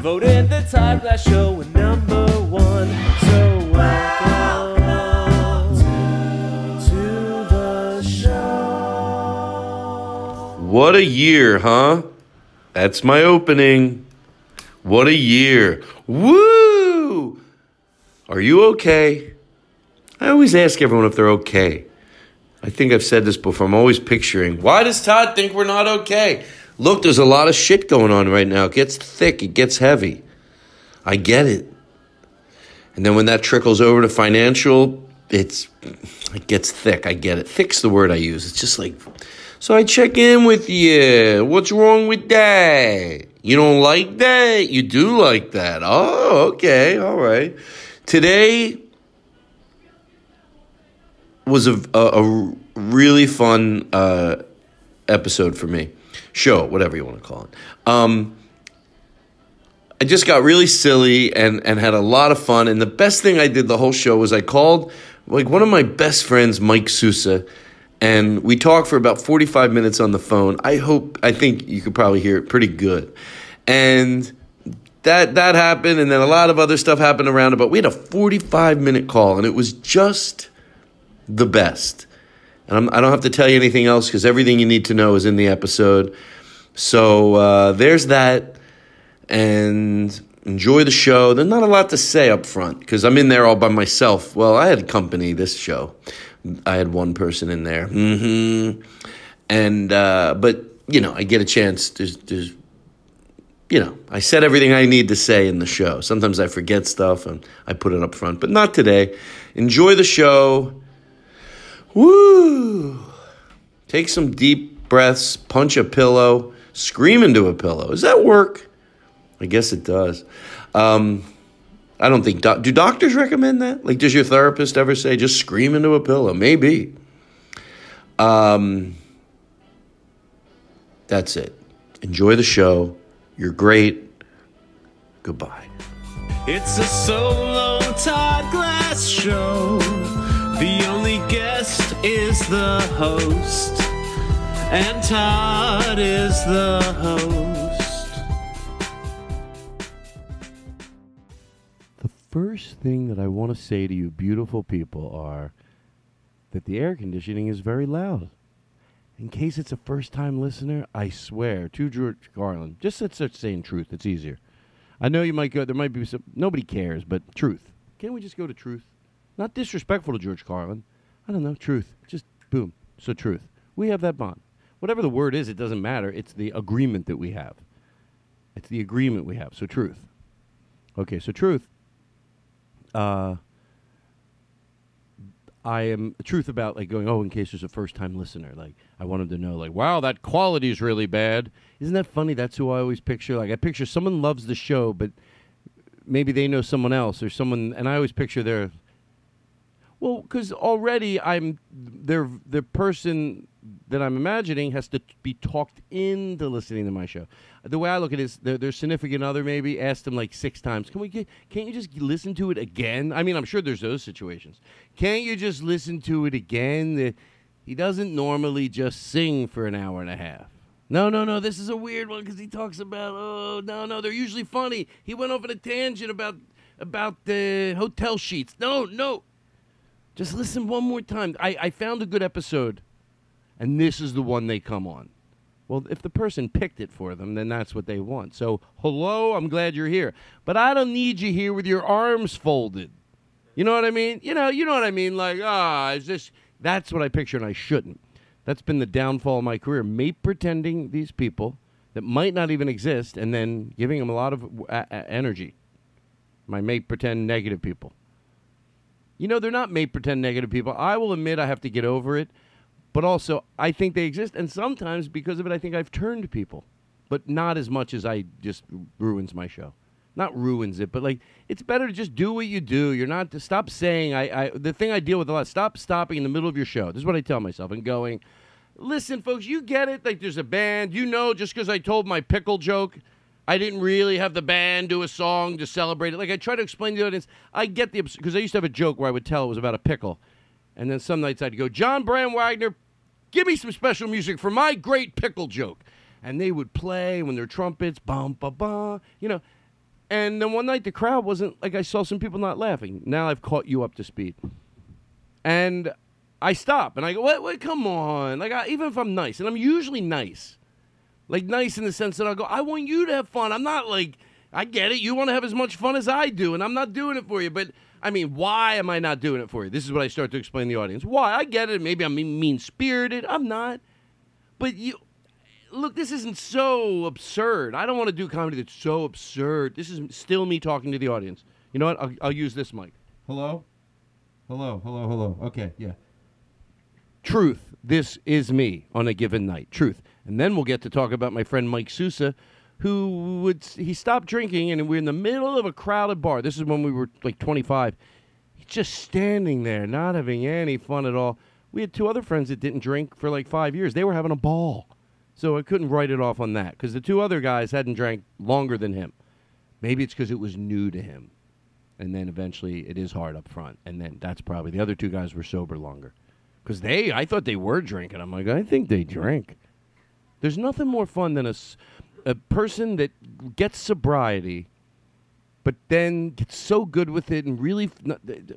voted the Todd Glass Show number one. So welcome to the show. What a year, huh? That's my opening. What a year. Woo! Are you okay? I always ask everyone if they're okay. I think I've said this before. I'm always picturing, why does Todd think we're not okay? Look, there's a lot of shit going on right now. It gets thick, it gets heavy. I get it. And then when that trickles over to financial, it's it gets thick. I get it. Thick's the word I use. It's just like so I check in with you. What's wrong with that? You don't like that? You do like that. Oh, okay. All right. Today was a, a, a really fun uh, episode for me. Show, whatever you want to call it. Um, I just got really silly and, and had a lot of fun. And the best thing I did the whole show was I called like one of my best friends, Mike Sousa, and we talked for about 45 minutes on the phone. I hope, I think you could probably hear it pretty good. And that that happened, and then a lot of other stuff happened around it. But we had a 45 minute call, and it was just the best. And I'm, I do not have to tell you anything else because everything you need to know is in the episode. So uh, there's that, and enjoy the show. There's not a lot to say up front because I'm in there all by myself. Well, I had company this show. I had one person in there, mm-hmm. and uh, but you know, I get a chance. There's, there's, you know, I said everything I need to say in the show. Sometimes I forget stuff and I put it up front, but not today. Enjoy the show. Woo! Take some deep breaths, punch a pillow, scream into a pillow. Does that work? I guess it does. Um, I don't think, do, do doctors recommend that? Like, does your therapist ever say just scream into a pillow? Maybe. Um, that's it. Enjoy the show. You're great. Goodbye. It's a solo Todd Glass show. The host, and Todd is the host. The first thing that I want to say to you, beautiful people, are that the air conditioning is very loud. In case it's a first time listener, I swear to George Carlin, just start saying truth. It's easier. I know you might go, there might be some, nobody cares, but truth. Can't we just go to truth? Not disrespectful to George Carlin. I don't know, truth. Just boom. So, truth. We have that bond. Whatever the word is, it doesn't matter. It's the agreement that we have. It's the agreement we have. So, truth. Okay, so truth. Uh, I am truth about like going. Oh, in case there's a first time listener, like I want to know, like, wow, that quality is really bad. Isn't that funny? That's who I always picture. Like I picture someone loves the show, but maybe they know someone else or someone, and I always picture their. Well, because already I'm their the person that I'm imagining has to be talked into listening to my show. The way I look at it is their, their significant other maybe asked them like six times, "Can we get? Can't you just listen to it again?" I mean, I'm sure there's those situations. Can't you just listen to it again? The- he doesn't normally just sing for an hour and a half. No, no, no. This is a weird one because he talks about. Oh, no, no. They're usually funny. He went off on a tangent about about the hotel sheets. No, no. Just listen one more time. I, I found a good episode, and this is the one they come on. Well, if the person picked it for them, then that's what they want. So, hello, I'm glad you're here. But I don't need you here with your arms folded. You know what I mean? You know, you know what I mean? Like, ah, is this that's what I picture and I shouldn't. That's been the downfall of my career. Me pretending these people that might not even exist and then giving them a lot of energy. My mate pretend negative people. You know, they're not made pretend negative people. I will admit I have to get over it, but also I think they exist, and sometimes because of it, I think I've turned people, but not as much as I just ruins my show. Not ruins it, but like it's better to just do what you do. You're not to stop saying. I, I the thing I deal with a lot. Stop stopping in the middle of your show. This is what I tell myself and going. Listen, folks, you get it. Like there's a band. You know, just because I told my pickle joke, I didn't really have the band do a song to celebrate it. Like I try to explain to the audience, I get the because I used to have a joke where I would tell it was about a pickle, and then some nights I'd go, John Brand Wagner, give me some special music for my great pickle joke, and they would play when their trumpets, bum ba ba, you know. And then one night the crowd wasn't like I saw some people not laughing. Now I've caught you up to speed, and I stop and I go, "What? wait, Come on!" Like I, even if I'm nice, and I'm usually nice like nice in the sense that I'll go, I want you to have fun. I'm not like, I get it. You want to have as much fun as I do, and I'm not doing it for you. But I mean, why am I not doing it for you? This is what I start to explain to the audience. Why? I get it. Maybe I'm mean spirited. I'm not. But you, look, this isn't so absurd. I don't want to do comedy that's so absurd. This is still me talking to the audience. You know what? I'll, I'll use this mic. Hello? Hello, hello, hello. Okay, yeah. Truth. This is me on a given night. Truth. And then we'll get to talk about my friend Mike Sousa, who would he stopped drinking and we're in the middle of a crowded bar. This is when we were like 25. He's just standing there, not having any fun at all. We had two other friends that didn't drink for like five years. They were having a ball. So I couldn't write it off on that because the two other guys hadn't drank longer than him. Maybe it's because it was new to him. And then eventually it is hard up front. And then that's probably the other two guys were sober longer. Because they, I thought they were drinking. I'm like, I think they drank. There's nothing more fun than a, person that gets sobriety, but then gets so good with it and really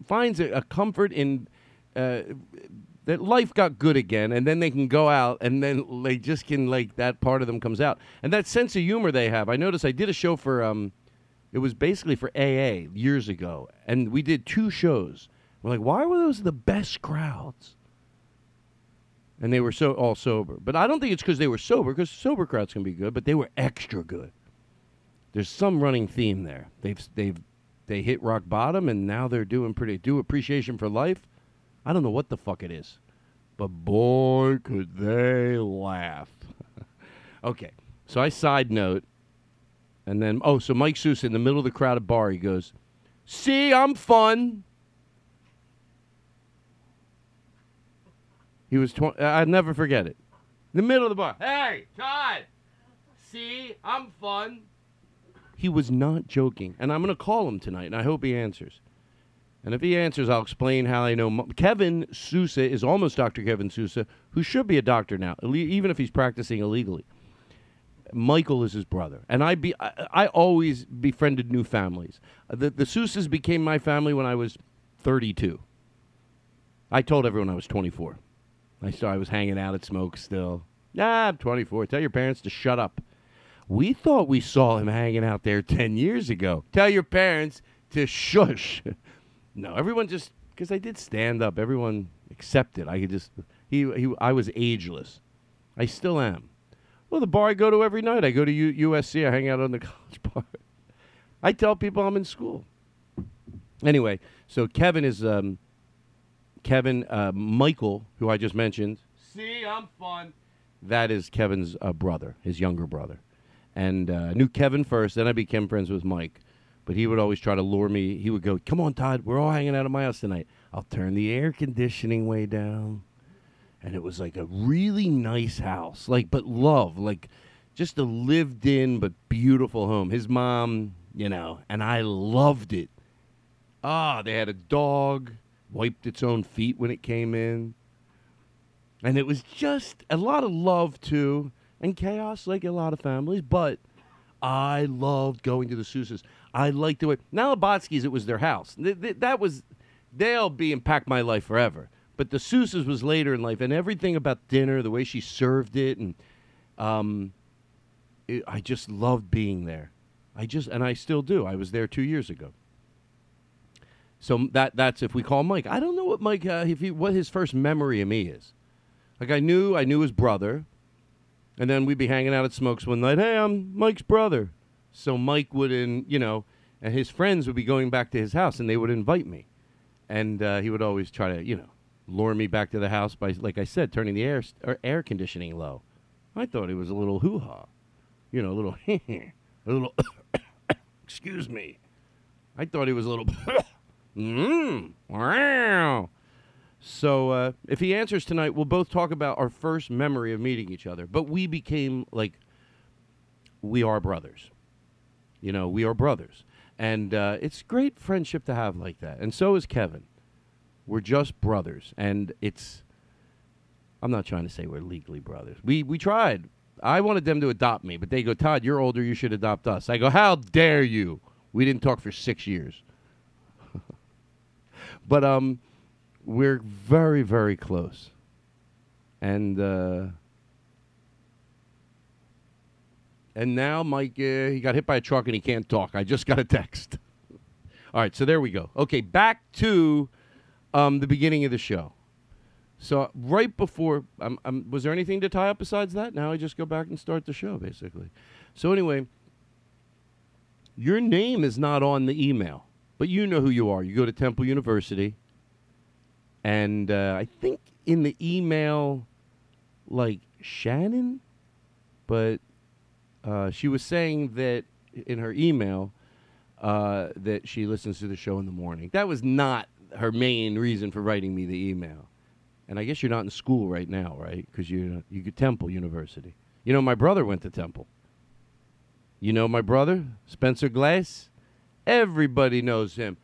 finds a, a comfort in uh, that life got good again, and then they can go out and then they just can like that part of them comes out, and that sense of humor they have. I noticed I did a show for um, it was basically for AA years ago, and we did two shows. We're like, why were those the best crowds? And they were so all sober. But I don't think it's because they were sober, because sober crowds can be good, but they were extra good. There's some running theme there. They've they've they hit rock bottom, and now they're doing pretty. Do appreciation for life. I don't know what the fuck it is, but boy, could they laugh. okay, so I side note, and then oh, so Mike Sousa in the middle of the crowded bar, he goes, "See, I'm fun." He was 20. I'd never forget it. In the middle of the bar. Hey, Todd! See, I'm fun. He was not joking. And I'm going to call him tonight, and I hope he answers. And if he answers, I'll explain how I know. Mo- Kevin Sousa is almost Dr. Kevin Sousa, who should be a doctor now, even if he's practicing illegally. Michael is his brother, and I be I, I always befriended new families. The the Sousas became my family when I was 32. I told everyone I was 24. I saw I was hanging out at Smoke still. Nah, I'm 24. Tell your parents to shut up. We thought we saw him hanging out there 10 years ago. Tell your parents to shush. no, everyone just because I did stand up. Everyone accepted. I could just he he. I was ageless. I still am. Well, the bar I go to every night. I go to U- USC. I hang out on the college bar. I tell people I'm in school. Anyway, so Kevin is um, Kevin, uh, Michael, who I just mentioned. See, I'm fun. That is Kevin's uh, brother, his younger brother. And uh, I knew Kevin first, then I became friends with Mike. But he would always try to lure me. He would go, Come on, Todd, we're all hanging out at my house tonight. I'll turn the air conditioning way down. And it was like a really nice house, like, but love, like just a lived in but beautiful home. His mom, you know, and I loved it. Ah, they had a dog, wiped its own feet when it came in. And it was just a lot of love too, and chaos like a lot of families, but I loved going to the Sousa's. I liked the way now Labotsky's it was their house. Th- th- that was they'll be impact my life forever. But the Sousa's was later in life, and everything about dinner, the way she served it, and um, it, I just loved being there. I just and I still do. I was there two years ago. So that that's if we call Mike. I don't know what Mike uh, if he what his first memory of me is. Like I knew I knew his brother, and then we'd be hanging out at Smokes one night. Hey, I'm Mike's brother. So Mike would, in you know, and his friends would be going back to his house, and they would invite me, and uh, he would always try to you know lure me back to the house by like I said, turning the air or air conditioning low. I thought it was a little hoo ha, you know, a little a little. excuse me. I thought he was a little. mm, wow. So uh, if he answers tonight, we'll both talk about our first memory of meeting each other. But we became like, we are brothers. You know, we are brothers. And uh, it's great friendship to have like that. And so is Kevin. We're just brothers. And it's, I'm not trying to say we're legally brothers. We, we tried. I wanted them to adopt me, but they go, Todd, you're older. You should adopt us. I go, how dare you? We didn't talk for six years. But, um, we're very, very close. And uh, and now Mike, uh, he got hit by a truck and he can't talk. I just got a text. All right, so there we go. Okay, back to um, the beginning of the show. So right before, um, um, was there anything to tie up besides that? Now I just go back and start the show, basically. So anyway, your name is not on the email, but you know who you are. You go to Temple University and uh, I think in the email, like Shannon, but uh, she was saying that in her email uh, that she listens to the show in the morning. That was not her main reason for writing me the email. And I guess you're not in school right now, right? Because you you Temple University. You know, my brother went to Temple. You know my brother, Spencer Glass. Everybody knows him.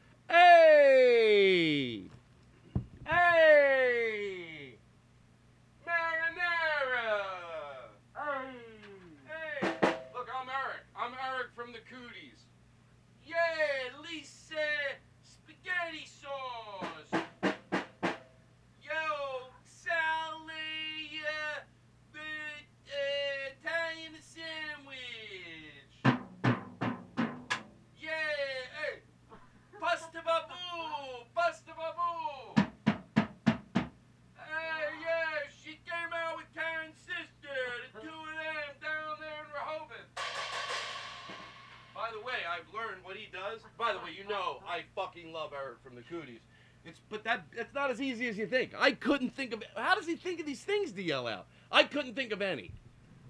What he does. By the way, you know I fucking love Eric from the Cooties. It's but that it's not as easy as you think. I couldn't think of how does he think of these things to yell out? I couldn't think of any.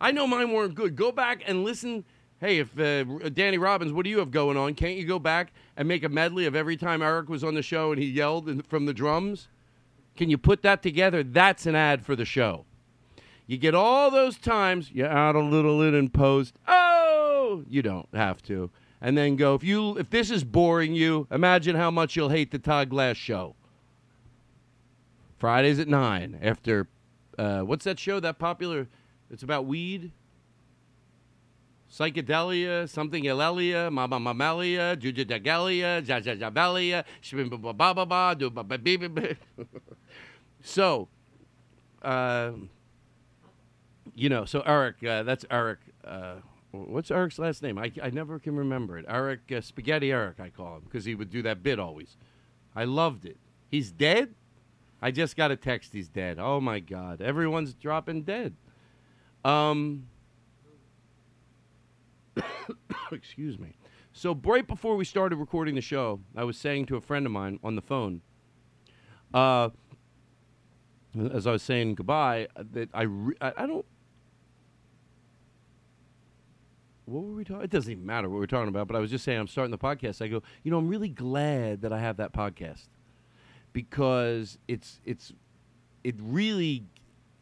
I know mine weren't good. Go back and listen. Hey, if uh, Danny Robbins, what do you have going on? Can't you go back and make a medley of every time Eric was on the show and he yelled in, from the drums? Can you put that together? That's an ad for the show. You get all those times, you add a little in and post. Oh, you don't have to. And then go, if you if this is boring you, imagine how much you'll hate the Todd Glass show. Fridays at 9 after uh, what's that show that popular it's about weed? Psychedelia, something Elelia, Mama be be be. So, uh, you know, so Eric, uh, that's Eric. What's Eric's last name? I, I never can remember it. Eric uh, Spaghetti Eric, I call him because he would do that bit always. I loved it. He's dead. I just got a text. He's dead. Oh my God! Everyone's dropping dead. Um. excuse me. So right before we started recording the show, I was saying to a friend of mine on the phone, uh, as I was saying goodbye, uh, that I re- I, I don't. What were we talking? It doesn't even matter what we're talking about. But I was just saying, I'm starting the podcast. I go, you know, I'm really glad that I have that podcast because it's it's it really.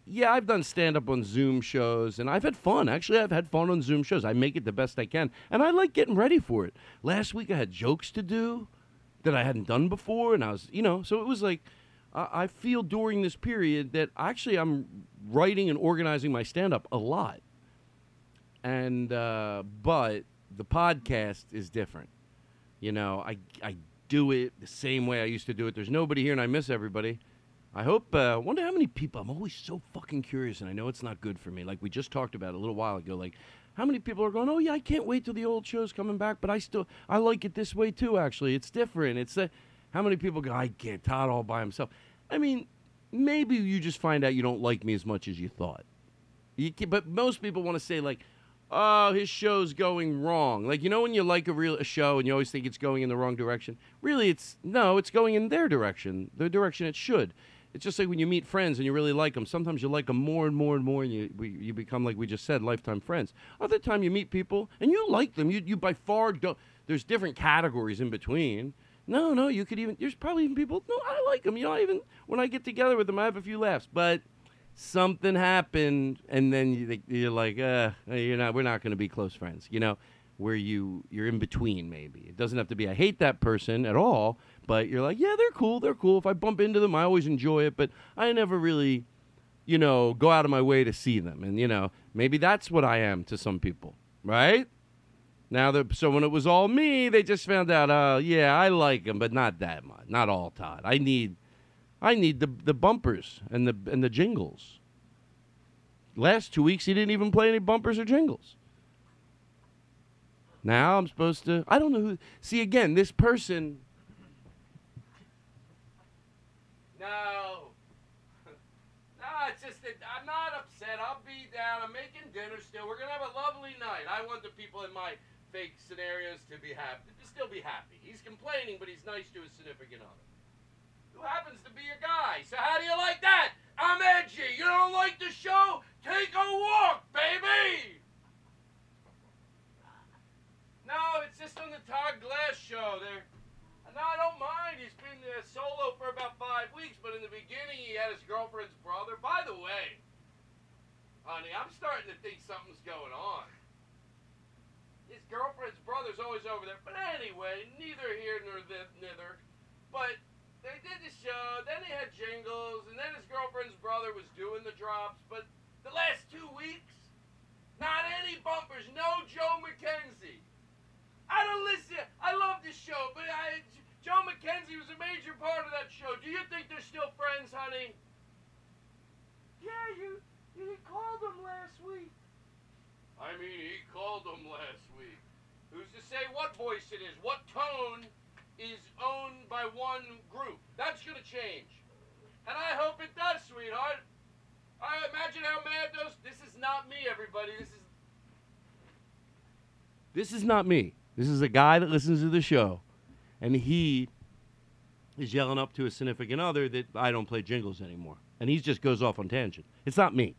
Yeah, I've done stand up on Zoom shows and I've had fun. Actually, I've had fun on Zoom shows. I make it the best I can. And I like getting ready for it. Last week I had jokes to do that I hadn't done before. And I was, you know, so it was like, I I feel during this period that actually I'm writing and organizing my stand up a lot. And, uh, but the podcast is different. You know, I, I do it the same way I used to do it. There's nobody here and I miss everybody. I hope, uh, wonder how many people, I'm always so fucking curious and I know it's not good for me. Like we just talked about a little while ago, like how many people are going, oh yeah, I can't wait till the old show's coming back, but I still, I like it this way too, actually. It's different. It's uh, how many people go, I can't, Todd all by himself. I mean, maybe you just find out you don't like me as much as you thought. You can, but most people want to say like, "Oh, his show's going wrong." Like you know when you like a real a show and you always think it's going in the wrong direction. Really, it's no, it's going in their direction, the direction it should. It's just like when you meet friends and you really like them. Sometimes you like them more and more and more, and you you become like we just said, lifetime friends. Other time you meet people and you like them. You you by far don't. There's different categories in between. No, no, you could even. There's probably even people. No, I like them. You know, I even when I get together with them, I have a few laughs. But something happened, and then you, you're like, uh, you're not. We're not going to be close friends. You know, where you you're in between. Maybe it doesn't have to be. I hate that person at all, but you're like, yeah, they're cool. They're cool. If I bump into them, I always enjoy it. But I never really, you know, go out of my way to see them. And you know, maybe that's what I am to some people, right? Now that so when it was all me, they just found out. Uh, yeah, I like him, but not that much. Not all Todd. I need, I need the the bumpers and the and the jingles. Last two weeks, he didn't even play any bumpers or jingles. Now I'm supposed to. I don't know who. See again, this person. No. No, it's just that I'm not upset. I'll be down. I'm making dinner still. We're gonna have a lovely night. I want the people in my fake scenarios to be happy, to still be happy. He's complaining, but he's nice to his significant other, who happens to be a guy. So how do you like that? I'm edgy. You don't like the show? Take a walk, baby. No, it's just on the Todd Glass show. There. No, I don't mind. He's been uh, solo for about five weeks, but in the beginning he had his girlfriend's brother. By the way, honey, I'm starting to think something's going on. His girlfriend's brother's always over there. But anyway, neither here nor th- thither. But they did the show, then they had jingles, and then his girlfriend's brother was doing the drops. But the last two weeks, not any bumpers, no Joe McKenzie. I don't listen. I love this show, but I, Joe McKenzie was a major part of that show. Do you think they're still friends, honey? Yeah, you you called them last week. I mean, he called them last week. Who's to say what voice it is? What tone is owned by one group? That's gonna change, and I hope it does, sweetheart. I imagine how mad those. This is not me, everybody. This is. This is not me. This is a guy that listens to the show, and he is yelling up to a significant other that I don't play jingles anymore, and he just goes off on tangent. It's not me.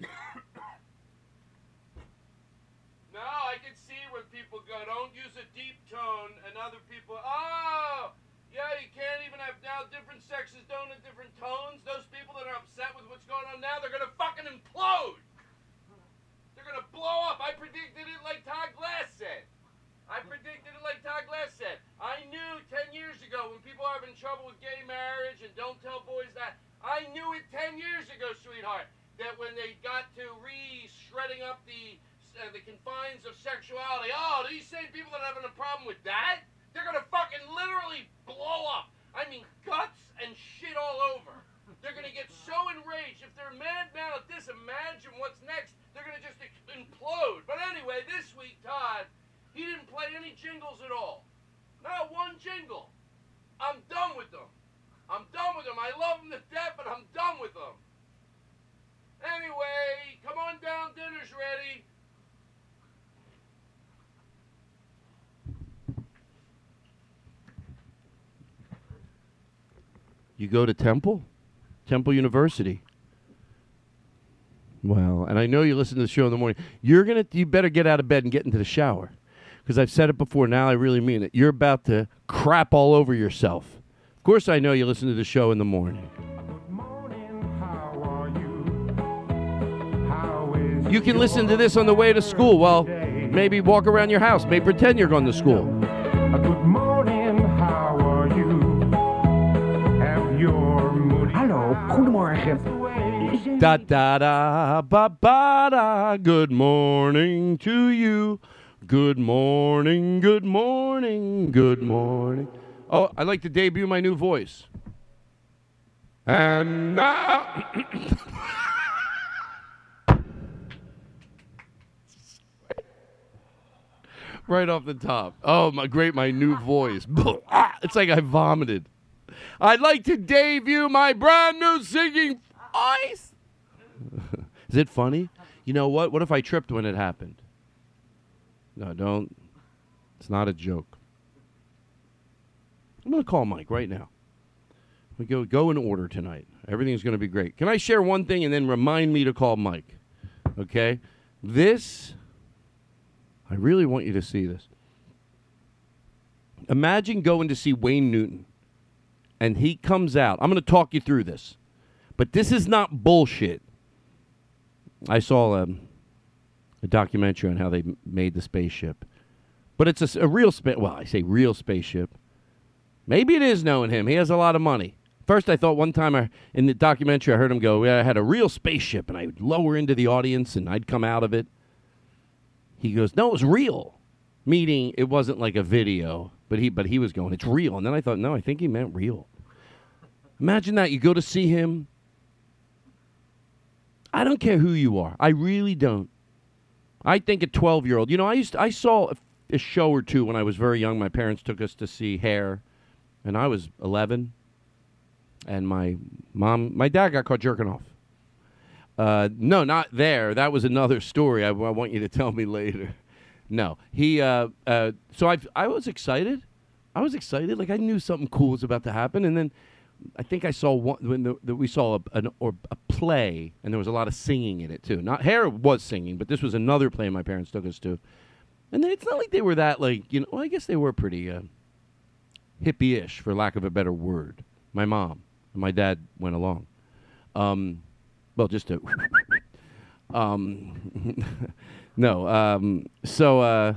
No, I can see when people go, don't use a tone, and other people, oh, yeah, you can't even have now different sexes don't have different tones. Those people that are upset with what's going on now, they're gonna fucking implode. They're gonna blow up. I predicted it like Todd Glass said. I predicted it like Todd Glass said. I knew 10 years ago when people are having trouble with gay marriage and don't tell boys that. I knew it 10 years ago, sweetheart, that when they got to re-shredding up the uh, the confines of sexuality, oh, these same people that are having a problem with that, they're gonna fucking literally blow up. I mean, guts and shit all over. They're gonna get so enraged. If they're mad now at this, imagine what's next. They're gonna just implode. But anyway, this week, Todd, he didn't play any jingles at all. Not one jingle. I'm done with them. I'm done with them. I love them to death, but I'm done with them. Anyway, come on down. Dinner's ready. You go to temple? Temple University. Well, and I know you listen to the show in the morning. You're gonna, you better get out of bed and get into the shower, because I've said it before. Now I really mean it. You're about to crap all over yourself. Of course, I know you listen to the show in the morning. You can listen to this on the way to school. Well, maybe walk around your house. Maybe pretend you're going to school. Goedemorgen. Da da da ba ba da. Good morning to you. Good morning, good morning, good morning. Oh, I'd like to debut my new voice. And now. right off the top. Oh, my great, my new voice. It's like I vomited. I'd like to debut my brand new singing voice. Is it funny? You know what? What if I tripped when it happened? No, don't. It's not a joke. I'm going to call Mike right now. We go go in order tonight. Everything's going to be great. Can I share one thing and then remind me to call Mike? Okay? This I really want you to see this. Imagine going to see Wayne Newton and he comes out. I'm going to talk you through this. But this is not bullshit. I saw um, a documentary on how they made the spaceship. But it's a real space. Well, I say real spaceship. Maybe it is knowing him. He has a lot of money. First, I thought one time I, in the documentary, I heard him go, I had a real spaceship, and I would lower into the audience and I'd come out of it. He goes, no, it was real. Meaning it wasn't like a video, but he, but he was going, it's real. And then I thought, no, I think he meant real. Imagine that. You go to see him. I don't care who you are. I really don't. I think a 12 year old, you know, I used to, I saw a, a show or two when I was very young. My parents took us to see Hair, and I was 11. And my mom, my dad got caught jerking off. Uh, no, not there. That was another story. I, I want you to tell me later. No, he. Uh, uh, so I, I was excited. I was excited. Like I knew something cool was about to happen, and then I think I saw one when the, the, we saw a, an, or a play, and there was a lot of singing in it too. Not Hair was singing, but this was another play my parents took us to, and it's not like they were that like you know. Well, I guess they were pretty uh, hippie-ish, for lack of a better word. My mom and my dad went along. Um, well, just to. um, no. Um, so, uh,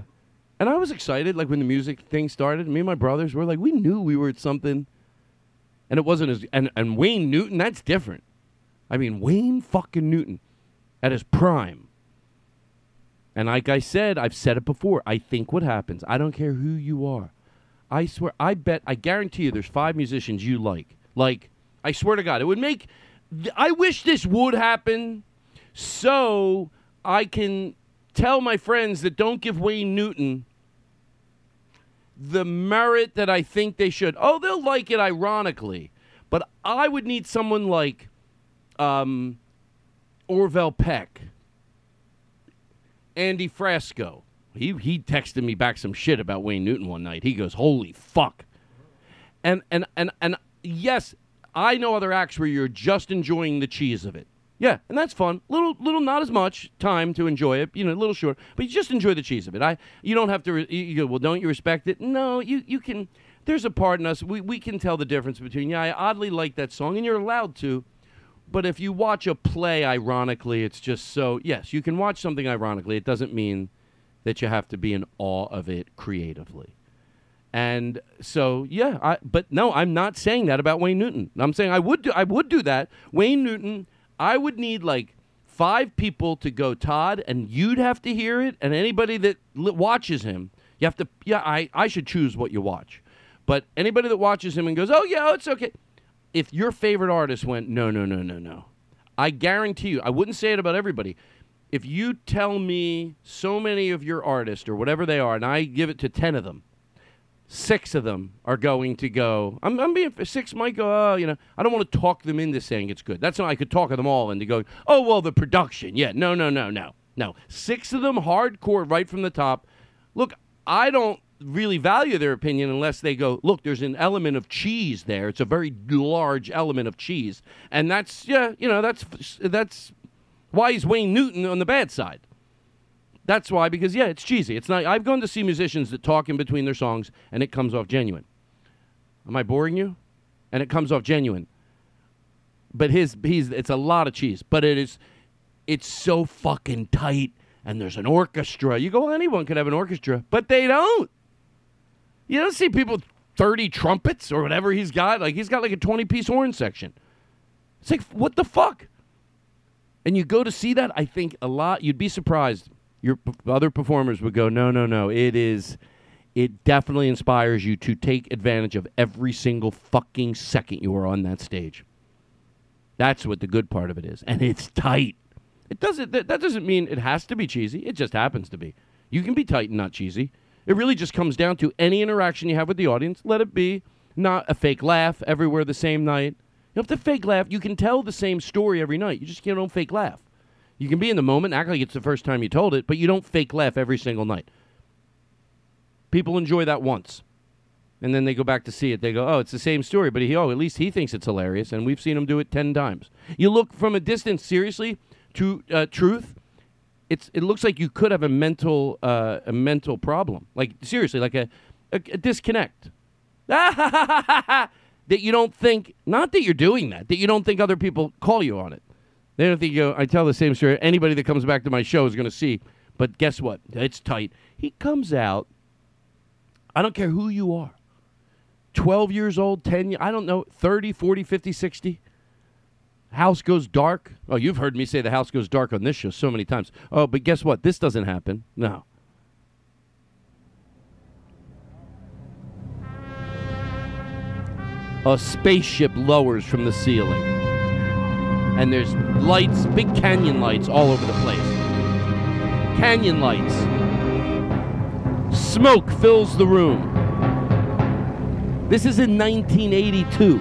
and I was excited, like when the music thing started. Me and my brothers were like, we knew we were at something, and it wasn't as. And and Wayne Newton, that's different. I mean, Wayne fucking Newton, at his prime. And like I said, I've said it before. I think what happens. I don't care who you are. I swear, I bet, I guarantee you, there's five musicians you like. Like, I swear to God, it would make. I wish this would happen, so I can tell my friends that don't give Wayne Newton the merit that I think they should. Oh, they'll like it ironically, but I would need someone like um, Orville Peck, Andy Frasco. He he texted me back some shit about Wayne Newton one night. He goes, "Holy fuck!" And and and and yes, I know other acts where you're just enjoying the cheese of it. Yeah, and that's fun. Little, little, not as much time to enjoy it. You know, a little short, but you just enjoy the cheese of it. I, you don't have to. Re- you, go, well, don't you respect it? No, you, you can. There's a part in us. We, we can tell the difference between. Yeah, I oddly like that song, and you're allowed to. But if you watch a play, ironically, it's just so. Yes, you can watch something ironically. It doesn't mean that you have to be in awe of it creatively. And so, yeah, I, but no, I'm not saying that about Wayne Newton. I'm saying I would do, I would do that. Wayne Newton, I would need like five people to go, Todd, and you'd have to hear it, and anybody that li- watches him, you have to. Yeah, I, I should choose what you watch, but anybody that watches him and goes, oh yeah, it's okay. If your favorite artist went, no, no, no, no, no, I guarantee you, I wouldn't say it about everybody. If you tell me so many of your artists or whatever they are, and I give it to ten of them, six of them are going to go. I'm, I'm being six might go. Oh, you know, I don't want to talk them into saying it's good. That's not. I could talk them all into going. Oh well, the production. Yeah, no, no, no, no, no. Six of them hardcore right from the top. Look, I don't really value their opinion unless they go, look, there's an element of cheese there. It's a very large element of cheese, and that's yeah, you know, that's that's why he's Wayne Newton on the bad side. That's why because yeah, it's cheesy. It's not. I've gone to see musicians that talk in between their songs, and it comes off genuine. Am I boring you? And it comes off genuine. But his he's it's a lot of cheese, but it is it's so fucking tight and there's an orchestra. You go, anyone could have an orchestra, but they don't. You don't see people 30 trumpets or whatever he's got. Like he's got like a 20 piece horn section. It's like, what the fuck? And you go to see that, I think a lot, you'd be surprised. Your p- other performers would go, no, no, no. It is, it definitely inspires you to take advantage of every single fucking second you are on that stage. That's what the good part of it is. And it's tight. It doesn't that, that doesn't mean it has to be cheesy. It just happens to be. You can be tight and not cheesy. It really just comes down to any interaction you have with the audience, let it be not a fake laugh everywhere the same night. You don't have to fake laugh. You can tell the same story every night. You just can't don't fake laugh. You can be in the moment, act like it's the first time you told it, but you don't fake laugh every single night. People enjoy that once. And then they go back to see it. They go, oh, it's the same story, but he, oh, at least he thinks it's hilarious, and we've seen him do it 10 times. You look from a distance, seriously, to uh, truth, it's it looks like you could have a mental uh, a mental problem. Like seriously, like a, a, a disconnect. that you don't think not that you're doing that, that you don't think other people call you on it. They don't think you go, I tell the same story. Anybody that comes back to my show is gonna see. But guess what? It's tight. He comes out. I don't care who you are. 12 years old, 10 years, I don't know, 30, 40, 50, 60 house goes dark. Oh, you've heard me say the house goes dark on this show so many times. Oh, but guess what? This doesn't happen. No. A spaceship lowers from the ceiling. And there's lights, big canyon lights all over the place. Canyon lights. Smoke fills the room. This is in 1982.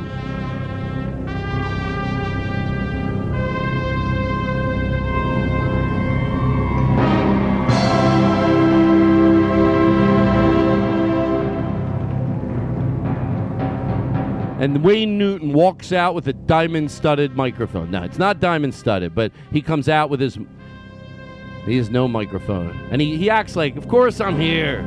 And Wayne Newton walks out with a diamond studded microphone. Now, it's not diamond studded, but he comes out with his. He has no microphone. And he, he acts like, Of course I'm here.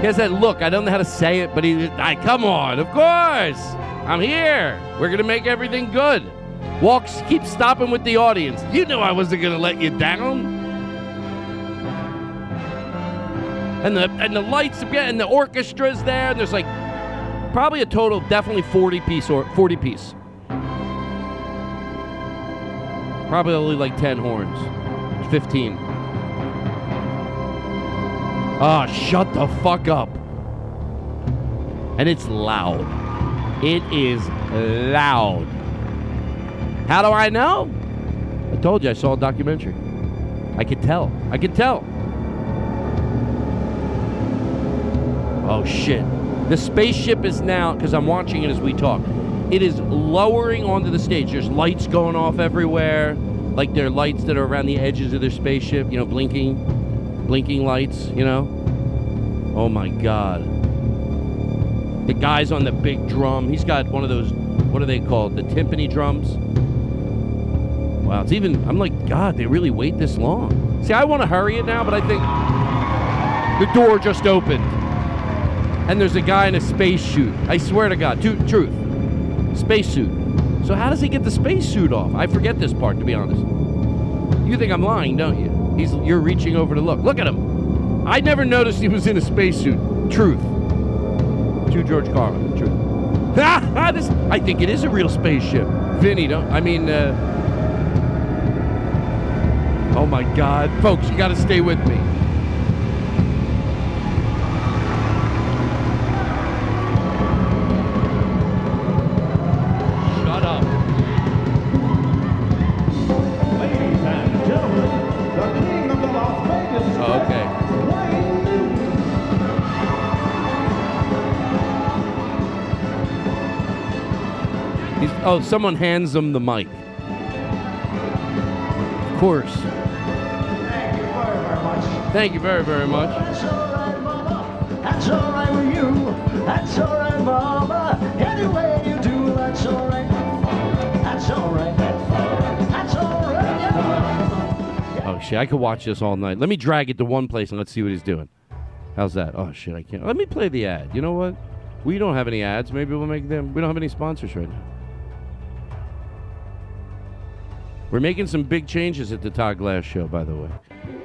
He has that look. I don't know how to say it, but he. I, come on, of course. I'm here. We're going to make everything good. Walks, keeps stopping with the audience. You know I wasn't going to let you down. And the, and the lights, and the orchestra's there, and there's like probably a total definitely 40 piece or 40 piece. Probably only like 10 horns. 15. Ah, shut the fuck up. And it's loud. It is loud. How do I know? I told you I saw a documentary. I could tell. I could tell. Oh shit. The spaceship is now, because I'm watching it as we talk, it is lowering onto the stage. There's lights going off everywhere, like there are lights that are around the edges of their spaceship, you know, blinking, blinking lights, you know. Oh my God. The guy's on the big drum. He's got one of those, what are they called? The timpani drums. Wow, it's even, I'm like, God, they really wait this long. See, I want to hurry it now, but I think the door just opened and there's a guy in a spacesuit. I swear to God, to, truth, spacesuit. So how does he get the spacesuit off? I forget this part, to be honest. You think I'm lying, don't you? He's you're reaching over to look. Look at him. I never noticed he was in a spacesuit. Truth. To George Carlin. Truth. this, I think it is a real spaceship. Vinny, don't. I mean. Uh, oh my God, folks, you got to stay with me. Oh, someone hands him the mic. Of course. Thank you very, very much. Thank you very, very much. That's all right, Mama. That's alright with you. That's alright, mama. Any way you do, that's. That's alright. That's alright, yeah. Oh shit! I could watch this all night. Let me drag it to one place and let's see what he's doing. How's that? Oh shit! I can't. Let me play the ad. You know what? We don't have any ads. Maybe we'll make them. We don't have any sponsors right now. We're making some big changes at the Todd Glass show, by the way.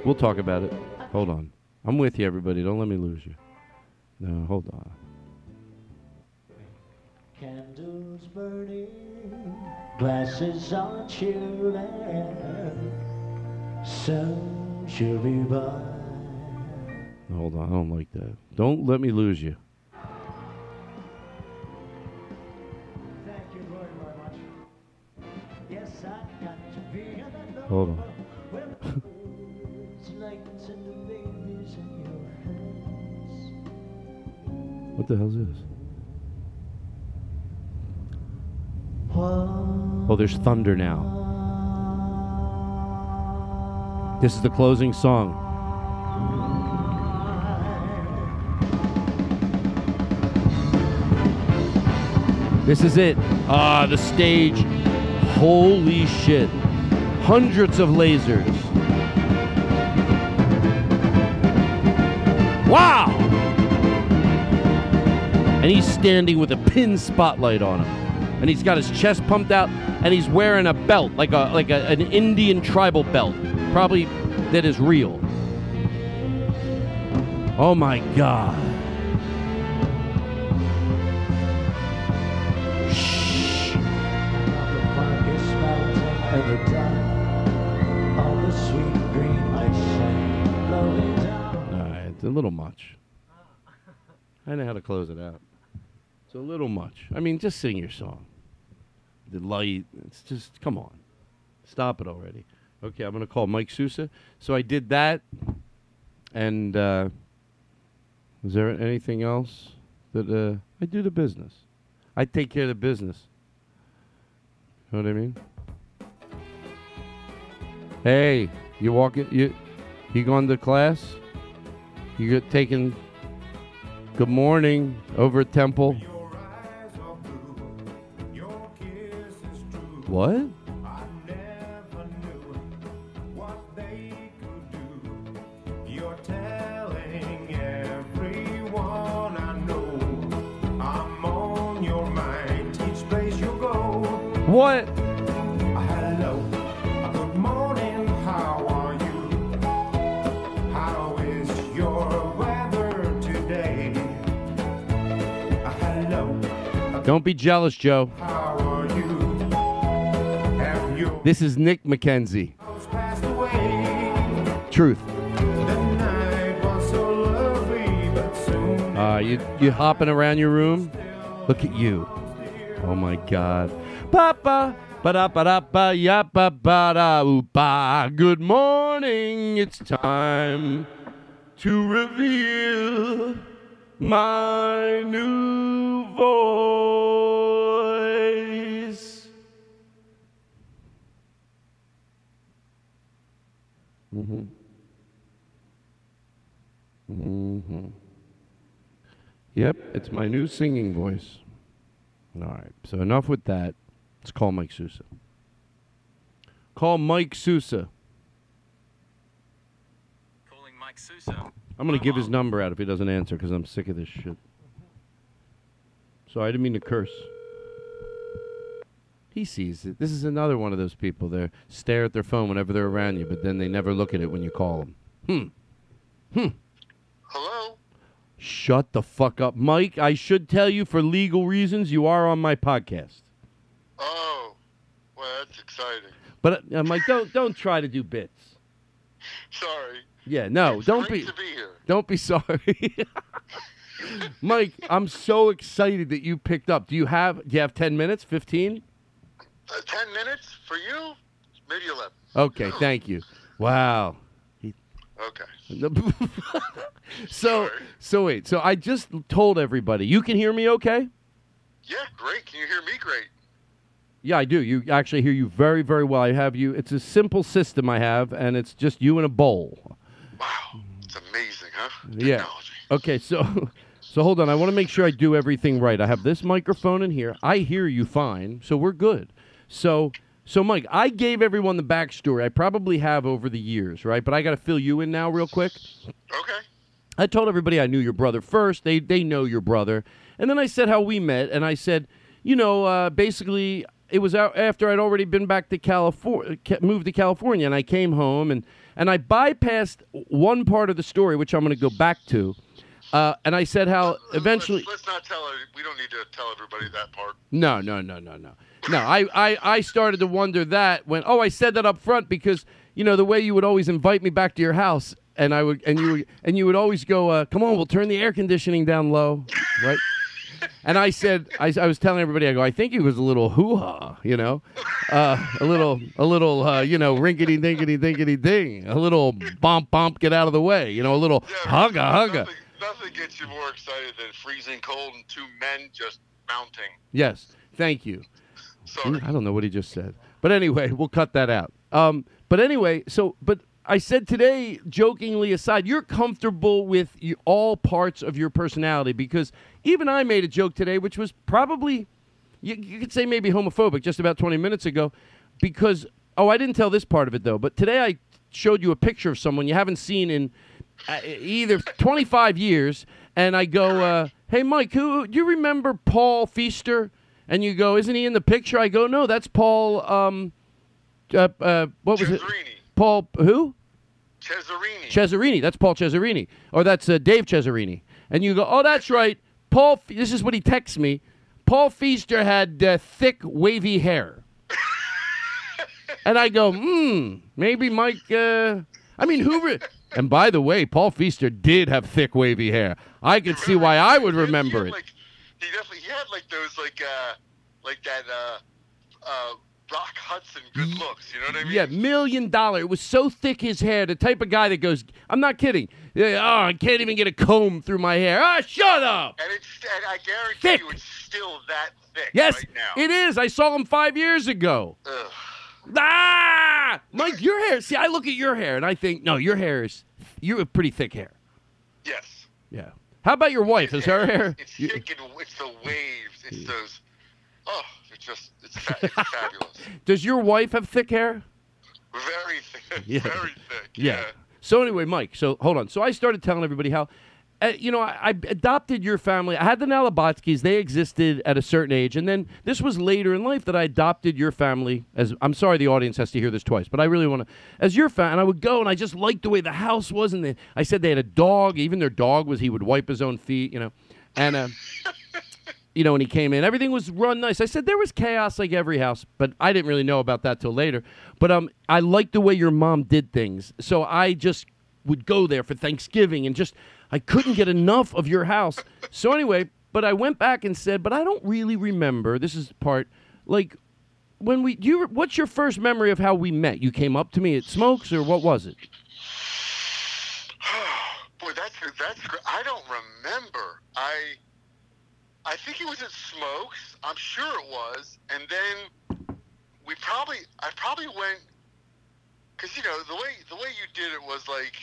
We'll talk about it. Hold on. I'm with you, everybody. Don't let me lose you. No, hold on. Candles burning, glasses on chilling. Soon she'll be by. Hold on. I don't like that. Don't let me lose you. In on. What the hell is this? Oh, there's thunder now. This is the closing song. This is it. Ah, the stage. Holy shit. Hundreds of lasers. Wow! And he's standing with a pin spotlight on him. And he's got his chest pumped out and he's wearing a belt, like a like a, an Indian tribal belt. Probably that is real. Oh my god. Shh. A little much. I know how to close it out. It's a little much. I mean, just sing your song. The light, it's just, come on. Stop it already. Okay, I'm going to call Mike Sousa. So I did that. And uh, is there anything else that uh, I do the business? I take care of the business. You know what I mean? Hey, you walking? You you going to class? You get taking good morning over Temple. What? You're Don't be jealous, Joe. how are you? This is Nick McKenzie. Truth. The night was so lovely, Uh, you you hopping around your room? Look at you. Oh my God. Papa. Ba ba da ba ya ba ba da ba. Good morning. It's time to reveal my new voice. Mm-hmm. Mm-hmm. Yep, it's my new singing voice. All right, so enough with that. Let's call Mike Sousa. Call Mike Sousa. Calling Mike Sousa. I'm going to give his number out if he doesn't answer because I'm sick of this shit. So I didn't mean to curse. He sees it. This is another one of those people. They stare at their phone whenever they're around you, but then they never look at it when you call them. Hmm. Hmm. Hello? Shut the fuck up, Mike. I should tell you for legal reasons you are on my podcast. Oh, well, that's exciting. But uh, Mike, don't don't try to do bits. Sorry. Yeah, no, It's don't be to be here. don't be sorry. Mike, I'm so excited that you picked up. Do you have do you have 10 minutes? 15? Uh, Ten minutes for you? Maybe eleven. Okay, thank you. Wow. Okay. so so wait. So I just told everybody. You can hear me okay? Yeah, great. Can you hear me? Great. Yeah, I do. You actually hear you very, very well. I have you. It's a simple system I have, and it's just you in a bowl. Wow, it's amazing, huh? Yeah. Okay, so So hold on. I want to make sure I do everything right. I have this microphone in here. I hear you fine, so we're good. So, so Mike, I gave everyone the backstory. I probably have over the years, right? But I got to fill you in now, real quick. Okay. I told everybody I knew your brother first. They they know your brother, and then I said how we met, and I said, you know, uh, basically it was out after I'd already been back to California, moved to California, and I came home and and I bypassed one part of the story, which I'm going to go back to, uh, and I said how eventually. Let's, let's not tell. We don't need to tell everybody that part. No, no, no, no, no. No, I, I, I started to wonder that when oh I said that up front because you know the way you would always invite me back to your house and I would and you would, and you would always go uh, come on we'll turn the air conditioning down low right and I said I, I was telling everybody I go I think he was a little hoo ha you know uh, a little a little uh, you know rinkety dinkety dinkety ding a little bump bump get out of the way you know a little hugga hugga Nothing, nothing gets you more excited than freezing cold and two men just mounting. Yes, thank you. Sorry. I don't know what he just said, but anyway, we'll cut that out. Um, but anyway, so but I said today, jokingly aside, you're comfortable with all parts of your personality because even I made a joke today, which was probably you, you could say maybe homophobic just about 20 minutes ago, because oh, I didn't tell this part of it though, but today I showed you a picture of someone you haven't seen in uh, either 25 years, and I go, uh, "Hey, Mike, who do you remember Paul Feaster?" And you go, "Isn't he in the picture?" I go, "No, that's Paul. Um, uh, uh, what was it? Paul who? Cesarini. Cesarini. That's Paul Cesarini, or that's uh, Dave Cesarini." And you go, "Oh, that's right, Paul." This is what he texts me. Paul Feaster had uh, thick, wavy hair. and I go, hmm, maybe Mike. Uh, I mean, who? Re- and by the way, Paul Feaster did have thick, wavy hair. I could see why I would remember it. He definitely he had like those like uh like that uh uh Rock Hudson good looks. You know what I mean? Yeah, million dollar. It was so thick his hair. The type of guy that goes, I'm not kidding. Yeah, oh, I can't even get a comb through my hair. Ah, shut up. And it's and I guarantee Thick. you it's still that thick Yes, right now. it is. I saw him five years ago. Ugh. Ah, Mike, your hair. See, I look at your hair and I think, no, your hair is. You have pretty thick hair. Yes. Yeah. How about your wife? Is her hair? It's thick and it's the waves. It's those. Oh, just it's, fa- it's fabulous. Does your wife have thick hair? Very thick. Yeah. Very thick. Yeah. So anyway, Mike. So hold on. So I started telling everybody how, uh, you know, I, I adopted your family. I had the Nalabotskis. They existed at a certain age, and then this was later in life that I adopted your family. As I'm sorry, the audience has to hear this twice, but I really want to. As your fan, and I would go, and I just liked the way the house was, and they, I said they had a dog. Even their dog was he would wipe his own feet, you know, and. Uh, you know, when he came in, everything was run nice. I said there was chaos like every house, but I didn't really know about that till later. But um, I liked the way your mom did things, so I just would go there for Thanksgiving and just I couldn't get enough of your house. So anyway, but I went back and said, but I don't really remember. This is part like when we you what's your first memory of how we met? You came up to me at Smokes or what was it? Boy, that's that's. I don't remember. I I think it was at Smokes. I'm sure it was. And then we probably I probably went because you know the way the way you did it was like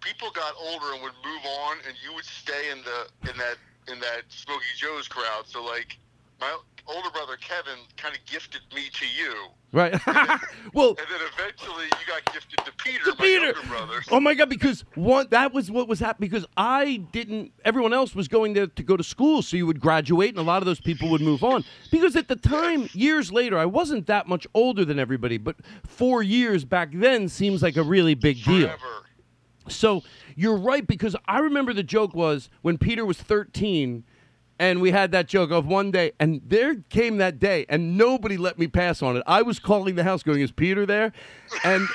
people got older and would move on, and you would stay in the in that in that Smokey Joe's crowd. So like my older brother Kevin kind of gifted me to you. Right. well, And then eventually you got gifted to Peter, to Peter. brother. Oh my God! Because one, that was what was happening. Because I didn't. Everyone else was going there to go to school, so you would graduate, and a lot of those people would move on. Because at the time, years later, I wasn't that much older than everybody, but four years back then seems like a really big deal. Forever. So you're right because I remember the joke was when Peter was 13 and we had that joke of one day and there came that day and nobody let me pass on it. I was calling the house going, "Is Peter there?" And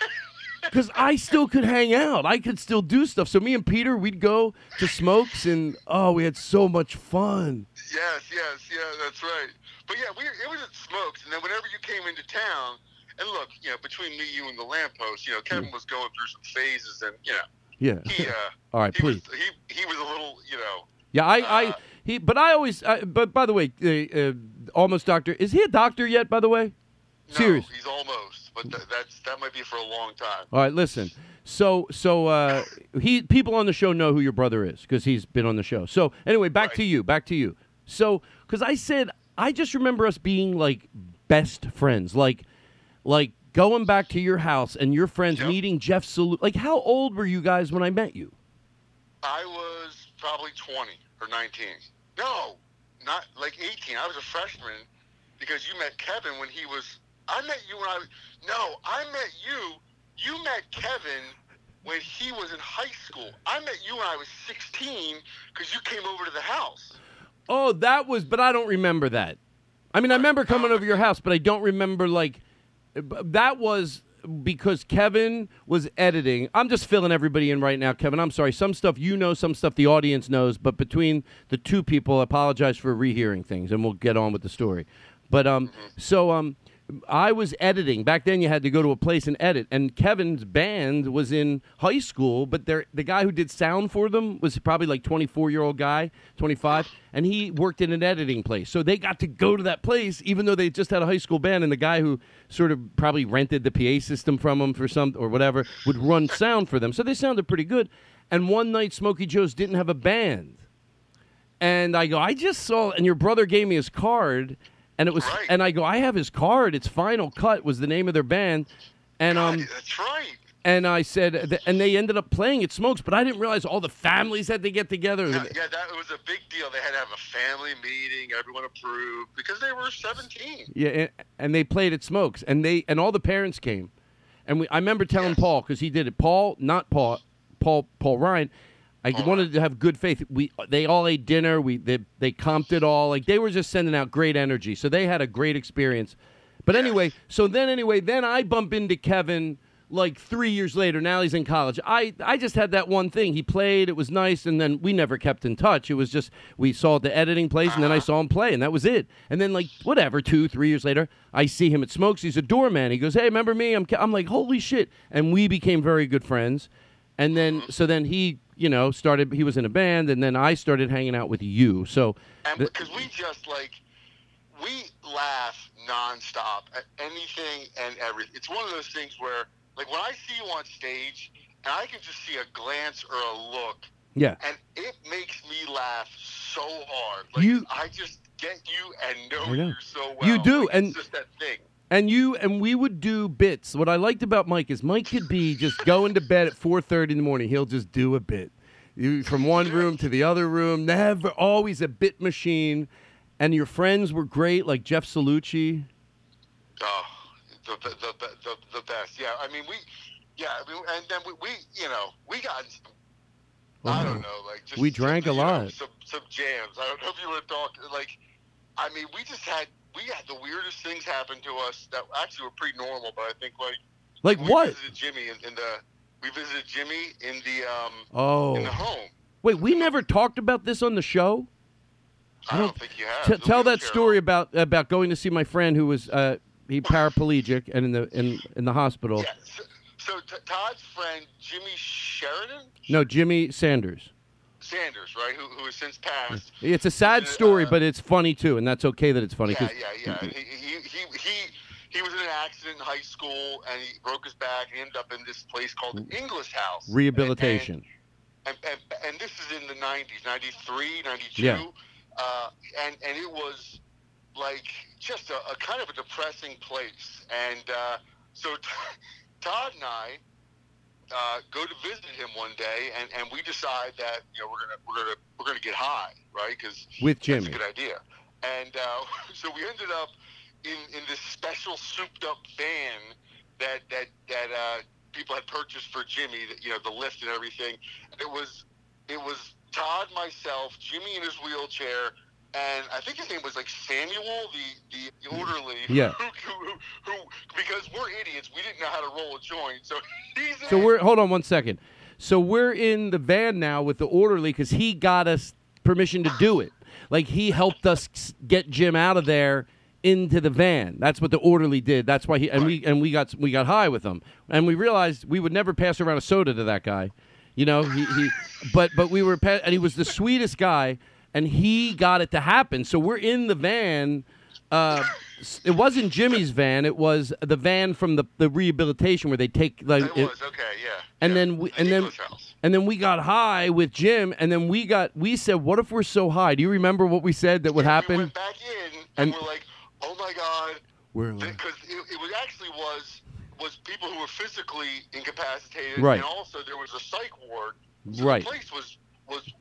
cuz I still could hang out. I could still do stuff. So me and Peter, we'd go to Smokes and oh, we had so much fun. Yes, yes, yeah, that's right. But yeah, we it was at Smokes, and then whenever you came into town, and look, you know, between me, you, and the lamppost, you know, Kevin was going through some phases, and you know, Yeah. he uh, All right, he please. was he he was a little, you know, Yeah, I, I, he, but I always, I, but by the way, uh, uh, almost doctor, is he a doctor yet? By the way, no, serious. he's almost, but th- that's that might be for a long time. All right, listen. So so uh, he people on the show know who your brother is because he's been on the show. So anyway, back to you. Back to you. So because I said I just remember us being like best friends, like like going back to your house and your friends meeting Jeff Salucci. Like how old were you guys when I met you? I was probably 20 or 19. No, not like 18. I was a freshman because you met Kevin when he was. I met you when I was. No, I met you. You met Kevin when he was in high school. I met you when I was 16 because you came over to the house. Oh, that was, but I don't remember that. I mean, I uh, remember coming uh, over your house, but I don't remember like uh, that was because Kevin was editing. I'm just filling everybody in right now, Kevin. I'm sorry. Some stuff you know, some stuff the audience knows, but between the two people, I apologize for rehearing things, and we'll get on with the story. But um, so um, I was editing back then. You had to go to a place and edit, and Kevin's band was in high school, but the guy who did sound for them was probably like 24 year old guy, 25, and he worked in an editing place. So they got to go to that place, even though they just had a high school band, and the guy who sort of probably rented the PA system from them for some or whatever would run sound for them. So they sounded pretty good. And one night, Smokey Joe's didn't have a band. And I go, I just saw, and your brother gave me his card, and it was, and I go, I have his card. It's Final Cut was the name of their band, and um, That's right. and I said, and they ended up playing at Smokes, but I didn't realize all the families had to get together. Yeah, yeah, that was a big deal. They had to have a family meeting. Everyone approved because they were 17. Yeah, and, and they played at Smokes, and they and all the parents came, and we. I remember telling Paul because he did it. Paul, not Paul, Paul, Paul Ryan. I wanted to have good faith. We they all ate dinner. We they they comped it all. Like they were just sending out great energy. So they had a great experience. But anyway, so then anyway, then I bump into Kevin like three years later. Now he's in college. I I just had that one thing. He played. It was nice, and then we never kept in touch. It was just we saw at the editing place, and then I uh-huh. saw him play, and that was it. And then like whatever, two three years later, I see him at Smokes. He's a doorman. He goes, "Hey, remember me?" I'm Ke-" I'm like, "Holy shit!" And we became very good friends. And then uh-huh. so then he you know started. He was in a band, and then I started hanging out with you. So. Because we just like we laugh nonstop at anything and everything. It's one of those things where, like, when I see you on stage, and I can just see a glance or a look, Yeah. and it makes me laugh so hard. Like, You- I just get you and know, know. you so well. You do, Like, and- it's just that thing. And you and we would do bits. What I liked about Mike is Mike could be just going to bed at four thirty in the morning. He'll just do a bit, you, from one room to the other room. Never, always a bit machine. And your friends were great, like Jeff Salucci. Oh, the the the, the, the best. Yeah, I mean we, yeah, I mean, and then we, we you know we got. I oh, don't know, like just We drank a you know, lot. some some jams. I don't know if you want to talk. Like, I mean, we just had we had the weirdest things happen to us that actually were pretty normal. But I think like Like we what? visited Jimmy in, in the we visited Jimmy in the um Oh. in the home. Wait, we never talked about this on the show. I don't think you have. T- tell that wheelchair story about about going to see my friend who was uh, he paraplegic and in the in in the hospital. Yeah. So, so T- Todd's friend Jimmy Sheridan No, Jimmy Sanders. Sanders, right, who who has since passed. It's a sad story, but it's funny too, and that's okay that it's funny. Yeah, yeah, yeah. He, he, he, he, he was in an accident in high school and he broke his back and ended up in this place called the Inglis House. Rehabilitation. And, and, and this is in the 90s, 93, 92. Yeah. Uh, and, and it was like just a, a kind of a depressing place. And uh, so Todd and I uh, go to visit him one day, and, and we decide that you know we're gonna we're gonna we're gonna get high, right? Because With that's a good idea. And uh, so we ended up in, in this special souped up van that that that uh, people had purchased for Jimmy, you know, the lift and everything. It was it was Todd, myself, Jimmy in his wheelchair, and I think his name was like Samuel, the the orderly. Yeah. Who, who, who, who, because we're idiots, we didn't know how to roll a joint, so he's So we're hold on one second. So we're in the van now with the orderly because he got us permission to do it. Like he helped us get Jim out of there into the van. That's what the orderly did. That's why he and we and we got we got high with him. And we realized we would never pass around a soda to that guy. You know, he, he but but we were and he was the sweetest guy and he got it to happen. So we're in the van uh, it wasn't Jimmy's van. It was the van from the, the rehabilitation where they take like. It was okay, yeah. and yeah. then we, and then and then we got high with Jim, and then we got we said, "What if we're so high?" Do you remember what we said that would We happen? went back in and, And- we're like, oh my god, We're because it, it was actually was was people who were physically incapacitated, Right. and also there was a psych ward. So Right. The place was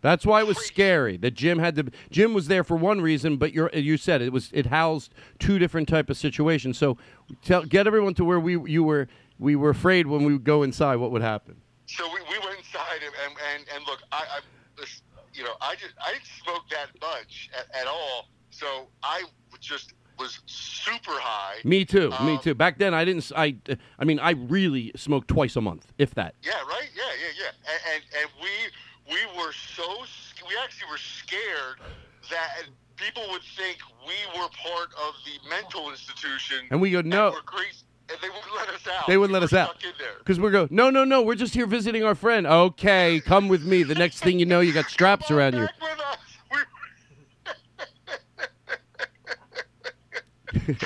That's why it was scary that Jim had to. Jim was there for one reason, but you're, you said it was it housed two different type of situations. So, tell get everyone to where we you were. We were afraid when we would go inside what would happen. So we, we went inside and and, and, and look, I, I this, you know I just I didn't smoke that much at, at all. So I just was super high. Me too. me Um, too. Back then, I didn't. I. I mean, I really smoked twice a month, if that. Yeah, right. Yeah, yeah, yeah. And and, and we we were so we actually were scared that people would think we were part of the mental institution. And we go, no. we're crazy, and they wouldn't let us out. They wouldn't We let us out Stuck in there. because we go. No, no, no. We're just here visiting our friend. Okay, come with me. The next thing you know, you got straps around you. back with us. We-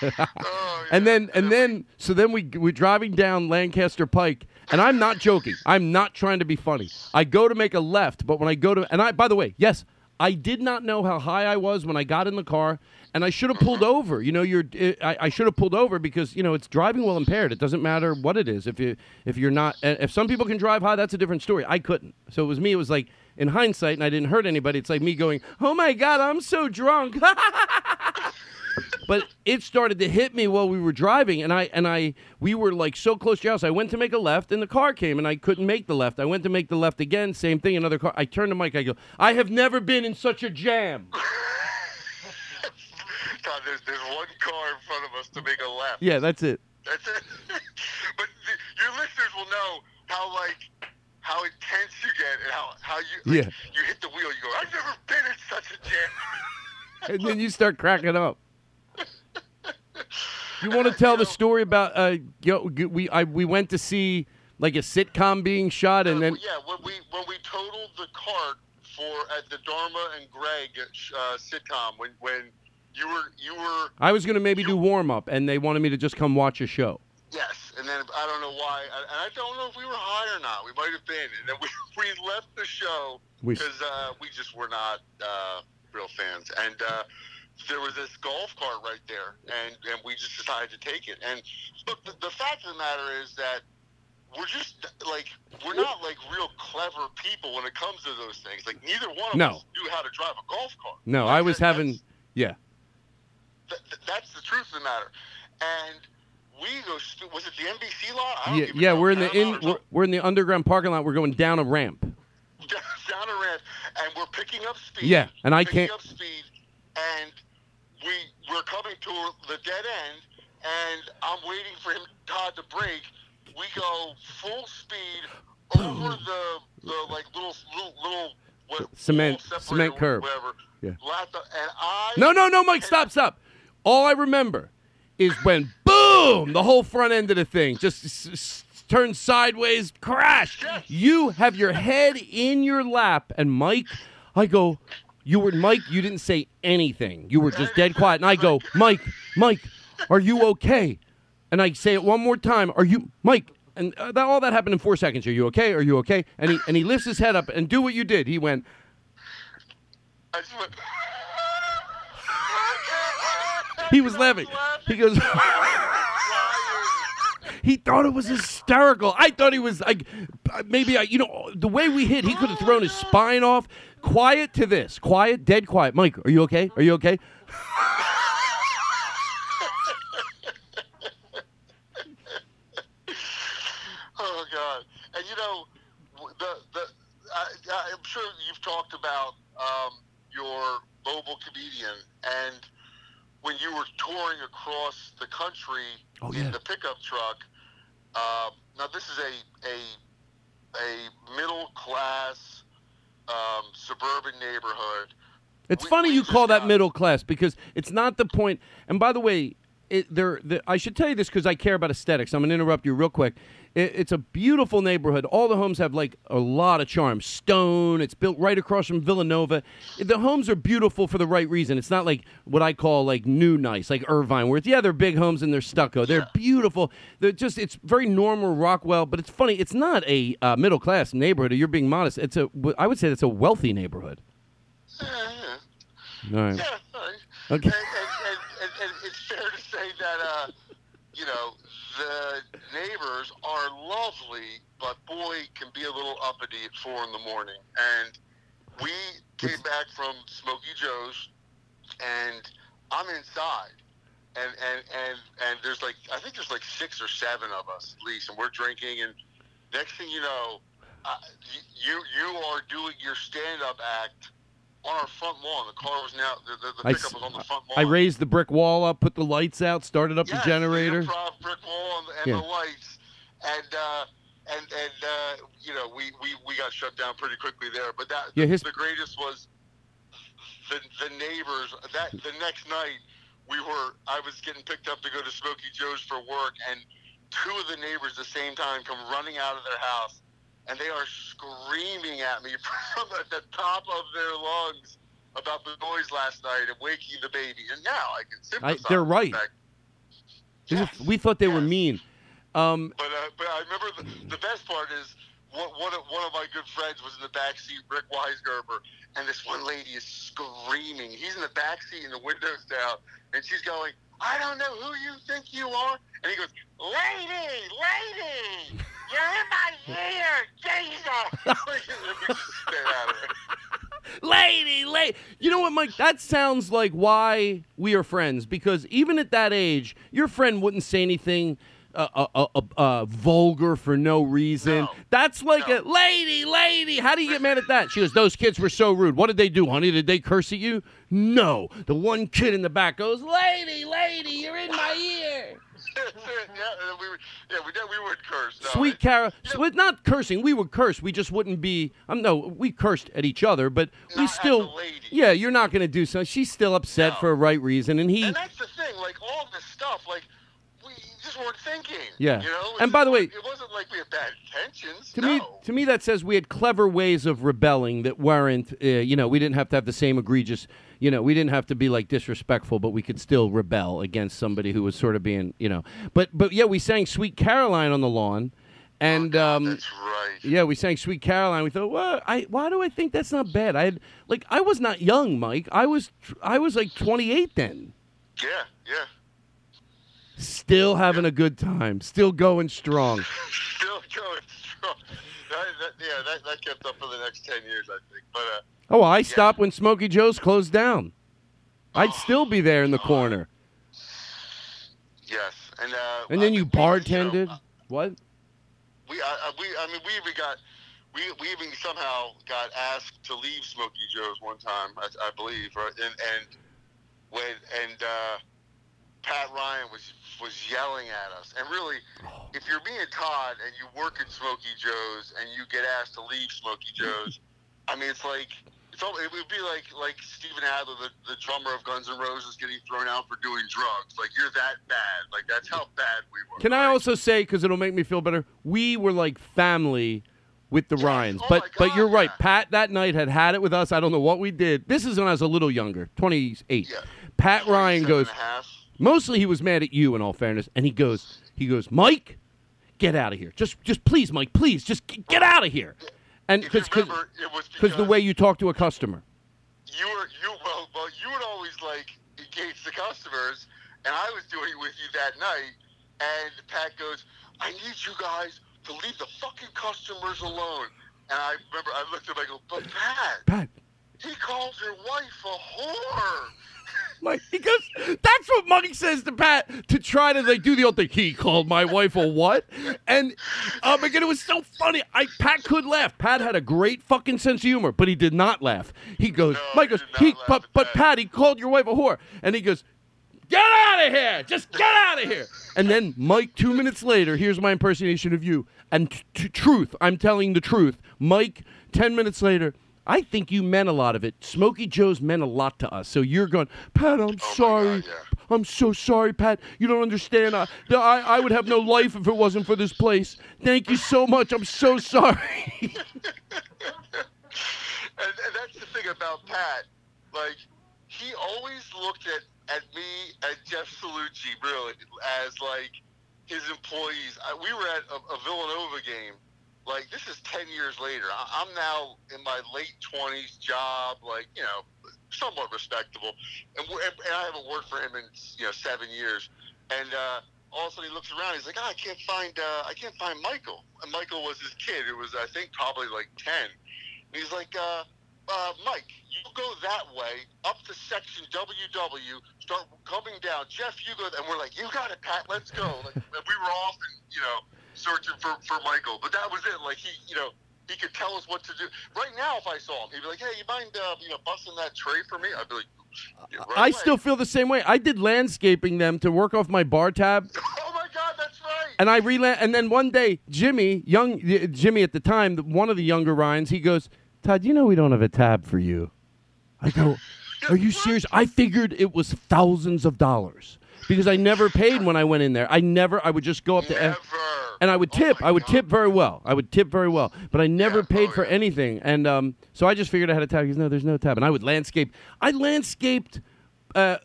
Oh, And then and then so then we we're driving down Lancaster Pike, and I'm not joking. I'm not trying to be funny. I go to make a left, but when I go to and I by the way, yes, I did not know how high I was when I got in the car, and I should have pulled over. You know, you're I, I should have pulled over because you know it's driving while impaired. It doesn't matter what it is. If you if you're not if some people can drive high, that's a different story. I couldn't. So it was me. It was like in hindsight, and I didn't hurt anybody. It's like me going, "Oh my god, I'm so drunk." but it started to hit me while we were driving and i and i we were like so close to your house i went to make a left and the car came and i couldn't make the left i went to make the left again same thing another car i turned to mike i go i have never been in such a jam God, there's there's one car in front of us to make a left. yeah that's it That's it. but the, your listeners will know how like how intense you get and how how you like, Yeah. you hit the wheel. You go, I've never been in such a jam. and then you start cracking up you want to tell the story about uh yo, we I, we went to see like a sitcom being shot and Uh, then yeah, when we when we totaled the cart for at the Dharma and Greg uh, sitcom when when you were you were i was going to maybe do warm up and they wanted me to just come watch a show yes, and then I don't know why, and I don't know if we were high or not. We might have been, and then we we left the show because uh, we just were not uh, real fans, and. There was this golf cart right there, and, and we just decided to take it. And look, the, the fact of the matter is that we're just like we're not like real clever people when it comes to those things. Like neither one of No. us knew how to drive a golf cart. no Like, i was that- having yeah Th- th- that's the truth of the matter. And we go. Was it the NBC lot? I don't yeah, yeah know, we're in the in we're, we're in the underground parking lot we're going down a ramp down a ramp, and we're picking up speed. Yeah, and I can't- up speed, and we we're coming to the dead end, and I'm waiting for him Todd to break. We go full speed over the the like little little little what, Cement- cement curb. whatever. Yeah. And I No, no, no, Mike, stop, stop. All I remember is when boom, the whole front end of the thing just s- s- turned sideways, crash. You have your head in your lap, and Mike, I go, you were Mike. You didn't say anything. You were just dead quiet, and I go, Mike, Mike, are you okay? And I say it one more time. Are you, Mike? And uh, that, all that happened in four seconds. Are you okay? Are you okay? And he and he lifts his head up and do what you did. He went. I just went. He was laughing. He goes. He thought it was hysterical. I thought he was like, maybe I, you know, the way we hit, he could have thrown his spine off. Quiet to this, quiet, dead quiet. Mike, are you okay? Are you okay? Oh God! And you know, the the I, I'm sure you've talked about um, your mobile comedian, and when you were touring across the country Oh, in the pickup truck. Um, now this is a a a middle class um, suburban neighborhood. It's We- funny we you call that middle class because it's not the point. And by the way, it, they're, the, I should tell you this because I care about aesthetics. I'm going to interrupt you real quick. It, it's a beautiful neighborhood. All the homes have like a lot of charm. Stone. It's built right across from Villanova. The homes are beautiful for the right reason. It's not like what I call like new nice, like Irvine, where it's, yeah, they're big homes and they're stucco. They're beautiful. They're just it's very normal Rockwell, but it's funny. It's not a uh, middle class neighborhood. You're being modest. It's a I would say it's a wealthy neighborhood. Yeah, yeah. All right. Yeah. Okay. And, and, and, and, and it's fair to say that, uh, you know, the neighbors are lovely, but boy, can be a little uppity at four in the morning. And we came back from Smokey Joe's, and I'm inside. And, and, and, and there's like, I think there's like six or seven of us at least, and we're drinking. And next thing you know, uh, you, you are doing your stand up act on our front lawn. The car was now, the, the, the I, pickup s- was on the front lawn. I raised the brick wall up, put the lights out, started up Yes, the generator. The improv brick wall and, and Yeah. the lights, and uh, and and uh, you know we, we, we got shut down pretty quickly there. But that Yeah, the, his- the greatest was the the neighbors. That the next night we were I was getting picked up to go to Smokey Joe's for work, and two of the neighbors at the same time come running out of their house, and they are screaming at me from at the top of their lungs about the noise last night and waking the baby. And now I can I, sympathize. they're right. we thought they were mean. Um, But uh, but I remember the, the best part is one one of, one of my good friends was in the back seat, Rick Weisgerber, and this one lady is screaming. He's in the back seat and the windows down, and she's going, "I don't know who you think you are," and he goes, "Lady, lady, you're in my ear, Jesus!" Stay out of it. lady, lady. You know what, Mike? That sounds like why we are friends. Because even at that age, your friend wouldn't say anything uh, uh, uh, uh, uh, vulgar for no reason. No. That's like No. a lady, lady. How do you get mad at that? She goes, "Those kids were so rude. What did they do, honey? Did they curse at you?" No. The one kid in the back goes, "Lady, lady, you're in my ear." yeah, we were, yeah, we did, we would curse. No, Sweet Cara, sweet, not cursing. We would curse. We just wouldn't be. Um, no, we cursed at each other, but we Not still. Yeah, you're not going to do so. She's still upset No. for a right reason, and he. And that's the thing, like all this stuff, like just weren't thinking. Yeah. You know. And by the way- it wasn't like we had bad intentions. to no. me, to me, that says we had clever ways of rebelling that weren't. Uh, you know, we didn't have to have the same egregious. You know, we didn't have to be like disrespectful, but we could still rebel against somebody who was sort of being. You know, but but yeah, we sang "Sweet Caroline" on the lawn, and um, That's right. Yeah, we sang "Sweet Caroline." We thought, well, I why do I think that's not bad? I had like I was not young, Mike. I was I was like 28 then. Yeah, yeah. Still having a good time, still going strong. Still going strong. That, that, yeah, that, that kept up for the next ten years, I think. But uh, Oh, I stopped when Smokey Joe's closed down. I'd still be there in the corner. yes, and uh, And then I you mean, bartended. know, What? we, I, I- we, I mean, we even got, we, we even somehow got asked to leave Smokey Joe's one time, I, I believe, right? And and when and uh, Pat Ryan was was yelling at us. And really, if you're me and Todd and you work at Smokey Joe's and you get asked to leave Smokey Joe's, I mean, it's like. It's all, it would be like like Steven Adler, the, the drummer of Guns N' Roses, getting thrown out for doing drugs. Like you're that bad. Like that's how bad we were. Can I also say, because it'll make me feel better, we were like family with the Ryans. oh but my but you're right. yeah. Pat that night had had it with us. I don't know what we did. This is when I was a little younger, 28. Yeah. Pat Ryan 27 goes. And a half. Mostly he was mad at you, in all fairness, and he goes, he goes, Mike, get out of here. Just just please, Mike, please, just g- get out of here. And If because remember, it was because the way you talk to a customer. you were you well well you would always like engage the customers, and I was doing it with you that night. And Pat goes, "I need you guys to leave the fucking customers alone." And I remember I looked at him, I go, "But Pat, Pat, he calls your wife a whore." Mike, because that's what Mike says to Pat to try to like do the old thing. He called my wife a what? And um, again, it was so funny. I Pat could laugh. Pat had a great fucking sense of humor, but he did not laugh. He goes, No, Mike goes, not he, but but that. Pat, he called your wife a whore, and he goes, get out of here, just get out of here. And then Mike, two minutes later, here's my impersonation of you. And t- t- truth, I'm telling the truth. Mike, ten minutes later. I think you meant a lot of it. Smokey Joe's meant a lot to us. So you're going, Pat, I'm Oh sorry. God, yeah. I'm so sorry, Pat. You don't understand. I, I, I would have no life if it wasn't for this place. Thank you so much. I'm so sorry. and, and that's the thing about Pat. Like, he always looked at, at me and Jeff Salucci, really, as like his employees. I, we were at a, a Villanova game. Like, this is 10 years later. I, I'm now in my late 20s, job, like, you know, somewhat respectable. And, we're, and, I haven't worked for him in, you know, seven years. And, uh, all of a sudden he looks around. He's like, oh, I can't find, uh, I can't find Michael. And Michael was his kid. It was, I think, probably like ten. And he's like, uh, uh, Mike, you go that way up to section WW. Start coming down. Jeff, you go. And we're like, you got it, Pat. Let's go. Like, we were off and you know searching for for Michael. But that was it. Like he, you know. He could tell us what to do. Right now, if I saw him, he'd be like, "Hey, you mind, uh, you know, busting that tray for me?" I'd be like, "Yeah, right I away." still feel the same way. I did landscaping them to work off my bar tab. Oh my God, that's right. And I relan and then one day, Jimmy, young Jimmy at the time, one of the younger Ryans, he goes, "Todd, you know we don't have a tab for you." I go, "Are you serious?" I figured it was thousands of dollars because I never paid when I went in there. I never. I would just go up to. Never. And I would Oh tip. my I would God. tip very well. I would tip very well, but I never Yeah, paid oh, for yeah. anything. And um, so I just figured I had a tab. He goes, "No, there's no tab." And I would landscape. I landscaped. Uh,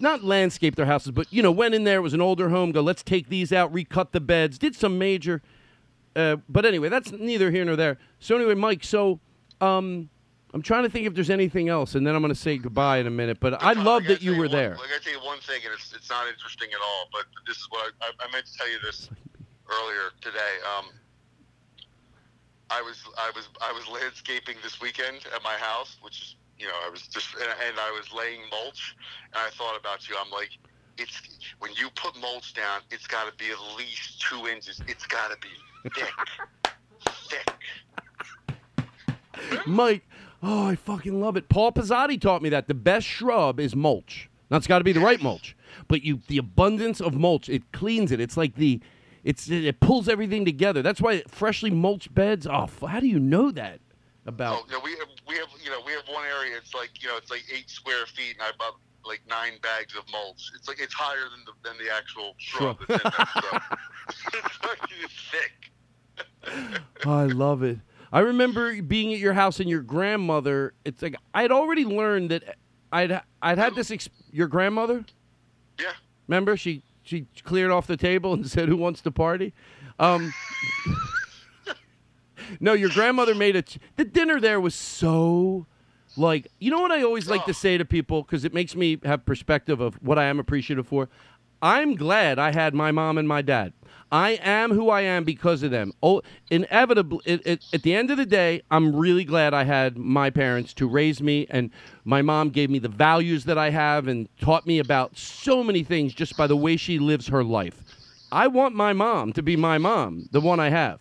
not landscape their houses, but you know, went in there. It was an older home. Go, let's take these out, recut the beds. Did some major. Uh, but anyway, that's neither here nor there. So anyway, Mike. So, um, I'm trying to think if there's anything else, and then I'm going to say goodbye in a minute. But I love gotta that you were one- there. I gotta tell you one thing, and it's, it's not interesting at all, but this is what I, I, I meant to tell you this earlier today. Um, I was I was I was landscaping this weekend at my house, which is you know I was just and, and I was laying mulch, and I thought about you. I'm like, it's when you put mulch down, it's got to be at least two inches. It's got to be thick, thick. Mike, oh, I fucking love it. Paul Pizzotti taught me that the best shrub is mulch. Now it's got to be the right mulch, but you the abundance of mulch it cleans it. It's like the it's it pulls everything together. That's why freshly mulched beds. Oh, f- how do you know that about? Oh, no, we have, we have, you know, we have one area. It's like, you know, it's like eight square feet, and I bought like nine bags of mulch. It's like it's higher than the than the actual shrub. that's in there, so. it's fucking thick. Oh, I love it. I remember being at your house and your grandmother. It's like I'd already learned that I'd I'd had this. Ex- your grandmother. Yeah. Remember, she she cleared off the table and said, "Who wants to party?" Um, no, your grandmother made a. Ch- the dinner there was so, like, you know what I always like to say to people because it makes me have perspective of what I am appreciative for. I'm glad I had my mom and my dad. I am who I am because of them. Oh, inevitably, it, it, at the end of the day, I'm really glad I had my parents to raise me, and my mom gave me the values that I have and taught me about so many things just by the way she lives her life. I want my mom to be my mom, the one I have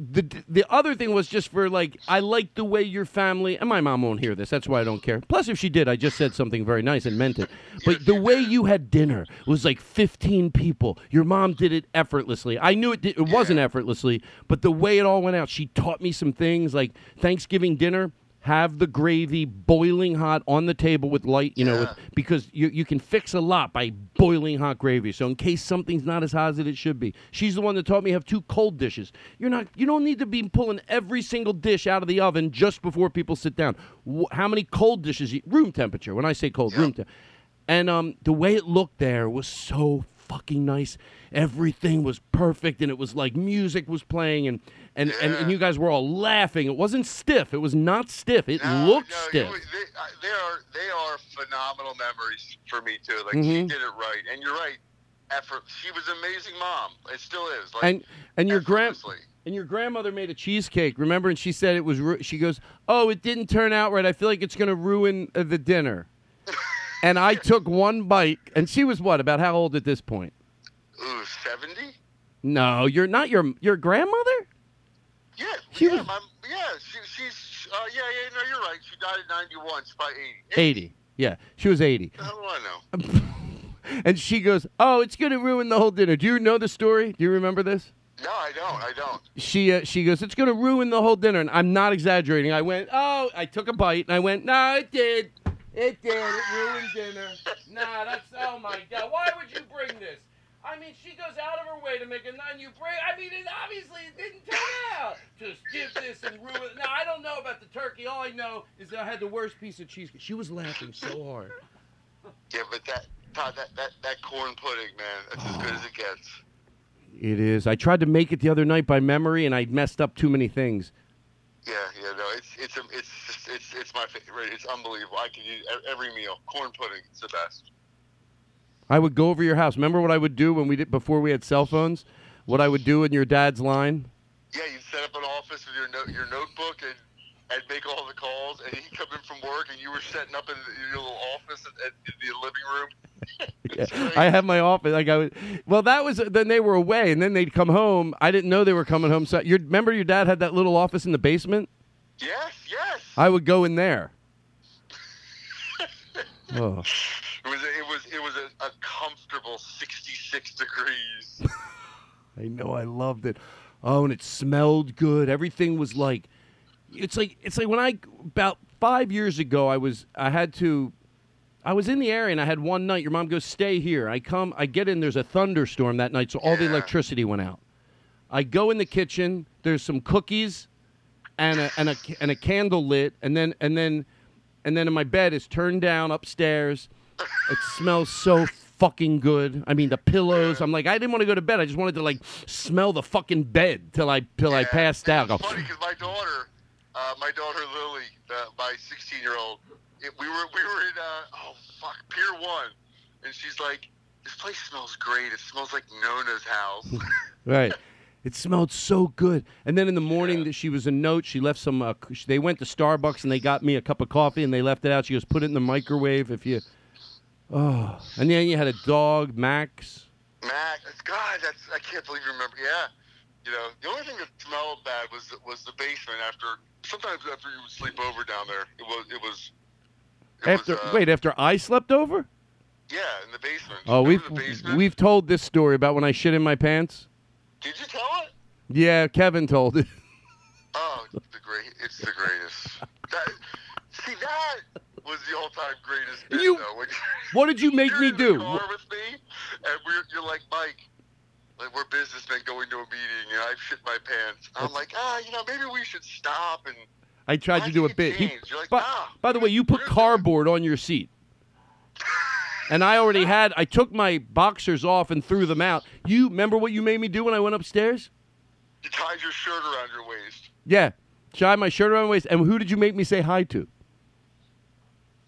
the the other thing was just for like I like the way your family and my mom won't hear this. That's why I don't care. Plus, if she did, I just said something very nice and meant it. But the way you had dinner was like fifteen people. Your mom did it effortlessly. I knew it. Did, it wasn't effortlessly, but the way it all went out, she taught me some things like Thanksgiving dinner. Have the gravy boiling hot on the table with light, you know, with, because you, you can fix a lot by boiling hot gravy. So in case something's not as hot as it should be, she's the one that taught me have two cold dishes. You're not, you don't need to be pulling every single dish out of the oven just before people sit down. Wh- how many cold dishes? You, room temperature. When I say cold, room temperature. And um, the way it looked there was so fucking nice. Everything was perfect, and it was like music was playing, and and, and, and you guys were all laughing. It wasn't stiff. It was not stiff. It No, looked no, stiff. they, uh, they are they are phenomenal memories for me too. Like Mhm. she did it right, and you're right. Effort. She was an amazing mom. It still is. Like, and and your grand and your grandmother made a cheesecake. Remember, and she said it was. Ru- she goes, "Oh, it didn't turn out right. I feel like it's going to ruin uh, the dinner." And I took one bite, and she was what? About how old at this point? Ooh, seventy. No, you're not your your grandmother. Yeah, She yeah, was- my, yeah. She, she's uh, yeah, yeah. No, you're right. She died at ninety one. She's probably eighty. Eighty. Yeah, she was eighty. How do I know? And she goes, "Oh, it's going to ruin the whole dinner." Do you know the story? Do you remember this? No, I don't. I don't. She uh, she goes, "It's going to ruin the whole dinner." And I'm not exaggerating. I went, "Oh," I took a bite and I went, "No, it did." It did. It ruined dinner. Nah, that's oh my god. Why would you bring this? I mean, she goes out of her way to make a nine. You bring. I mean, it obviously it didn't turn out. Just give this and ruin. it. Now I don't know about the turkey. All I know is that I had the worst piece of cheese. She was laughing so hard. Yeah, but that Todd, that, that that corn pudding, man, that's as good as it gets. It is. I tried to make it the other night by memory, and I messed up too many things. Yeah, yeah, no, it's it's a, it's just, it's it's my favorite. It's unbelievable. I can eat every meal. Corn pudding, it's the best. I would go over your house. Remember what I would do when we did before we had cell phones? What I would do in your dad's line? Yeah, you set up an office with your note, your notebook, and and make all the calls. And he'd come in from work, and you were setting up in your little office at, in the living room. Yeah. I have my office. Like I would. Well, that was then they were away, and then they'd come home. I didn't know they were coming home. So you remember your dad had that little office in the basement? Yes, yes. I would go in there. Oh. It was a, it was it was a, a comfortable sixty six degrees. I know I loved it. Oh, and it smelled good. Everything was like it's like it's like when I about 5 years ago I was I had to I was in the area and I had one night your mom goes stay here. I come I get in there's a thunderstorm that night so all the electricity went out. I go in the kitchen, there's some cookies and a and a and a candle lit and then and then and then in my bed is turned down upstairs. It smells so fucking good. I mean, the pillows. I'm like, I didn't want to go to bed. I just wanted to like smell the fucking bed till I till I passed out. It's funny because my daughter, uh, my daughter Lily, uh, my 16 year old, it, we were we were in uh, oh fuck Pier One, and she's like, this place smells great. It smells like Nona's house. right. It smelled so good. And then in the morning, that she was a note. She left some. Uh, c- they went to Starbucks and they got me a cup of coffee and they left it out. She goes, put it in the microwave if you. Oh, and then you had a dog, Max. Mac, God, that's I can't believe you remember. Yeah, you know, the only thing that smelled bad was was the basement. After sometimes after you would sleep over down there, it was it was. It After was, uh, wait, after I slept over. Yeah, in the basement. Oh, we've the basement? we've told this story about when I shit in my pants. Did you tell it? Yeah, Kevin told it. Oh, it's the great. It's the greatest. That, see, that was the all-time greatest. Bit, You- though. When What did you make you're me in do? The car with me, and we're, you're like Mike. Like we're businessmen going to a meeting, and I shit my pants. I'm like, ah, you know, maybe we should stop and. I tried to do a bit. He- You're like, by, "Nah, by the way, you put cardboard on your seat. And I already had. I took my boxers off and threw them out. You remember what you made me do when I went upstairs? You tied your shirt around your waist. Yeah, shy my shirt around my waist. And who did you make me say hi to?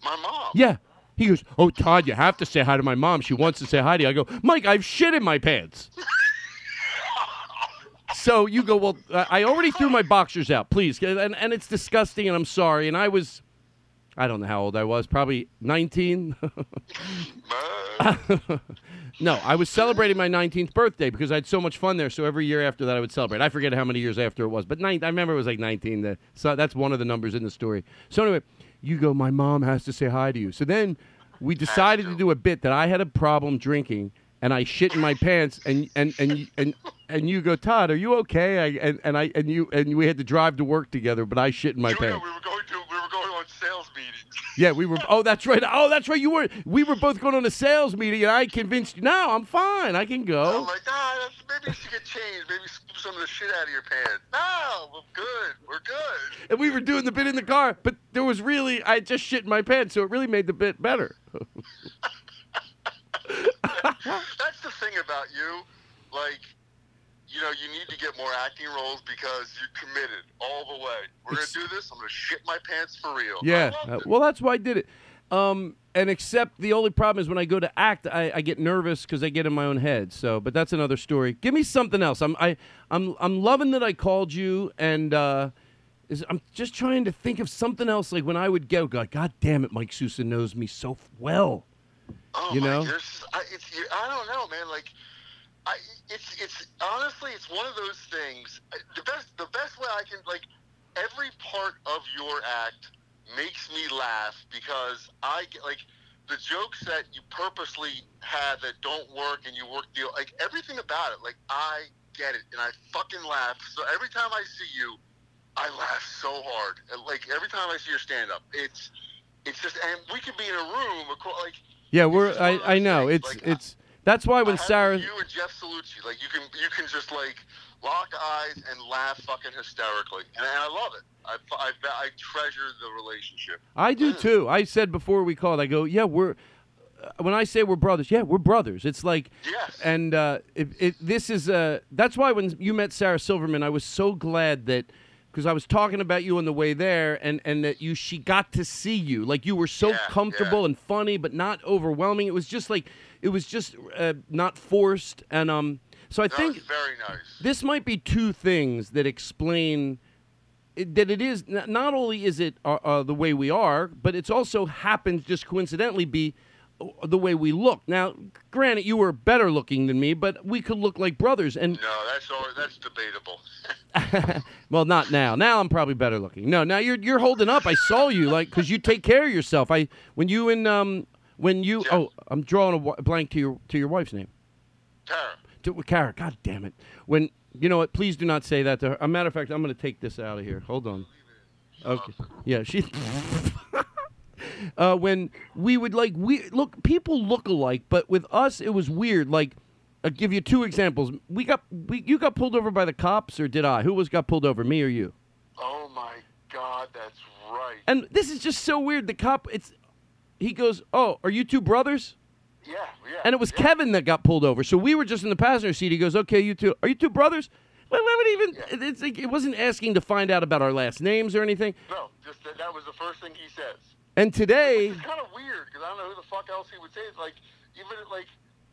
My mom. Yeah. He goes, "Oh, Todd, you have to say hi to my mom. She wants to say hi to you." I go, "Mike, I've shit in my pants." so you go, "Well, I I already threw my boxers out. Please." And and it's disgusting and I'm sorry. And I was I don't know how old I was, probably 19. no, I was celebrating my 19th birthday because I had so much fun there. So every year after that, I would celebrate. I forget how many years after it was, but nine, I remember it was like 19. The, so that's one of the numbers in the story. So anyway, you go, my mom has to say hi to you. So then we decided to do a bit that I had a problem drinking and I shit in my pants and and and and and you go, Todd, are you okay? I, and and I and you and we had to drive to work together, but I shit in my Julia, pants. we were going to we were going on sales meetings. Yeah, we were. Oh, that's right. Oh, that's right. You were. We were both going on a sales meeting, and I convinced you. No, I'm fine. I can go. I'm like, ah, that's, maybe you should get changed. Maybe scoop some of the shit out of your pants. No, we're good. We're good. And we were doing the bit in the car, but there was really. I just shit in my pants, so it really made the bit better. That's the thing about you. Like, you know, you need to get more acting roles because you're committed all the way. We're gonna do this. I'm gonna shit my pants for real. Yeah. Uh, well, that's why I did it. Um, and except the only problem is when I go to act, I, I get nervous because I get in my own head. So, but that's another story. Give me something else. I'm I I'm I'm loving that I called you, and uh, is I'm just trying to think of something else. Like when I would go, God, God damn it, Mike Sousa knows me so well. Oh you my, know? I, it's, I don't know, man. Like, I, it's, it's honestly, it's one of those things. The best, the best way I can, like, every part of your act makes me laugh because I get, like, the jokes that you purposely have that don't work and you work the, like, everything about it. Like, I get it and I fucking laugh. So every time I see you, I laugh so hard. Like every time I see your stand up, it's it's just and we could be in a room like Yeah, we're. I I know it's like, it's. That's why when Sarah. you and Jeff Salucci, like you can you can just like lock eyes and laugh fucking hysterically, and, and I love it. I, I I treasure the relationship. I do too. I said before we called, I go, yeah, we're. uh, When I say we're brothers, yeah, we're brothers. It's like, Yes. and uh, it, it, this is uh, that's why when you met Sarah Silverman, I was so glad that because I was talking about you on the way there, and and that you she got to see you, like you were so Yeah, comfortable yeah. and funny, but not overwhelming. It was just like it was just uh, not forced, and um, so I That think very nice. this might be two things that explain it, that it is not only is it uh, uh, the way we are, but it's also happens just coincidentally be the way we look. Now, granted, you were better looking than me, but we could look like brothers. And No, that's all, that's debatable. well, not now. Now I'm probably better looking. No, now you're you're holding up. I saw you like because you take care of yourself. I when you and um when you oh I'm drawing a blank to your to your wife's name. Tara. To Kara, God damn it. When you know what, please do not say that to her. A matter of fact, I'm going to take this out of here. Hold on. Okay. Yeah, she. uh, when we would like we look, people look alike, but with us it was weird. Like, I'll give you two examples. We got we you got pulled over by the cops, or did I? Who was got pulled over, me or you? Oh my God, that's right. And this is just so weird. The cop, it's he goes, "Oh, are you two brothers?" Yeah, yeah. And it was yeah. Kevin that got pulled over. So we were just in the passenger seat. He goes, "Okay, you two, are you two brothers?" Well, I would even. It's like, it wasn't asking to find out about our last names or anything. No, just that, that was the first thing he says. And today, It's kind of weird because I don't know who the fuck else he would say. It's like even like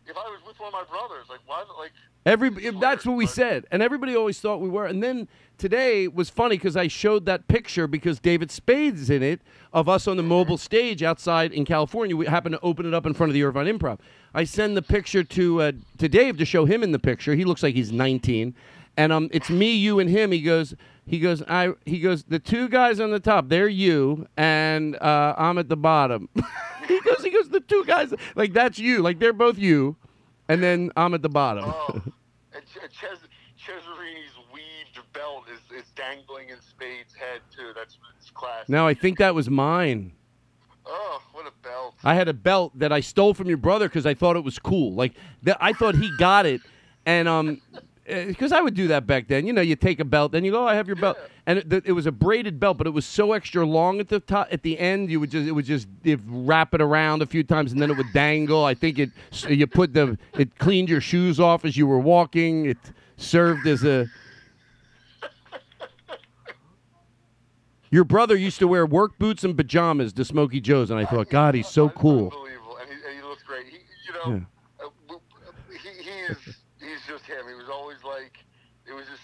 if I was with one of my brothers, like why like every It's that's what we but- said, and everybody always thought we were. And then today was funny because I showed that picture because David Spade's in it of us on the mobile stage outside in California. We happened to open it up in front of the Irvine Improv. I send the picture to uh, to Dave to show him in the picture. He looks like he's 19, and um, it's me, you, and him. He goes, he goes, I, he goes. The two guys on the top, they're you, and uh, I'm at the bottom. he goes, he goes. The two guys, like that's you, like they're both you, and then I'm at the bottom. oh, and Ch- Ches- Cesarini's weaved belt is, is dangling in Spade's head too. That's it's classic. now I think that was mine. Oh, what a belt! I had a belt that I stole from your brother because I thought it was cool. Like that, I thought he got it, and um, because I would do that back then. You know, you take a belt, then you go, oh, "I have your belt," and it, it was a braided belt, but it was so extra long at the top. At the end, you would just it would just it wrap it around a few times, and then it would dangle. I think it you put the it cleaned your shoes off as you were walking. It served as a. Your brother used to wear work boots and pajamas to Smokey Joe's, and I thought, God, he's so cool. Unbelievable, and he, and he looks great. He, you know, uh, he, he is he's just him. He was always like it was his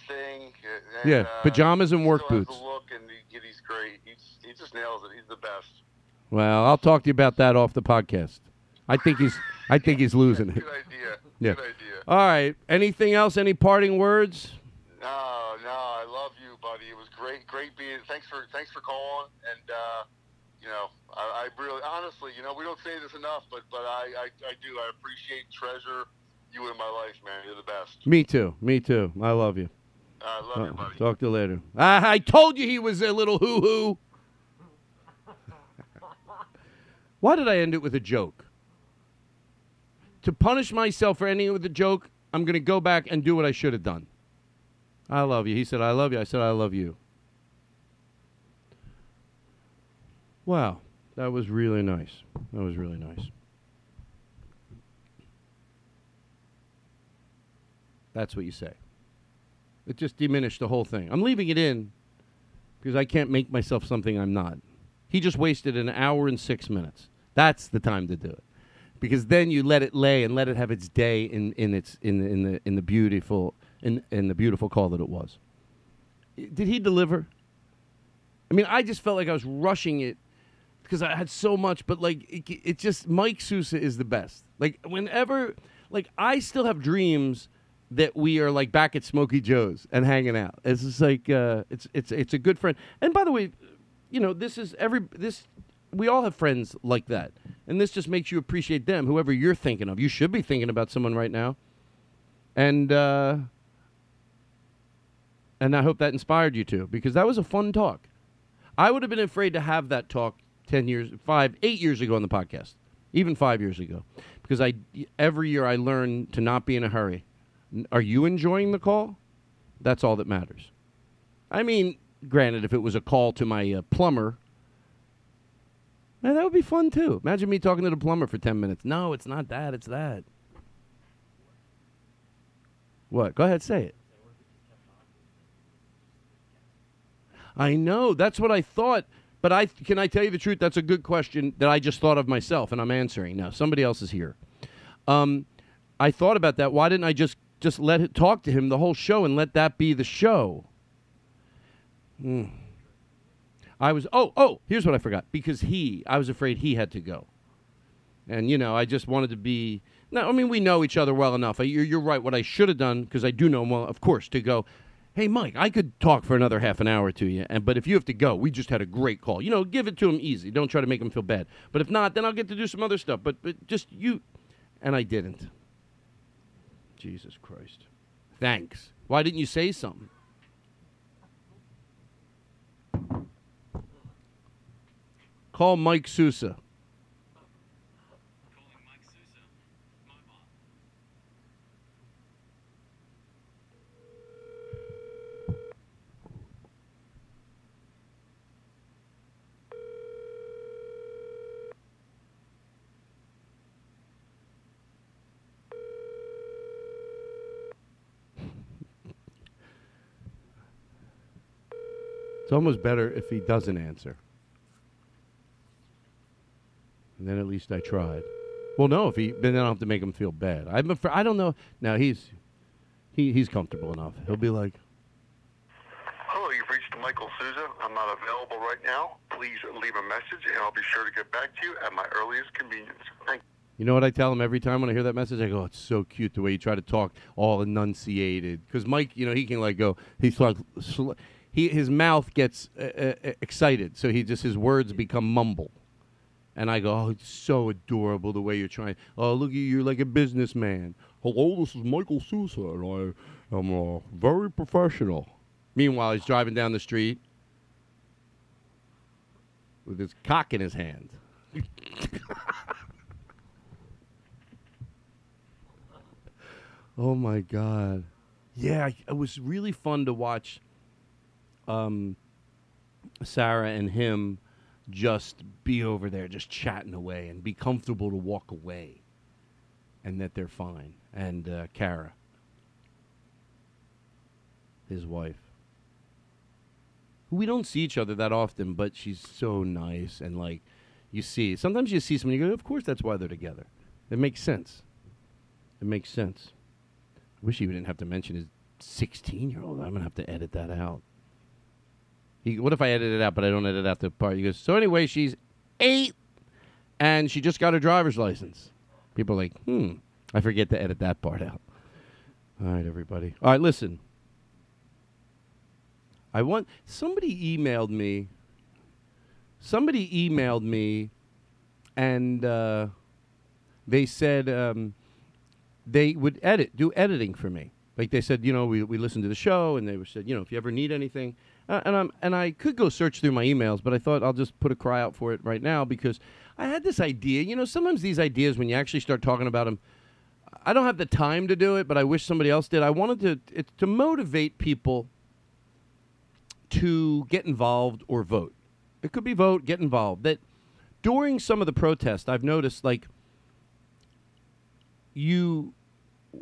uh, Yeah, uh, pajamas and work boots. Look and he, he's great. He's, he just nails it. He's the best. Well, I'll talk to you about that off the podcast. I think he's I think he's losing it. Good idea. Yeah. Good idea. All right. Anything else? Any parting words? No, no, I love you, buddy. It was great, great being. Thanks for, thanks for calling. And uh, you know, I, I really, honestly, you know, we don't say this enough, but but I, I, I do. I appreciate, treasure you in my life, man. You're the best. Me too. Me too. I love you. I love you, Uh, buddy. talk to you later. I, I told you he was a little hoo hoo. Why did I end it with a joke? To punish myself for ending it with a joke, I'm going to go back and do what I should have done. I love you. He said, I love you. I said, I love you. Wow. That was really nice. That was really nice. That's what you say. It just diminished the whole thing. I'm leaving it in because I can't make myself something I'm not. He just wasted an hour and six minutes. That's the time to do it, because then you let it lay and let it have its day in, in its in in the in the beautiful in in the beautiful call that it was. Did he deliver? I mean, I just felt like I was rushing it because I had so much, but like it, it just Mike Sousa is the best. Like whenever, like I still have dreams that we are like back at Smokey Joe's and hanging out. It's just like uh, it's it's it's a good friend. And by the way, you know this is every this we all have friends like that, and this just makes you appreciate them. Whoever you're thinking of, you should be thinking about someone right now, and uh, and I hope that inspired you to because that was a fun talk. I would have been afraid to have that talk ten years, five, eight years ago on the podcast, even five years ago, because I every year I learn to not be in a hurry. Are you enjoying the call? That's all that matters. I mean, granted, if it was a call to my uh, plumber, man, that would be fun too. Imagine me talking to the plumber for ten minutes. No, it's not that. It's that. What? Go ahead, say it. I know. That's what I thought. But I can I tell you the truth? That's a good question that I just thought of myself, and I'm answering now. Somebody else is here. Um, I thought about that. Why didn't I just just let it talk to him the whole show and let that be the show? Hmm. I was oh oh here's what I forgot because he I was afraid he had to go, and you know I just wanted to be no I mean we know each other well enough. You're, you're right. What I should have done because I do know him well, of course, to go. Hey Mike, I could talk for another half an hour to you, and but if you have to go, we just had a great call. You know, give it to him easy. Don't try to make him feel bad. But if not, then I'll get to do some other stuff. But but just you, and I didn't. Jesus Christ. Thanks. Why didn't you say something? Call Mike Sousa. It's almost better if he doesn't answer. And then at least I tried. Well, no, if he then I don't have to make him feel bad. I'm afraid, I don't know. Now he's he he's comfortable enough. He'll be like, Hello, you've reached Michael Sousa. I'm not available right now. Please leave a message, and I'll be sure to get back to you at my earliest convenience. Thank you You know what I tell him every time when I hear that message? I go, it's so cute the way you try to talk all enunciated. Because Mike, you know, he can like go, he's like, sl- he his mouth gets uh, uh, excited, so he just his words become mumble. And I go, oh, it's so adorable the way you're trying. Oh, look at you, you're like a businessman. Hello, this is Michael Sousa, and I am uh, very professional. Meanwhile, he's driving down the street with his cock in his hand. oh my God! Yeah, it was really fun to watch. Um, Sarah and him just be over there, just chatting away, and be comfortable to walk away, and that they're fine. And uh, Kara, his wife, we don't see each other that often, but she's so nice, and like you see, sometimes you see someone, you go, of course, that's why they're together. It makes sense. It makes sense. I wish he didn't have to mention his 16 year old. I'm gonna have to edit that out. He, what if I edit it out, but I don't edit out the part? He goes, so anyway, she's eight, and she just got her driver's license. People are like, hmm, I forget to edit that part out. All right, everybody. All right, listen. I want somebody emailed me. Somebody emailed me, and uh, they said um, they would edit, do editing for me. Like they said, you know, we, we listened to the show, and they said, you know, if you ever need anything, uh, and I'm and I could go search through my emails, but I thought I'll just put a cry out for it right now because I had this idea. You know, sometimes these ideas, when you actually start talking about them, I don't have the time to do it, but I wish somebody else did. I wanted to it, to motivate people to get involved or vote. It could be vote, get involved. That during some of the protests, I've noticed like you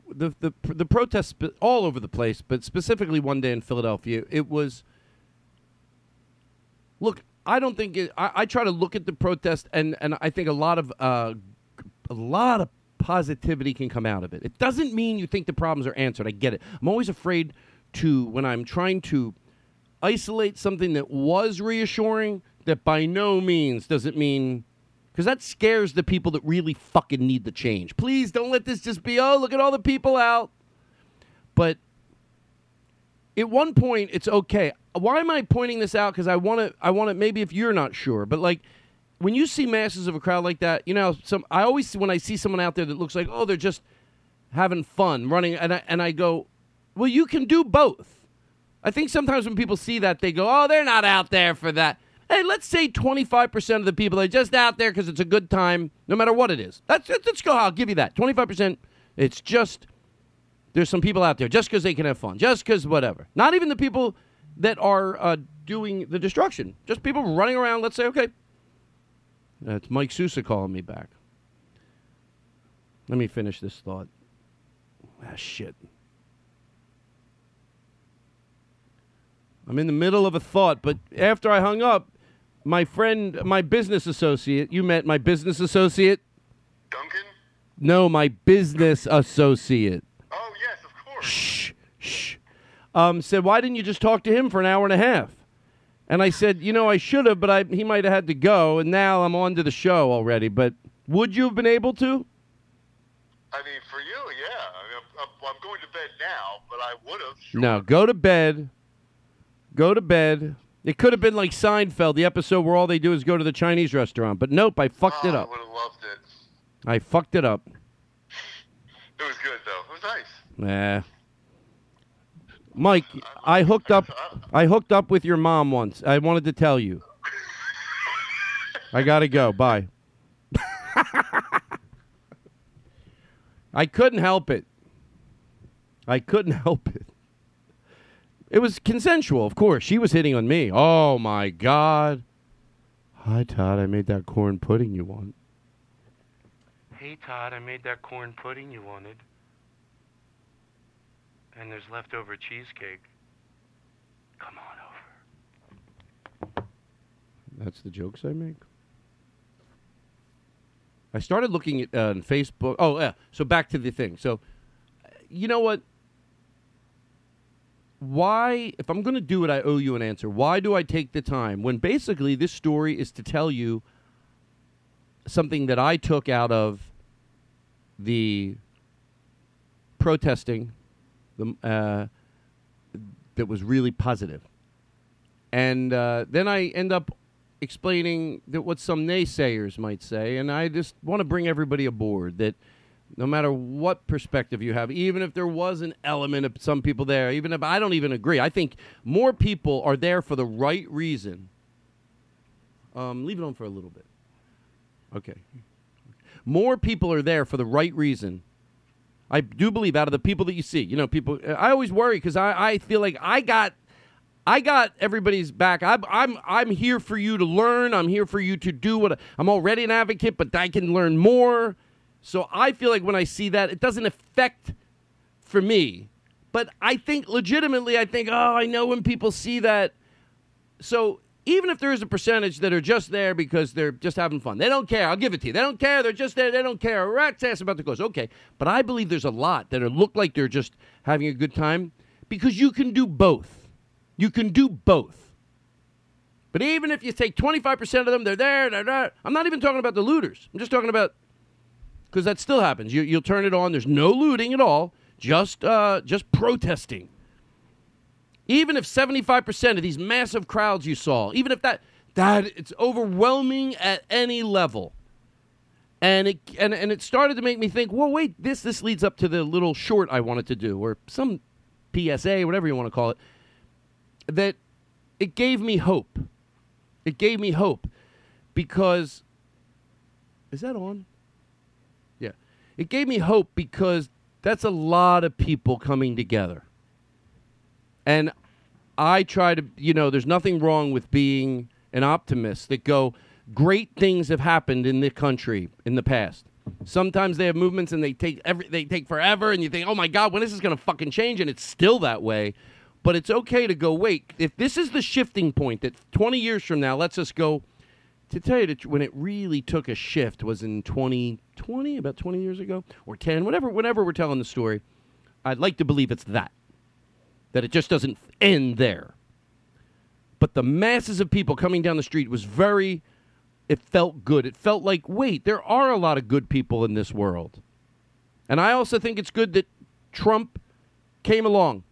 the the the protests all over the place, but specifically one day in Philadelphia, it was. Look, I don't think it. I, I try to look at the protest, and and I think a lot of uh, a lot of positivity can come out of it. It doesn't mean you think the problems are answered. I get it. I'm always afraid to when I'm trying to isolate something that was reassuring. That by no means does it mean because that scares the people that really fucking need the change. Please don't let this just be, oh, look at all the people out. But at one point, it's okay. Why am I pointing this out? Because I want to, I want to, maybe if you're not sure, but like when you see masses of a crowd like that, you know, some, I always, when I see someone out there that looks like, oh, they're just having fun running, and I, and I go, well, you can do both. I think sometimes when people see that, they go, oh, they're not out there for that. Hey, let's say 25% of the people are just out there because it's a good time, no matter what it is. Let's, let's go. I'll give you that. 25%, it's just, there's some people out there just because they can have fun, just because whatever. Not even the people that are uh, doing the destruction, just people running around. Let's say, okay, that's Mike Sousa calling me back. Let me finish this thought. Ah, shit. I'm in the middle of a thought, but after I hung up, my friend, my business associate, you met my business associate? Duncan? No, my business associate. Oh, yes, of course. Shh, shh. Um, said, why didn't you just talk to him for an hour and a half? And I said, you know, I should have, but I, he might have had to go, and now I'm on to the show already. But would you have been able to? I mean, for you, yeah. I mean, I'm, I'm- I'm going to bed now, but I would have. No, go to bed. Go to bed. It could have been like Seinfeld, the episode where all they do is go to the Chinese restaurant. But nope, I fucked it Oh, up. I would have loved it. I fucked it up. It was good, though. It was nice. Nah. Mike, I hooked up I hooked up with your mom once. I wanted to tell you. I got to go. Bye. I couldn't help it. I couldn't help it. It was consensual, of course. She was hitting on me. Oh my god. Hi Todd, I made that corn pudding you want. Hey Todd, I made that corn pudding you wanted. And there's leftover cheesecake. Come on over. That's the jokes I make. I started looking at uh, Facebook. Oh, yeah. So back to the thing. So, you know what? Why, if I'm going to do it, I owe you an answer. Why do I take the time when basically this story is to tell you something that I took out of the protesting the, uh, that was really positive. And uh, then I end up explaining that what some naysayers might say, and I just want to bring everybody aboard that no matter what perspective you have, even if there was an element of some people there, even if I don't even agree, I think more people are there for the right reason. Um, leave it on for a little bit. Okay. More people are there for the right reason. I do believe out of the people that you see, you know, people. I always worry because I, I feel like I got I got everybody's back. I'm, I'm, I'm here for you to learn. I'm here for you to do what I'm already an advocate, but I can learn more. So I feel like when I see that, it doesn't affect for me. But I think legitimately, I think, oh, I know when people see that. So even if there is a percentage that are just there because they're just having fun, they don't care. I'll give it to you. They don't care. They're just there. They don't care. Rat's ass about the cause. Okay. But I believe there's a lot that are, look like they're just having a good time because you can do both. You can do both. But even if you take 25% of them, they're there, they're there. I'm not even talking about the looters. I'm just talking about, because that still happens. You, you'll turn it on, there's no looting at all, just, uh, just protesting. Even if 75% of these massive crowds you saw, even if that, that it's overwhelming at any level. And it, and, and it started to make me think, well, wait, this, this leads up to the little short I wanted to do, or some PSA, whatever you want to call it that it gave me hope. It gave me hope because is that on? Yeah. It gave me hope because that's a lot of people coming together. And I try to, you know, there's nothing wrong with being an optimist that go, great things have happened in the country in the past. Sometimes they have movements and they take every they take forever and you think, "Oh my god, when is this going to fucking change?" and it's still that way. But it's okay to go, "Wait, if this is the shifting point that 20 years from now, lets us go to tell you that when it really took a shift was in 2020, about 20 years ago or 10, whatever whenever we're telling the story. I'd like to believe it's that. That it just doesn't end there. But the masses of people coming down the street was very it felt good. It felt like, wait, there are a lot of good people in this world. And I also think it's good that Trump came along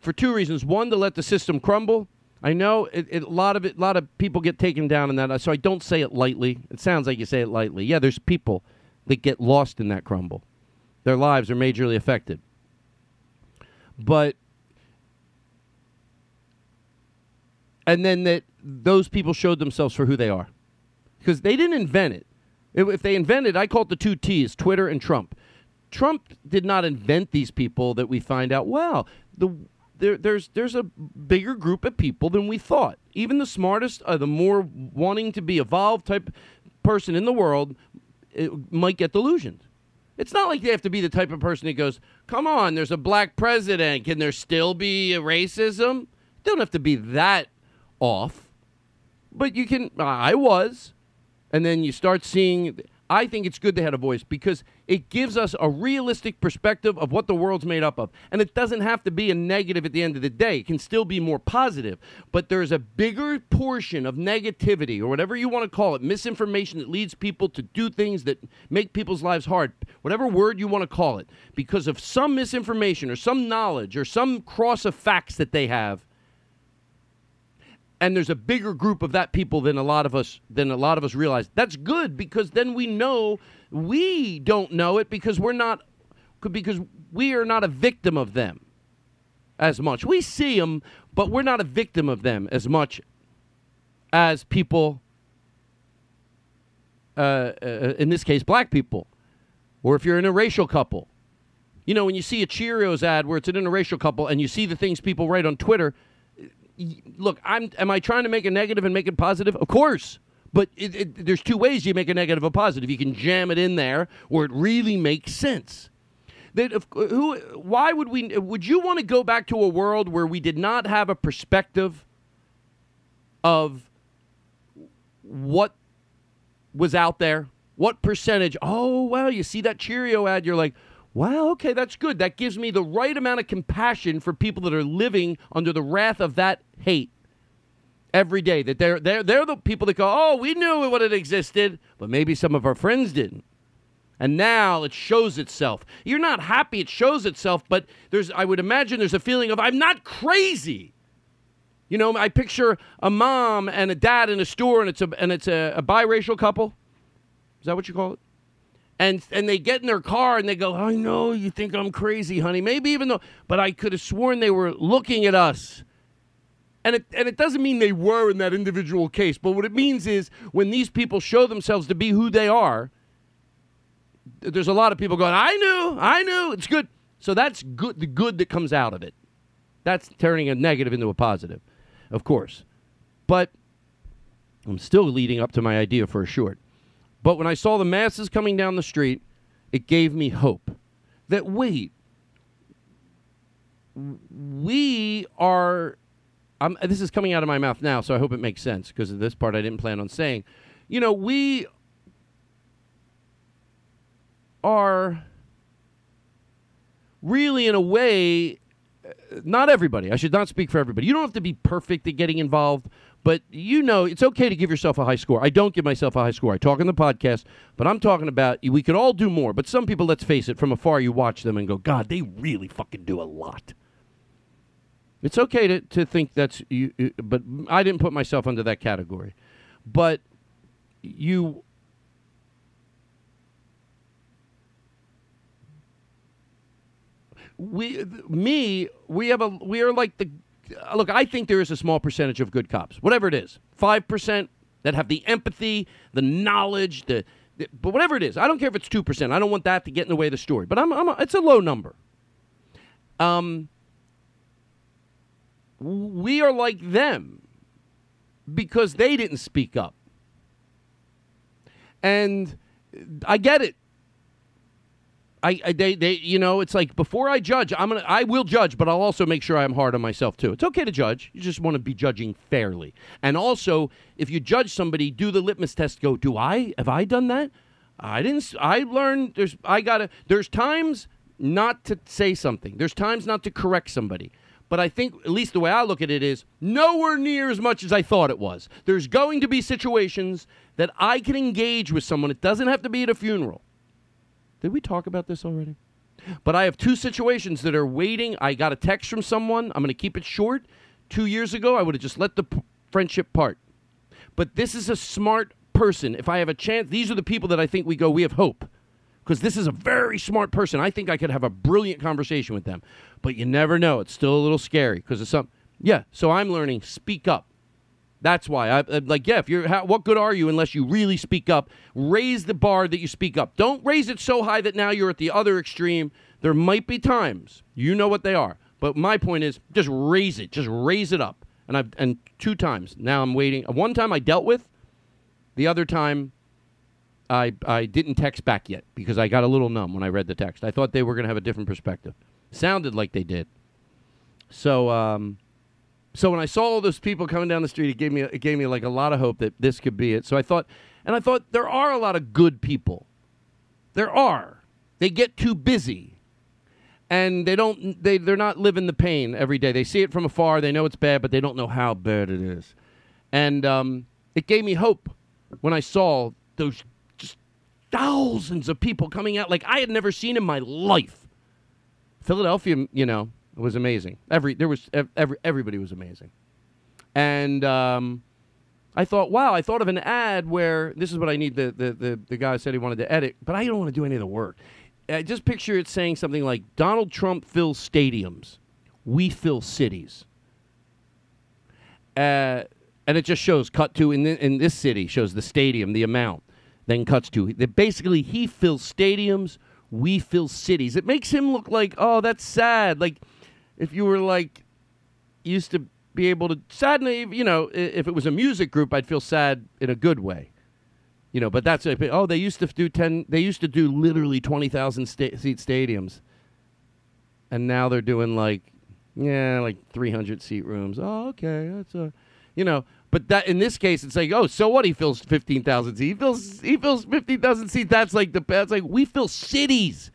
for two reasons. One, to let the system crumble. I know it, it, a lot of it, a lot of people get taken down in that, so I don't say it lightly. It sounds like you say it lightly. Yeah, there's people that get lost in that crumble. Their lives are majorly affected. But and then that those people showed themselves for who they are. Because they didn't invent it. If they invented, I call it the two T's: Twitter and Trump. Trump did not invent these people that we find out. Well, the there, there's there's a bigger group of people than we thought. Even the smartest, uh, the more wanting to be evolved type person in the world, might get delusioned. It's not like they have to be the type of person that goes, "Come on, there's a black president. Can there still be racism?" Don't have to be that off, but you can. I was, and then you start seeing. I think it's good they had a voice because it gives us a realistic perspective of what the world's made up of. And it doesn't have to be a negative at the end of the day. It can still be more positive. But there's a bigger portion of negativity or whatever you want to call it, misinformation that leads people to do things that make people's lives hard, whatever word you want to call it, because of some misinformation or some knowledge or some cross of facts that they have and there's a bigger group of that people than a lot of us than a lot of us realize. That's good because then we know we don't know it because we're not because we are not a victim of them as much. We see them, but we're not a victim of them as much as people. Uh, uh, in this case, black people, or if you're in a racial couple. You know, when you see a Cheerios ad where it's an interracial couple, and you see the things people write on Twitter, look, I'm am I trying to make a negative and make it positive? Of course. But it, it, there's two ways you make a negative a positive. You can jam it in there where it really makes sense. That if, who? Why would we? Would you want to go back to a world where we did not have a perspective of what was out there? What percentage? Oh, well, you see that Cheerio ad, you're like, Wow, okay, that's good. That gives me the right amount of compassion for people that are living under the wrath of that hate every day. That they're they're they're the people that go, "Oh, we knew what it existed, but maybe some of our friends didn't." And now it shows itself. You're not happy it shows itself, but there's I would imagine there's a feeling of I'm not crazy. You know, I picture a mom and a dad in a store and it's a and it's a, a biracial couple. Is that what you call it? And and they get in their car and they go, "I know you think I'm crazy, honey. Maybe even though, but I could have sworn they were looking at us." And it and it doesn't mean they were in that individual case, but what it means is when these people show themselves to be who they are, there's a lot of people going, "I knew, I knew." It's good. So that's good. The good that comes out of it, that's turning a negative into a positive, of course. But I'm still leading up to my idea for a short. But when I saw the masses coming down the street, it gave me hope that wait, we are. I'm, this is coming out of my mouth now, so I hope it makes sense because of this part I didn't plan on saying. You know, we are really, in a way, uh, not everybody. I should not speak for everybody. You don't have to be perfect at getting involved, but you know it's okay to give yourself a high score. I don't give myself a high score. I talk in the podcast, but I'm talking about we could all do more. But some people, let's face it, from afar you watch them and go, God, they really fucking do a lot. It's okay to, to think that's you, but I didn't put myself under that category. But you we me we have a we are like the look i think there is a small percentage of good cops whatever it is. 5% that have the empathy the knowledge the, the but whatever it is i don't care if it's 2% i don't want that to get in the way of the story but i'm, I'm a, it's a low number. Um we are like them because they didn't speak up. And i get it I, I they, they you know it's like before I judge I'm gonna I will judge but I'll also make sure I'm hard on myself too. It's okay to judge. You just want to be judging fairly. And also if you judge somebody, do the litmus test. Go, do I have I done that? I didn't. I learned there's I gotta there's times not to say something. There's times not to correct somebody. But I think at least the way I look at it is nowhere near as much as I thought it was. There's going to be situations that I can engage with someone. It doesn't have to be at a funeral. Did we talk about this already? But I have two situations that are waiting. I got a text from someone. I'm going to keep it short. Two years ago, I would have just let the p- friendship part. But this is a smart person. If I have a chance, these are the people that I think we go, we have hope. Because this is a very smart person. I think I could have a brilliant conversation with them. But you never know. It's still a little scary because of some. Yeah, so I'm learning speak up. That's why. I, I'm like, yeah, if you're, how, what good are you unless you really speak up? Raise the bar that you speak up. Don't raise it so high that now you're at the other extreme. There might be times, you know what they are. But my point is, just raise it. Just raise it up. And I've and two times now I'm waiting. One time I dealt with. The other time, I I didn't text back yet because I got a little numb when I read the text. I thought they were going to have a different perspective. Sounded like they did. So um, so when I saw all those people coming down the street, it gave me it gave me like a lot of hope that this could be it. So I thought, and I thought there are a lot of good people. There are. They get too busy, and they don't. They they're not living the pain every day. They see it from afar. They know it's bad, but they don't know how bad it is. And um, it gave me hope when I saw those just thousands of people coming out like I had never seen in my life. Philadelphia, you know, was amazing. Every there was every everybody was amazing, and um, I thought, wow, I thought of an ad where this is what I need. The the the, the guy said he wanted to edit, but I don't want to do any of the work. Uh, just picture it saying something like Donald Trump fills stadiums, we fill cities. Uh, and it just shows cut to in, the, in this city shows the stadium, the amount. Then cuts to that basically he fills stadiums, we fill cities. It makes him look like oh that's sad. Like if you were like used to be able to sadly you know if it was a music group I'd feel sad in a good way. You know, but that's oh they used to do ten they used to do literally twenty thousand sta- seat stadiums, and now they're doing like yeah like three hundred seat rooms. Oh okay that's a you know. But that in this case, it's like, oh, so what? He fills fifteen thousand seats. He fills he fills fifteen thousand seats. That's like the that's like we fill cities.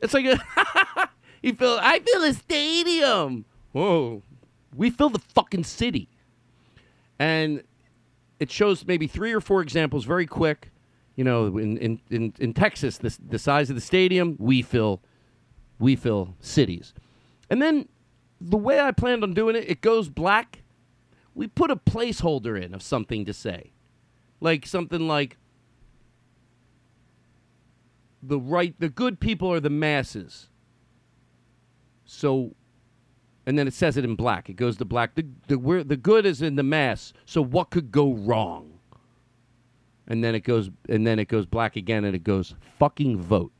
It's like a he fill I fill a stadium. Whoa, we fill the fucking city, and it shows maybe three or four examples very quick. You know, in in in, in Texas, the the size of the stadium, we fill we fill cities, and then the way I planned on doing it, it goes black we put a placeholder in of something to say. Like something like the right the good people are the masses. So and then it says it in black. It goes to black. The the the good is in the mass. So what could go wrong? And then it goes and then it goes black again and it goes fucking vote.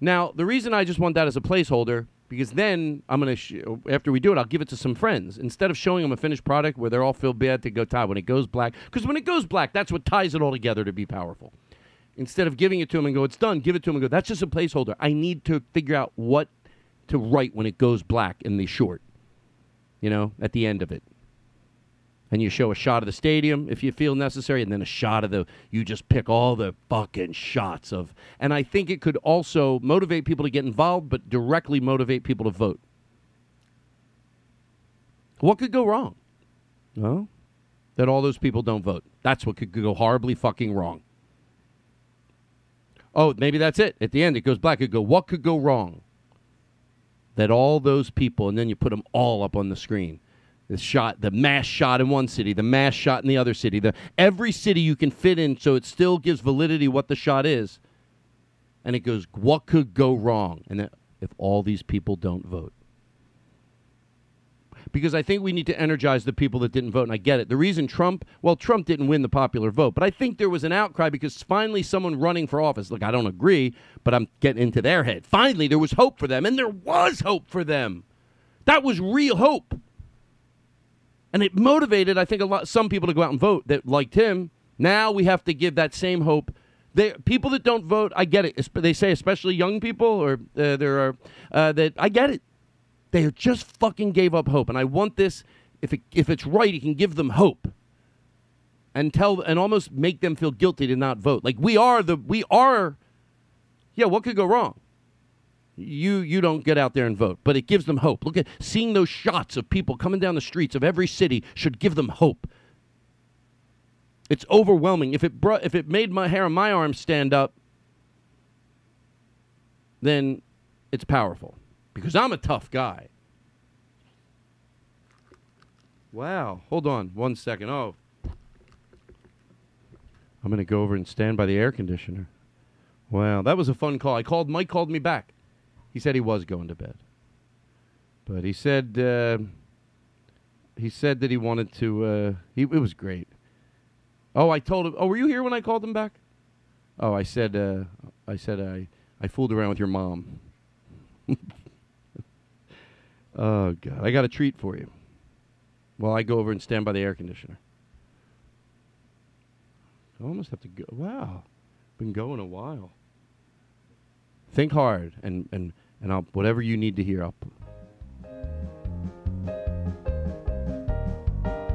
Now, the reason I just want that as a placeholder because then I'm gonna sh- after we do it, I'll give it to some friends instead of showing them a finished product where they're all feel bad to go tie when it goes black. Because when it goes black, that's what ties it all together to be powerful. Instead of giving it to them and go, it's done, give it to them and go, that's just a placeholder. I need to figure out what to write when it goes black in the short. You know, at the end of it. And you show a shot of the stadium if you feel necessary, and then a shot of the. You just pick all the fucking shots of. And I think it could also motivate people to get involved, but directly motivate people to vote. What could go wrong? Well, that all those people don't vote. That's what could go horribly fucking wrong. Oh, maybe that's it. At the end, it goes black. It go, what could go wrong? That all those people, and then you put them all up on the screen. The shot, the mass shot in one city, the mass shot in the other city. The every city you can fit in, so it still gives validity what the shot is. And it goes, what could go wrong? And if all these people don't vote, because I think we need to energize the people that didn't vote. And I get it. The reason Trump, well, Trump didn't win the popular vote, but I think there was an outcry because finally someone running for office. Look, I don't agree, but I'm getting into their head. Finally, there was hope for them, and there was hope for them. That was real hope. And it motivated, I think, a lot some people to go out and vote that liked him. Now we have to give that same hope. They, people that don't vote, I get it. They say, especially young people, or uh, there are uh, that I get it. They just fucking gave up hope, and I want this. If it, if it's right, you can give them hope, and tell and almost make them feel guilty to not vote. Like we are the we are. Yeah, what could go wrong? You you don't get out there and vote, but it gives them hope. Look at seeing those shots of people coming down the streets of every city should give them hope. It's overwhelming. If it brought, if it made my hair on my arms stand up, then it's powerful because I'm a tough guy. Wow. Hold on one second. Oh. I'm going to go over and stand by the air conditioner. Wow, that was a fun call. I called Mike called me back. He said he was going to bed. But he said uh, he said that he wanted to. Uh, he, it was great. Oh, I told him. Oh, were you here when I called him back? Oh, I said. Uh, I said I I fooled around with your mom. oh God, I got a treat for you. While I go over and stand by the air conditioner. I almost have to go. Wow, been going a while. Think hard, and and and I'll whatever you need to hear. I'll.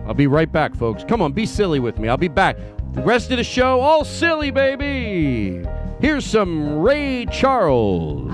I'll be right back, folks. Come on, be silly with me. I'll be back. The rest of the show, all silly, baby. Here's some Ray Charles.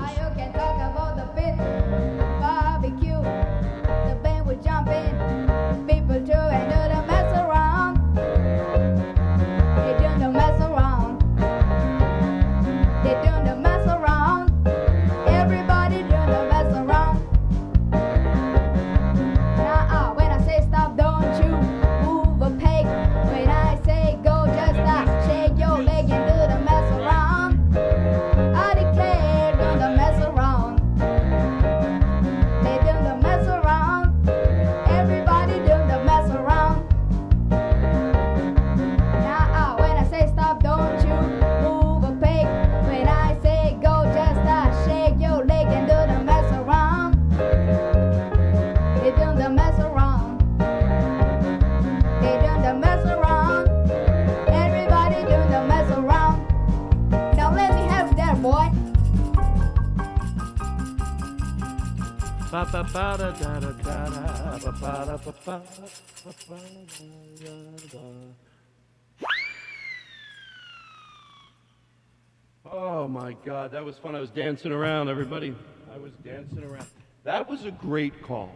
Oh my God, that was fun. I was dancing around, everybody. I was dancing around. That was a great call.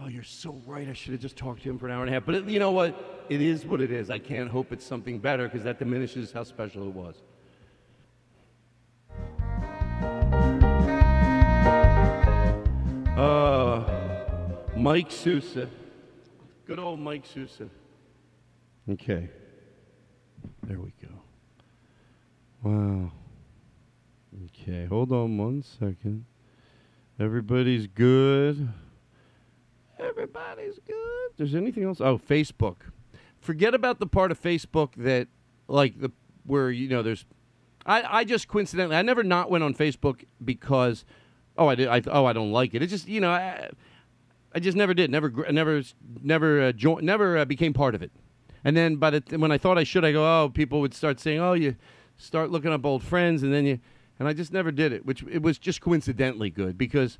Oh, you're so right. I should have just talked to him for an hour and a half. But it, you know what? It is what it is. I can't hope it's something better because that diminishes how special it was. Uh, Mike Sousa. Good old Mike Sousa. Okay. There we go. Wow. Okay, hold on one second. Everybody's good. Everybody's good. There's anything else? Oh, Facebook. Forget about the part of Facebook that, like the where you know there's. I I just coincidentally I never not went on Facebook because, oh I did I oh I don't like it. It just you know I, I just never did. Never never never uh, joined. Never uh, became part of it. And then by the when I thought I should, I go oh people would start saying oh you start looking up old friends and then you and I just never did it, which it was just coincidentally good because.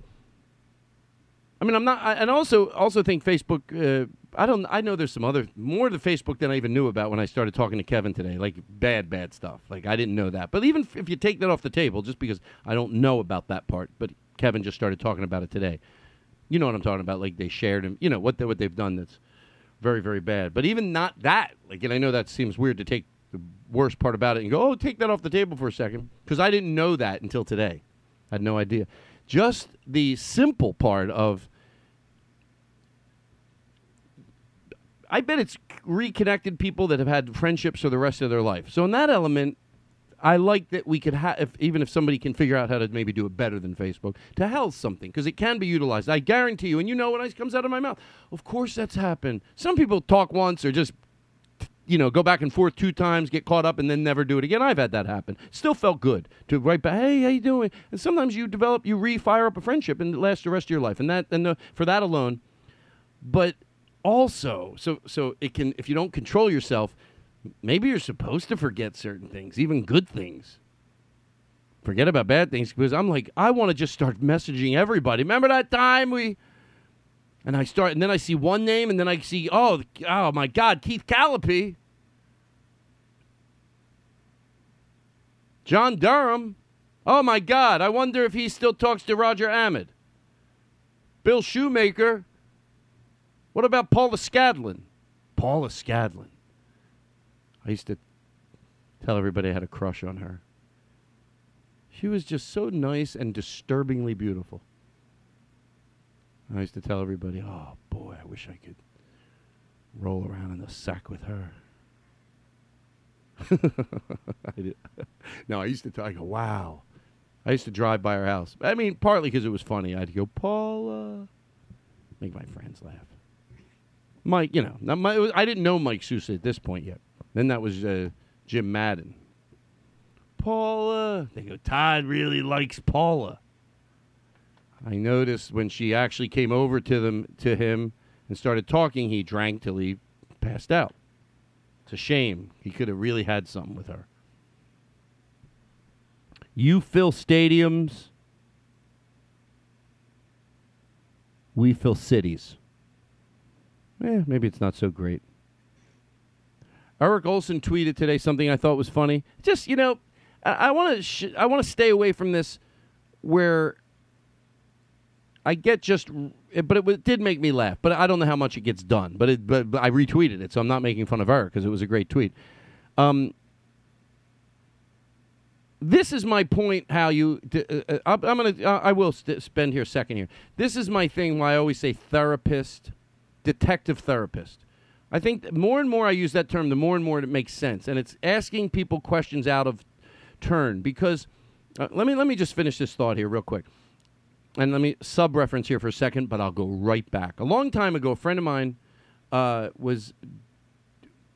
I mean, I'm not, I, and also also think Facebook. Uh, I don't. I know there's some other more to Facebook than I even knew about when I started talking to Kevin today. Like bad, bad stuff. Like I didn't know that. But even if you take that off the table, just because I don't know about that part, but Kevin just started talking about it today. You know what I'm talking about? Like they shared him. You know what they, what they've done that's very very bad. But even not that. Like, and I know that seems weird to take the worst part about it and go, oh, take that off the table for a second, because I didn't know that until today. I had no idea. Just the simple part of I bet it's reconnected people that have had friendships for the rest of their life. So in that element, I like that we could have, even if somebody can figure out how to maybe do it better than Facebook, to hell something because it can be utilized. I guarantee you, and you know what comes out of my mouth. Of course, that's happened. Some people talk once or just, you know, go back and forth two times, get caught up, and then never do it again. I've had that happen. Still felt good to write back. Hey, how you doing? And sometimes you develop, you re-fire up a friendship, and it lasts the rest of your life. And that, and the, for that alone, but also so so it can if you don't control yourself maybe you're supposed to forget certain things even good things. Forget about bad things because i'm like i want to just start messaging everybody. Remember that time we and i start and then i see one name and then i see oh oh my god keith Callipy, john durham. Oh my god i wonder if he still talks to roger ahmed. Bill shoemaker. What about Paula Scadlin? Paula Scadlin. I used to tell everybody I had a crush on her. She was just so nice and disturbingly beautiful. I used to tell everybody, oh boy, I wish I could roll around in the sack with her. I no, I used to tell, I go, wow. I used to drive by her house. I mean, partly because it was funny. I'd go, Paula. Make my friends laugh. Mike, you know, not my, was- I didn't know Mike Sousa at this point yet. Then that was uh, Jim Madden. Paula. They go, Todd really likes Paula. I noticed when she actually came over to them to him and started talking, he drank till he passed out. It's a shame. He could have really had something with her. You fill stadiums. We fill cities. Eh, maybe it's not so great. Eric Olson tweeted today something I thought was funny. Just you know, I, want to sh- I want to stay away from this where I get just, but it, w- did make me laugh. But I don't know how much it gets done. But it, but, but I retweeted it, so I'm not making fun of Eric because it was a great tweet. Um, this is my point. How you? Uh, uh, I'm I'm gonna. Uh, I will st- spend here a second here. This is my thing. Why I always say therapist, detective therapist. I think more and more I use that term, the more and more it makes sense, and it's asking people questions out of turn. Because uh, let me let me just finish this thought here real quick, and let me sub reference here for a second, but I'll go right back. A long time ago, a friend of mine uh, was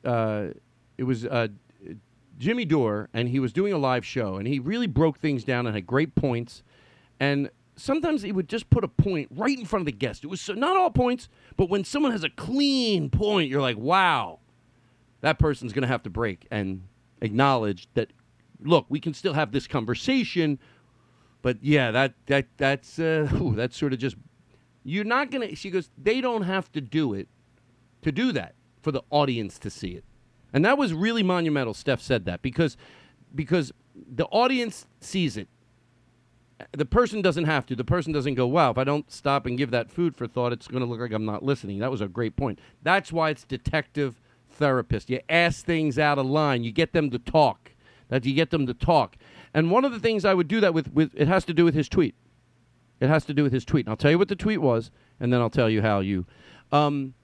uh, it was uh, Jimmy Dore, and he was doing a live show, and he really broke things down and had great points. And sometimes he would just put a point right in front of the guest. It was so, not all points, but when someone has a clean point, you're like, wow, that person's going to have to break and acknowledge that. Look, we can still have this conversation, but yeah, that that that's uh, that's sort of just. You're not gonna. She goes. They don't have to do it to do that for the audience to see it. And that was really monumental. Steph said that because because the audience sees it. The person doesn't have to. The person doesn't go, wow, if I don't stop and give that food for thought, it's going to look like I'm not listening. That was a great point. That's why it's detective therapist. You ask things out of line, you get them to talk. That you get them to talk. And one of the things I would do that with, with it has to do with his tweet. It has to do with his tweet. And I'll tell you what the tweet was, and then I'll tell you how you. Um,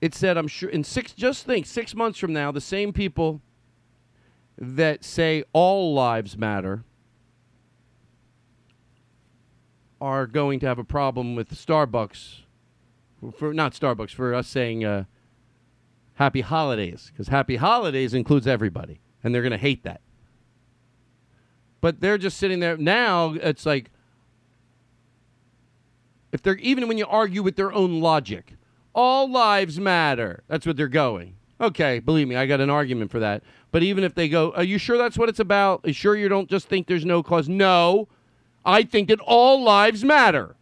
it said, I'm sure in six, just think, six months from now, the same people that say all lives matter are going to have a problem with Starbucks, for not Starbucks, for us saying uh, happy holidays, because happy holidays includes everybody, and they're going to hate that. But they're just sitting there now. It's like if they're even when you argue with their own logic, all lives matter. That's what they're going. Okay, believe me, I got an argument for that. But even if they go, are you sure that's what it's about? Are you sure you don't just think there's no cause? No, I think that all lives matter.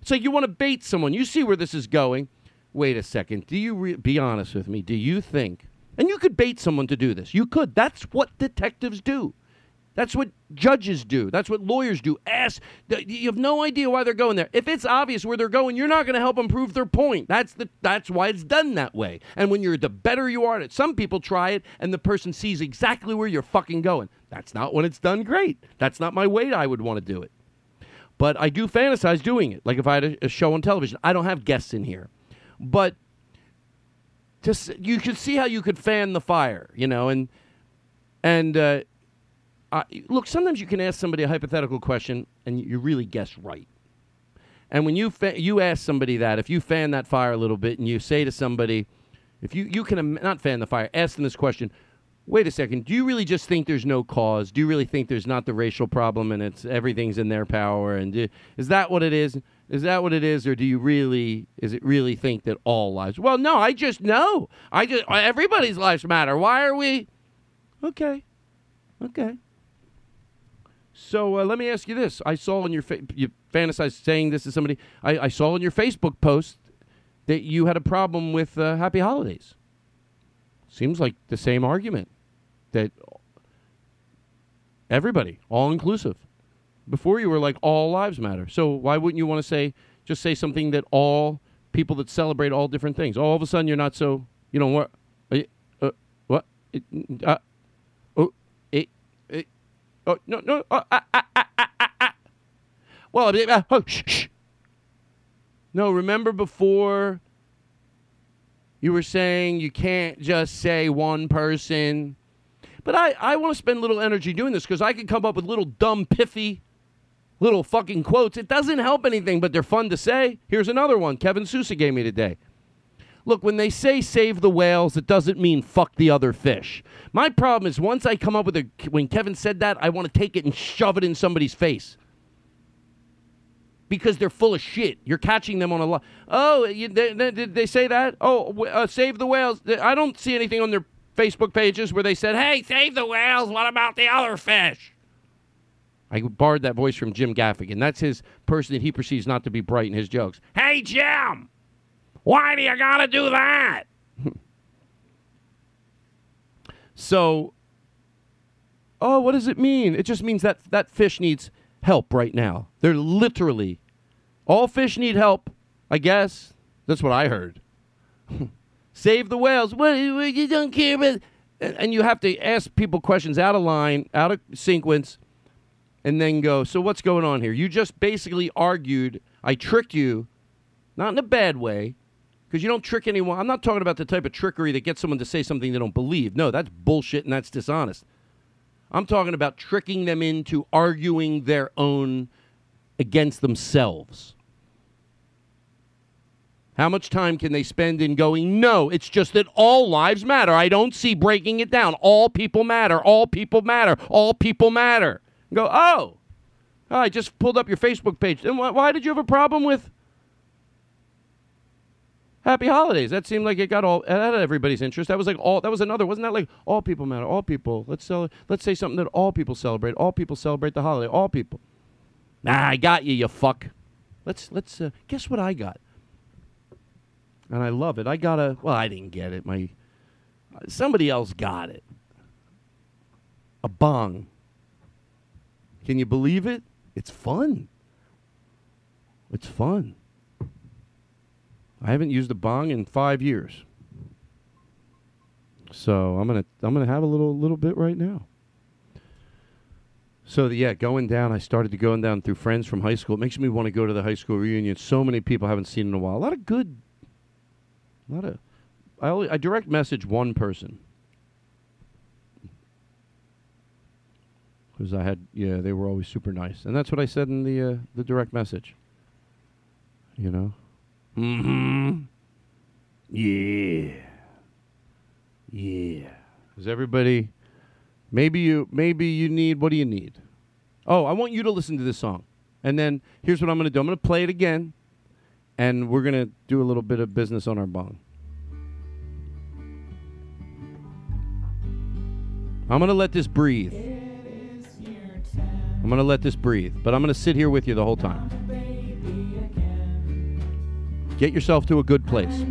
It's like you want to bait someone. You see where this is going. Wait a second. Do you re- be honest with me? Do you think? And you could bait someone to do this. You could. That's what detectives do. That's what judges do. That's what lawyers do. Ask. You have no idea why they're going there. If it's obvious where they're going, you're not going to help them prove their point. That's the. That's why it's done that way. And when you're the better you are at it, some people try it, and the person sees exactly where you're fucking going. That's not when it's done great. That's not my way. I would want to do it. But I do fantasize doing it. Like if I had a, a show on television, I don't have guests in here, but just you could see how you could fan the fire, you know, and and uh, uh, look, sometimes you can ask somebody a hypothetical question and you really guess right. And when you fa- you ask somebody that, if you fan that fire a little bit and you say to somebody, if you you can im- not fan the fire, ask them this question. Wait a second. Do you really just think there's no cause? Do you really think there's not the racial problem and it's everything's in their power? And do, is that what it is? Is that what it is, or do you really? Is it really think that all lives? Well, no. I just know. I just everybody's lives matter. Why are we? Okay. Okay. So uh, let me ask you this: I saw in your fa- you fantasize saying this to somebody. I, I saw in your Facebook post that you had a problem with uh, Happy Holidays. Seems like the same argument that everybody, all inclusive. Before you were like all lives matter. So why wouldn't you want to say just say something that all people that celebrate all different things? All of a sudden you're not so you know what? Uh, what? Uh, oh no no. Uh, ah, ah, ah, ah, ah, ah. Well, uh, oh, shh, shh. No, remember before you were saying you can't just say one person. But I, I want to spend little energy doing this because I can come up with little dumb, piffy, little fucking quotes. It doesn't help anything, but they're fun to say. Here's another one Kevin Sousa gave me today. Look, when they say save the whales, it doesn't mean fuck the other fish. My problem is once I come up with a when Kevin said that, I want to take it and shove it in somebody's face. Because they're full of shit. You're catching them on a lot. Oh, you, they, they, did they say that? Oh, uh, save the whales. I don't see anything on their Facebook pages where they said, "Hey, save the whales. What about the other fish?" I borrowed that voice from Jim Gaffigan. That's his person that he perceives not to be bright in his jokes. Hey, Jim, why do you gotta do that? so, oh, what does it mean? It just means that that fish needs help right now. They're literally all fish need help. I guess that's what I heard. Save the whales. What you don't care about? And you have to ask people questions out of line, out of sequence, and then go. So what's going on here? You just basically argued. I tricked you, not in a bad way, because you don't trick anyone. I'm not talking about the type of trickery that gets someone to say something they don't believe. No, that's bullshit and that's dishonest. I'm talking about tricking them into arguing their own against themselves. How much time can they spend in going, no, it's just that all lives matter. I don't see breaking it down. All people matter. All people matter. All people matter. Go, oh, oh, I just pulled up your Facebook page. Then why, why did you have a problem with Happy Holidays? That seemed like it got all that everybody's interest. That was like all. That was another. Wasn't that like all people matter? All people. Let's. Let's say something that all people celebrate. All people celebrate the holiday. All people. Nah, I got you, you fuck. Let's let's uh, guess what I got. And I love it. I got a. Well, I didn't get it. My somebody else got it. A bong. Can you believe it? It's fun. It's fun. I haven't used a bong in five years. So I'm gonna I'm gonna have a little little bit right now. So the, yeah, going down, I started to going down through friends from high school. It makes me want to go to the high school reunion. So many people I haven't seen in a while. A lot of good, a lot of. I only, I direct message one person because I had yeah they were always super nice, and that's what I said in the uh, the direct message. You know. Mm-hmm. Yeah. Yeah. Is everybody? Maybe you. Maybe you need. What do you need? Oh, I want you to listen to this song, and then here's what I'm going to do. I'm going to play it again, and we're going to do a little bit of business on our bong. I'm going to let this breathe. I'm going to let this breathe, but I'm going to sit here with you the whole time. Get yourself to a good place.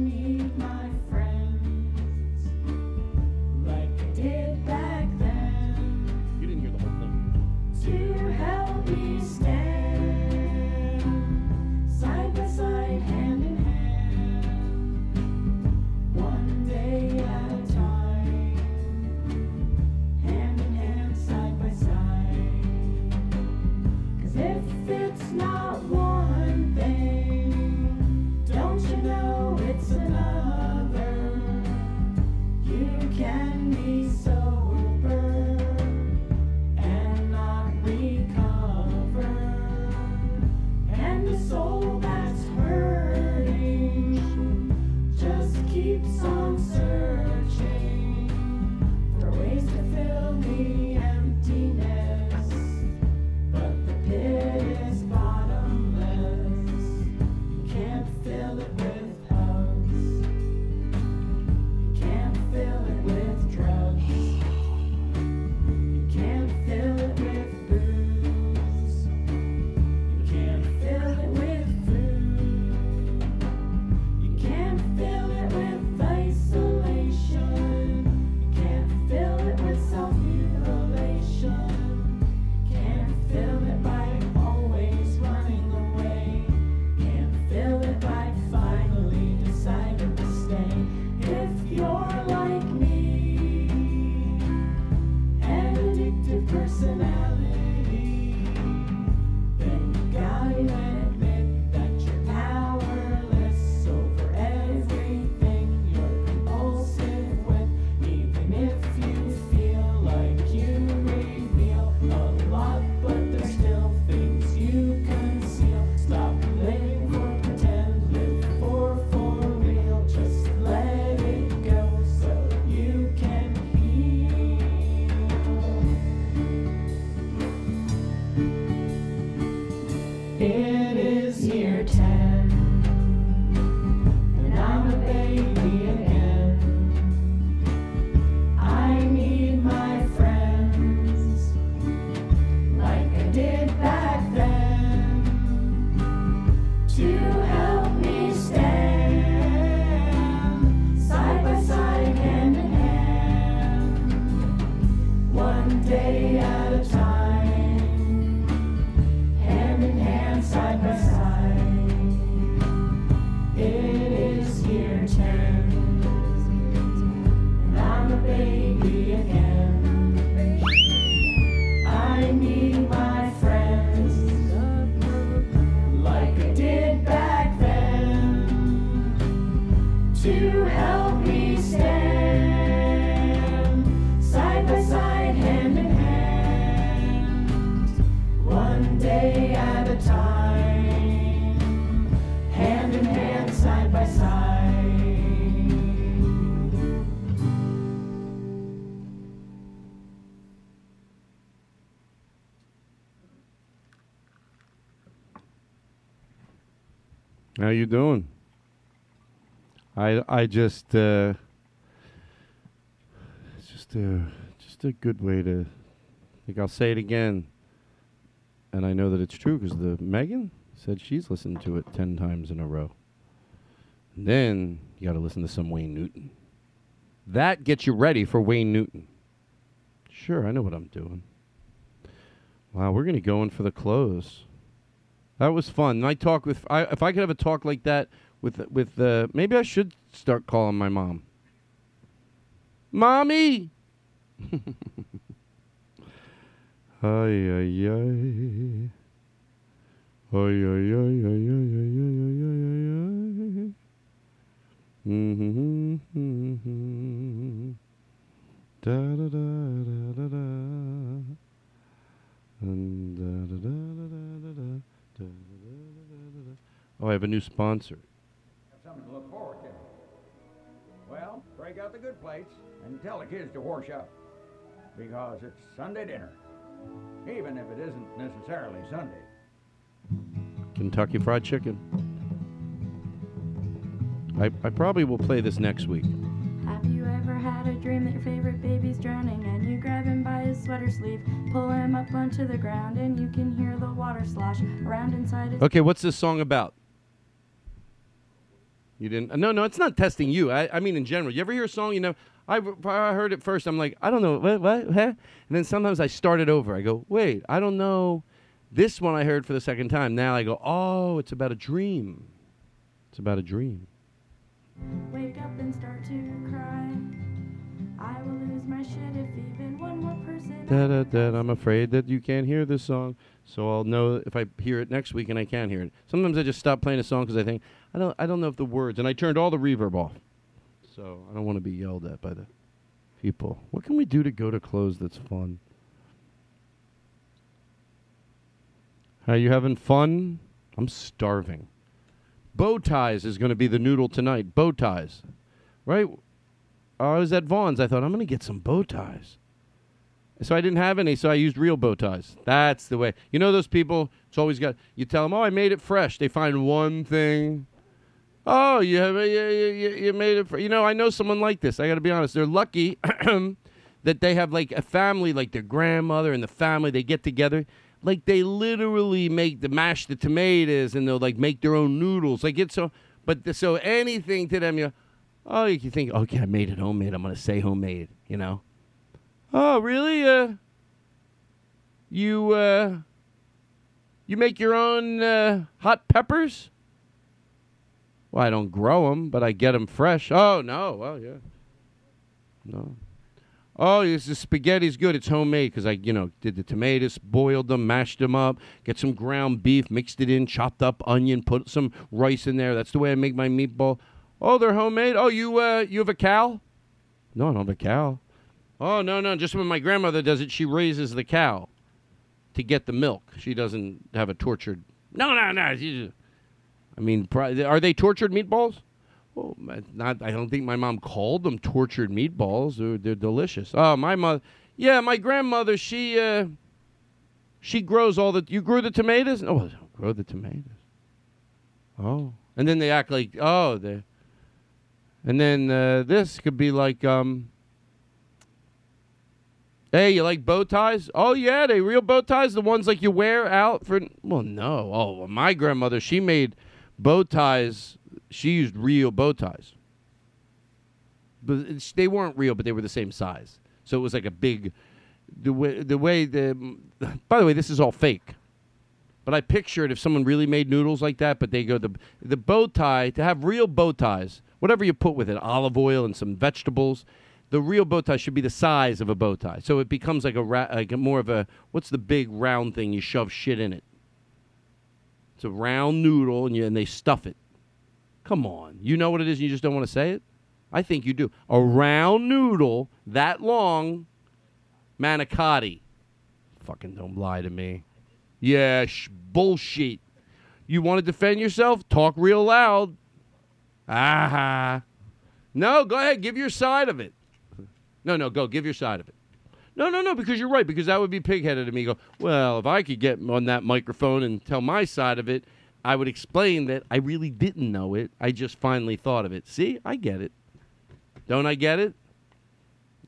To help me stand side by side, hand in hand, one day at a time, hand in hand, side by side. How you doing? I I just uh, it's just a just a good way to. I think I'll say it again, and I know that it's true because the Megan said she's listened to it ten times in a row. And then you got to listen to some Wayne Newton. That gets you ready for Wayne Newton. Sure, I know what I'm doing. Wow, we're gonna go in for the close. That was fun. I talk with. I, if I could have a talk like that with with uh, maybe I should start calling my mom. Mommy. Ay ay ay. Ay ay ay ay ay ay ay ay ay. Mhm, mhm, mhm. Da da da da da da da da da da. Da, da, da, da, da, da. Oh, I have a new sponsor. Good plates and tell the kids to wash up. Because it's Sunday dinner. Even if it isn't necessarily Sunday. Kentucky Fried Chicken. I, I probably will play this next week. Have you ever had a dream that your favorite baby's drowning and you grab him by his sweater sleeve, pull him up onto the ground, and you can hear the water slosh around inside his Okay, what's this song about? You didn't? Uh, no, no, it's not testing you. I, I mean, in general. You ever hear a song? You know, I, I heard it first. I'm like, I don't know what, what, huh? And then sometimes I start it over. I go, wait, I don't know. This one I heard for the second time. Now I go, oh, it's about a dream. It's about a dream. Wake up and start to cry. I will lose my shit if even one more person. Da, da, da, I'm afraid that you can't hear this song, so I'll know if I hear it next week and I can't hear it. Sometimes I just stop playing a song because I think I don't I don't know if the words, and I turned all the reverb off, so I don't want to be yelled at by the people. What can we do to go to close that's fun? Are you having fun? I'm starving. Bow ties is going to be the noodle tonight. Bow ties, right? I was at Vaughn's. I thought I'm going to get some bow ties. So I didn't have any, so I used real bow ties. That's the way. You know those people? It's always got. You tell them, "Oh, I made it fresh." They find one thing. Oh, you have you, you, you made it. Fr-. You know, I know someone like this. I got to be honest. They're lucky that they have like a family, like their grandmother and the family. They get together. Like they literally make the mash the tomatoes and they'll like make their own noodles. Like it's so. But the, so anything to them, you. Oh, you think, okay, I made it homemade. I'm gonna say homemade. You know. Oh, really? Uh, you uh, you make your own uh, hot peppers? Well, I don't grow them, but I get them fresh. Oh no, well yeah, no. Oh, this the spaghetti's good. It's homemade because I, you know, did the tomatoes, boiled them, mashed them up, get some ground beef, mixed it in, chopped up onion, put some rice in there. That's the way I make my meatball. Oh, they're homemade. Oh, you uh, you have a cow? No, I don't have a cow. Oh no, no. Just when my grandmother does it, she raises the cow to get the milk. She doesn't have a tortured. No, no, no. just- I mean, are they tortured meatballs? Well, not. I don't think my mom called them tortured meatballs. They're, they're delicious. Oh, my mother. Yeah, my grandmother. She uh, she grows all the. You grew the tomatoes? Don't grow the tomatoes. Oh, and then they act like oh they. And then uh, this could be like um. Hey, you like bow ties? Oh yeah, they real bow ties, the ones like you wear out for. Well, no. Oh, well, my grandmother, she made bow ties. She used real bow ties, but uh, they weren't real, but they were the same size. So it was like a big. The way the way the. By the way, this is all fake. But I pictured if someone really made noodles like that, but they go the the bow tie to have real bow ties, whatever you put with it, olive oil and some vegetables. The real bow tie should be the size of a bow tie, so it becomes like a ra- like a more of a what's the big round thing you shove shit in it. It's a round noodle, and you and they stuff it. Come on. You know what it is and you just don't want to say it? I think you do. A round noodle that long, manicotti. Fucking don't lie to me. Yeah, sh- bullshit. You want to defend yourself? Talk real loud. Ah. No, go ahead. Give your side of it. No, no, go. Give your side of it. No, no, no, because you're right. Because that would be pigheaded of me. Go, well, if I could get on that microphone and tell my side of it, I would explain that I really didn't know it. I just finally thought of it. See, I get it. Don't I get it?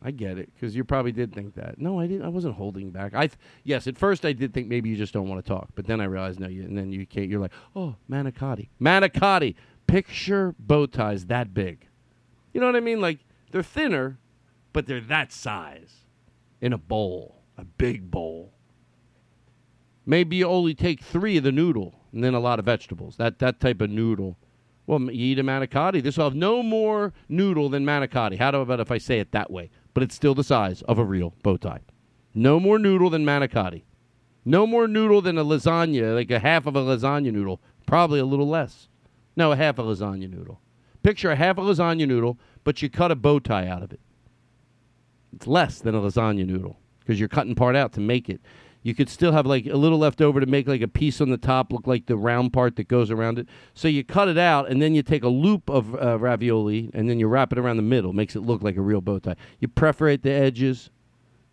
I get it because you probably did think that. No, I didn't. I wasn't holding back. I th- yes, at first I did think maybe you just don't want to talk, but then I realized no, you. And then you can't. You're like, oh, manicotti, manicotti. Picture bow ties that big. You know what I mean? Like they're thinner, but they're that size in a bowl, a big bowl. Maybe you only take three of the noodle and then a lot of vegetables. That that type of noodle. Well, you eat a manicotti. This will have no more noodle than manicotti. How about if I say it that way? But it's still the size of a real bow tie. No more noodle than manicotti. No more noodle than a lasagna, like a half of a lasagna noodle. Probably a little less. No, a half a lasagna noodle. Picture a half a lasagna noodle, but you cut a bow tie out of it. It's less than a lasagna noodle because you're cutting part out to make it. You could still have like a little left over to make like a piece on the top look like the round part that goes around it. So you cut it out and then you take a loop of uh, ravioli and then you wrap it around the middle. Makes it look like a real bow tie. You perforate the edges,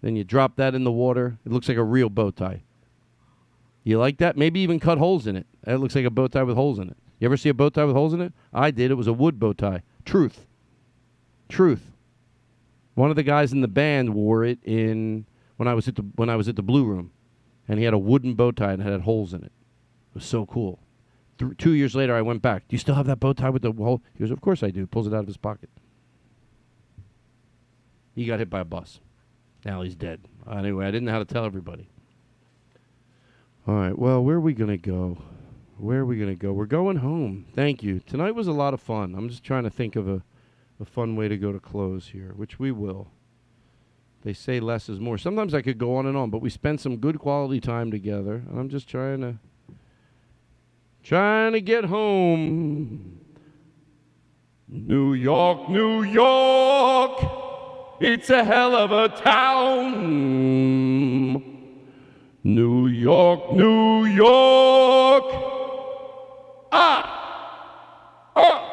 then you drop that in the water. It looks like a real bow tie. You like that? Maybe even cut holes in it. It looks like a bow tie with holes in it. You ever see a bow tie with holes in it? I did. It was a wood bow tie. Truth. Truth. One of the guys in the band wore it in when I was at the when I was at the Blue Room, and he had a wooden bow tie and had holes in it. It was so cool. Th- two years later, I went back. Do you still have that bow tie with the hole? He goes, "Of course I do." Pulls it out of his pocket. He got hit by a bus. Now he's dead. Anyway, I didn't know how to tell everybody. All right. Well, where are we gonna go? Where are we gonna go? We're going home. Thank you. Tonight was a lot of fun. I'm just trying to think of a, a fun way to go to close here, which we will. They say less is more. Sometimes I could go on and on, but we spent some good quality time together, and I'm just trying to trying to get home. New York, New York, it's a hell of a town. New York, New York. Ah! Ah!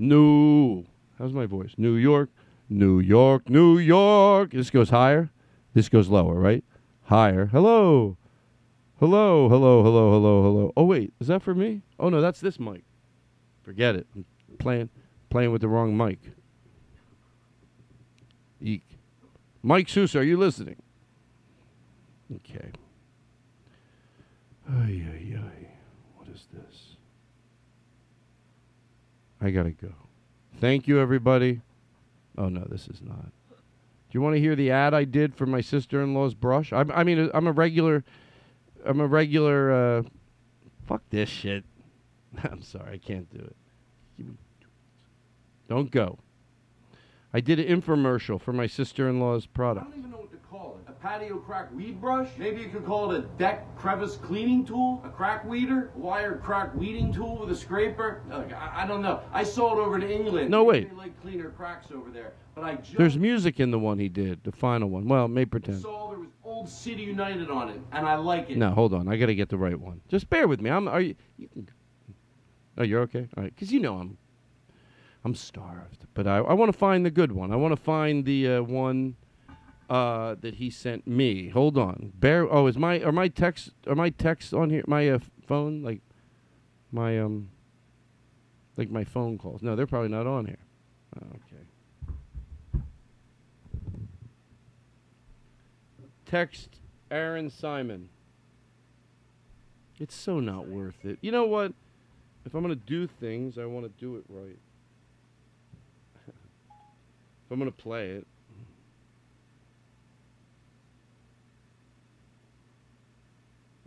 New. How's my voice? New York, New York, New York. This goes higher. This goes lower, right? Higher. Hello. Hello, hello, hello, hello, hello. Oh wait, is that for me? Oh no, that's this mic. Forget it. I'm playing playing with the wrong mic. Eek. Mike Sousa, are you listening? Okay. Ay, ay, ay. What is this? I gotta go. Thank you, everybody. Oh no, this is not. Do you want to hear the ad I did for my sister-in-law's brush? I'm, I mean, I'm a regular. I'm a regular. Uh, fuck this shit. I'm sorry, I can't do it. Don't go. I did an infomercial for my sister-in-law's product. I don't even know what to call it. A patio crack weed brush? Maybe you could call it a deck crevice cleaning tool? A crack weeder? A wired crack weeding tool with a scraper? Look, I, I don't know. I saw it over to England. No, wait. They like cleaner cracks over there. But I There's music in the one he did, the final one. Well, may pretend. saw there was Old City United on it, and I like it. No, hold on. I got to get the right one. Just bear with me. I'm. Are you? you can, oh, you're okay. All right, because you know I'm. I'm starved, but I, I want to find the good one. I want to find the uh, one uh, that he sent me. Hold on. Bear. Oh, is my are my text are my texts on here? My uh, phone like my um like my phone calls. No, they're probably not on here. Oh, okay. Text Aaron Simon. It's so not worth it. You know what? If I'm to do things, I want to do it right. If I'm to play it.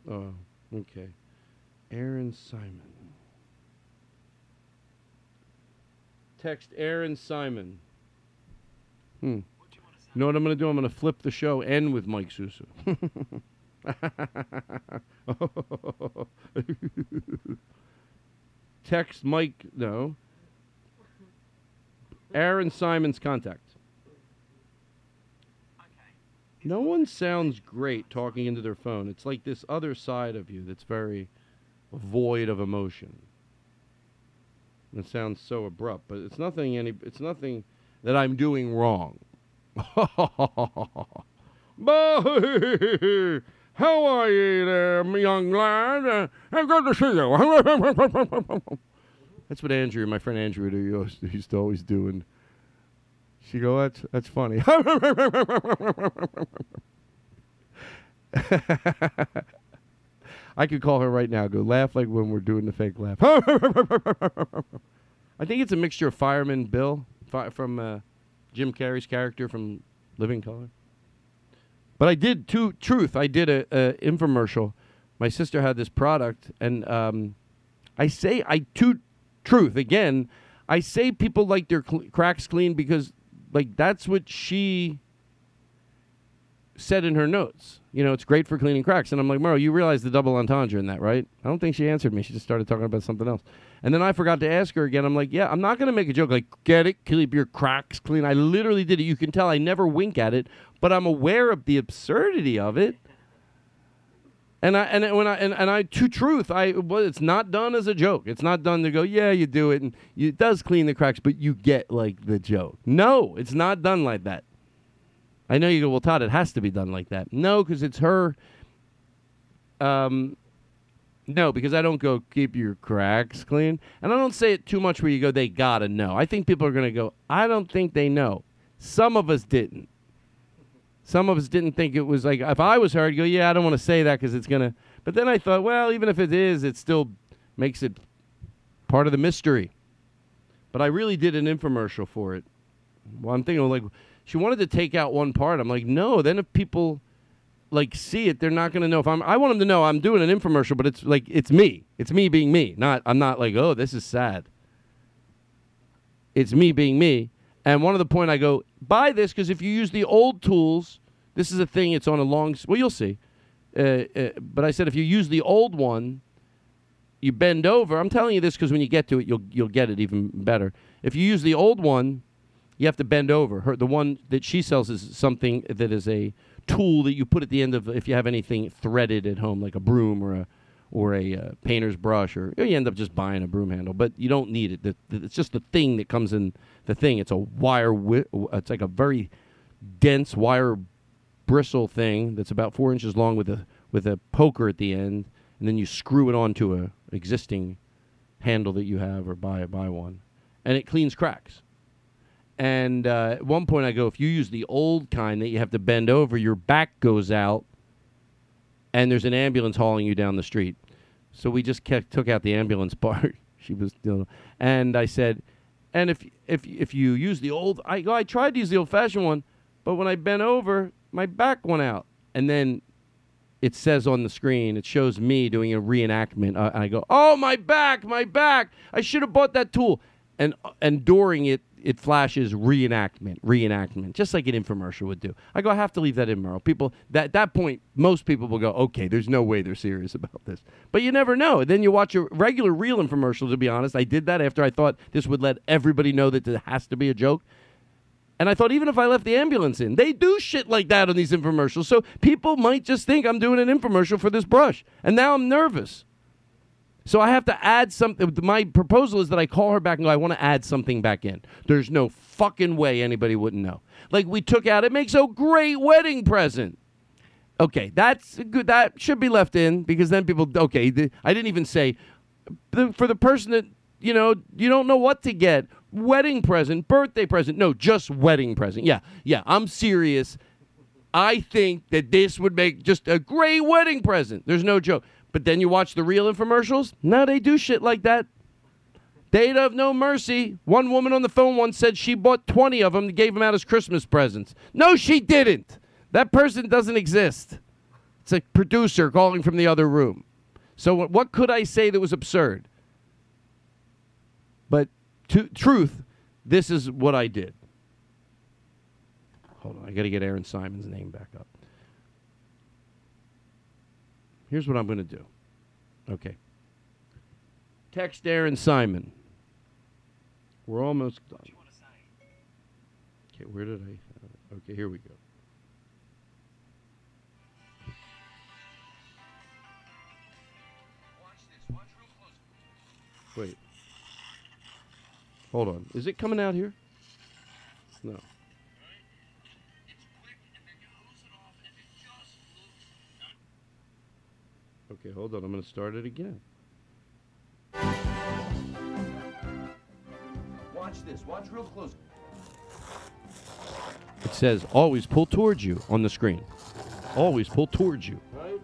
Oh, okay. Aaron Simon. Text Aaron Simon. Hmm. You know what I'm going to do? I'm going to flip the show end with Mike Sousa. text Mike. No. Aaron Simon's contact. No one sounds great talking into their phone. It's like this other side of you that's very void of emotion. It sounds so abrupt, but it's nothing any it's nothing that I'm doing wrong. How are you there, young lad? Uh, good to see you. That's what Andrew, my friend Andrew, used to always do. And she go, that's, that's funny. I could call her right now. Go laugh like when we're doing the fake laugh. I think it's a mixture of Fireman Bill fi- from uh, Jim Carrey's character from Living Color. But I did two truth. I did a, a infomercial. My sister had this product, and um, I say I two truth again. I say people like their cl- cracks clean because like that's what she said in her notes. You know, it's great for cleaning cracks. And I'm like, Maro, you realize the double entendre in that, right? I don't think she answered me. She just started talking about something else. And then I forgot to ask her again. I'm like, yeah, I'm not going to make a joke like, get it, keep your cracks clean. I literally did it. You can tell I never wink at it, but I'm aware of the absurdity of it. And I and when I and, and I to truth, I well, it's not done as a joke. It's not done to go, yeah, you do it, and it does clean the cracks, but you get like the joke. No, it's not done like that. I know you go, well, Todd, it has to be done like that. No, because it's her. Um, no, because I don't go keep your cracks clean, and I don't say it too much where you go, they gotta know. I think people are gonna go, I don't think they know. Some of us didn't. Some of us didn't think it was like if I was her, I'd go, yeah, I don't want to say that because it's gonna. But then I thought, well, even if it is, it still makes it part of the mystery. But I really did an infomercial for it. Well, I'm thinking like she wanted to take out one part. I'm like, no. Then if people like see it, they're not going to know if I'm. I want them to know I'm doing an infomercial, but it's like it's me. It's me being me. Not I'm not like oh this is sad. It's me being me. And one of the point I go buy this because if you use the old tools, this is a thing. It's on a long. Well, you'll see. Uh, uh, but I said if you use the old one, you bend over. I'm telling you this because when you get to it, you'll you'll get it even better. If you use the old one, you have to bend over. Her the one that she sells is something that is a tool that you put at the end of if you have anything threaded at home, like a broom or a or a uh, painter's brush, or you end up just buying a broom handle. But you don't need it. The, the, it's just the thing that comes in the thing. It's a wire. Wi- it's like a very dense wire bristle thing that's about four inches long with a with a poker at the end, and then you screw it onto a existing handle that you have, or buy buy one, and it cleans cracks. And uh, at one point, I go, if you use the old kind that you have to bend over, your back goes out, and there's an ambulance hauling you down the street. So we just kept, took out the ambulance part. she was, you and I said, and if if if you use the old, I I tried to use the old fashioned one, but when I bent over, my back went out, and then it says on the screen, it shows me doing a reenactment, uh, and I go, "Oh, my back, my back! I should have bought that tool." And and during it, it flashes reenactment, reenactment, just like an infomercial would do. I go, I have to leave that in, Merle. People, that at that point, most people will go, "Okay, there's no way they're serious about this." But you never know. Then you watch a regular, real infomercial. To be honest, I did that after I thought this would let everybody know that there has to be a joke. And I thought even if I left the ambulance in, they do shit like that on these infomercials. So people might just think I'm doing an infomercial for this brush. And now I'm nervous. So I have to add something. My proposal is that I call her back and go, I want to add something back in. There's no fucking way anybody wouldn't know. Like we took out, it makes a great wedding present. Okay, that's good. That should be left in because then people, okay, the, I didn't even say the, for the person that, you know, you don't know what to get wedding present, birthday present. No, just wedding present. Yeah, yeah, I'm serious. I think that this would make just a great wedding present. There's no joke. But then you watch the real infomercials. Now they do shit like that. They'd have no mercy. One woman on the phone once said she bought 20 of them and gave them out as Christmas presents. No, she didn't. That person doesn't exist. It's a producer calling from the other room. So what could I say that was absurd? To, truth, this is what I did. Hold on, I got to get Aaron Simon's name back up. Here's what I'm going to do. Okay. Text Aaron Simon. We're almost done. Okay, where did I? uh, Okay, here we go. Wait. Hold on. Is it coming out here? No. Okay, hold on. I'm going to start it again. Watch this. Watch real close. It says always pull towards you on the screen. Always pull towards you. Right?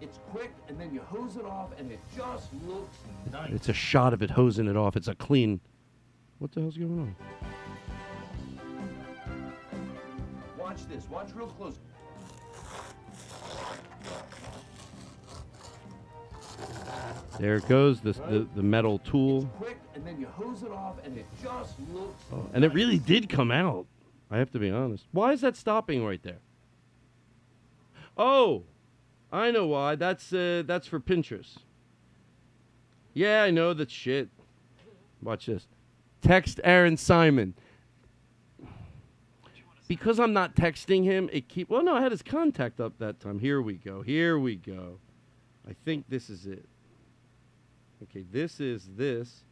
It's quick, and then you hose it off, and it just looks nice. It's a shot of it hosing it off. It's a clean. What the hell's going on? Watch this. Watch real close. There it goes. The, the, the metal tool. Quick, and then you hose it off, and it just looks. Oh, and it really did come out. I have to be honest. Why is that stopping right there? Oh, I know why. That's uh, that's for Pinterest. Yeah, I know that shit. Watch this. Text Aaron Simon. Because I'm not texting him, it keep. Well, no, I had his contact up that time. Here we go. Here we go. I think this is it. Okay, this is this,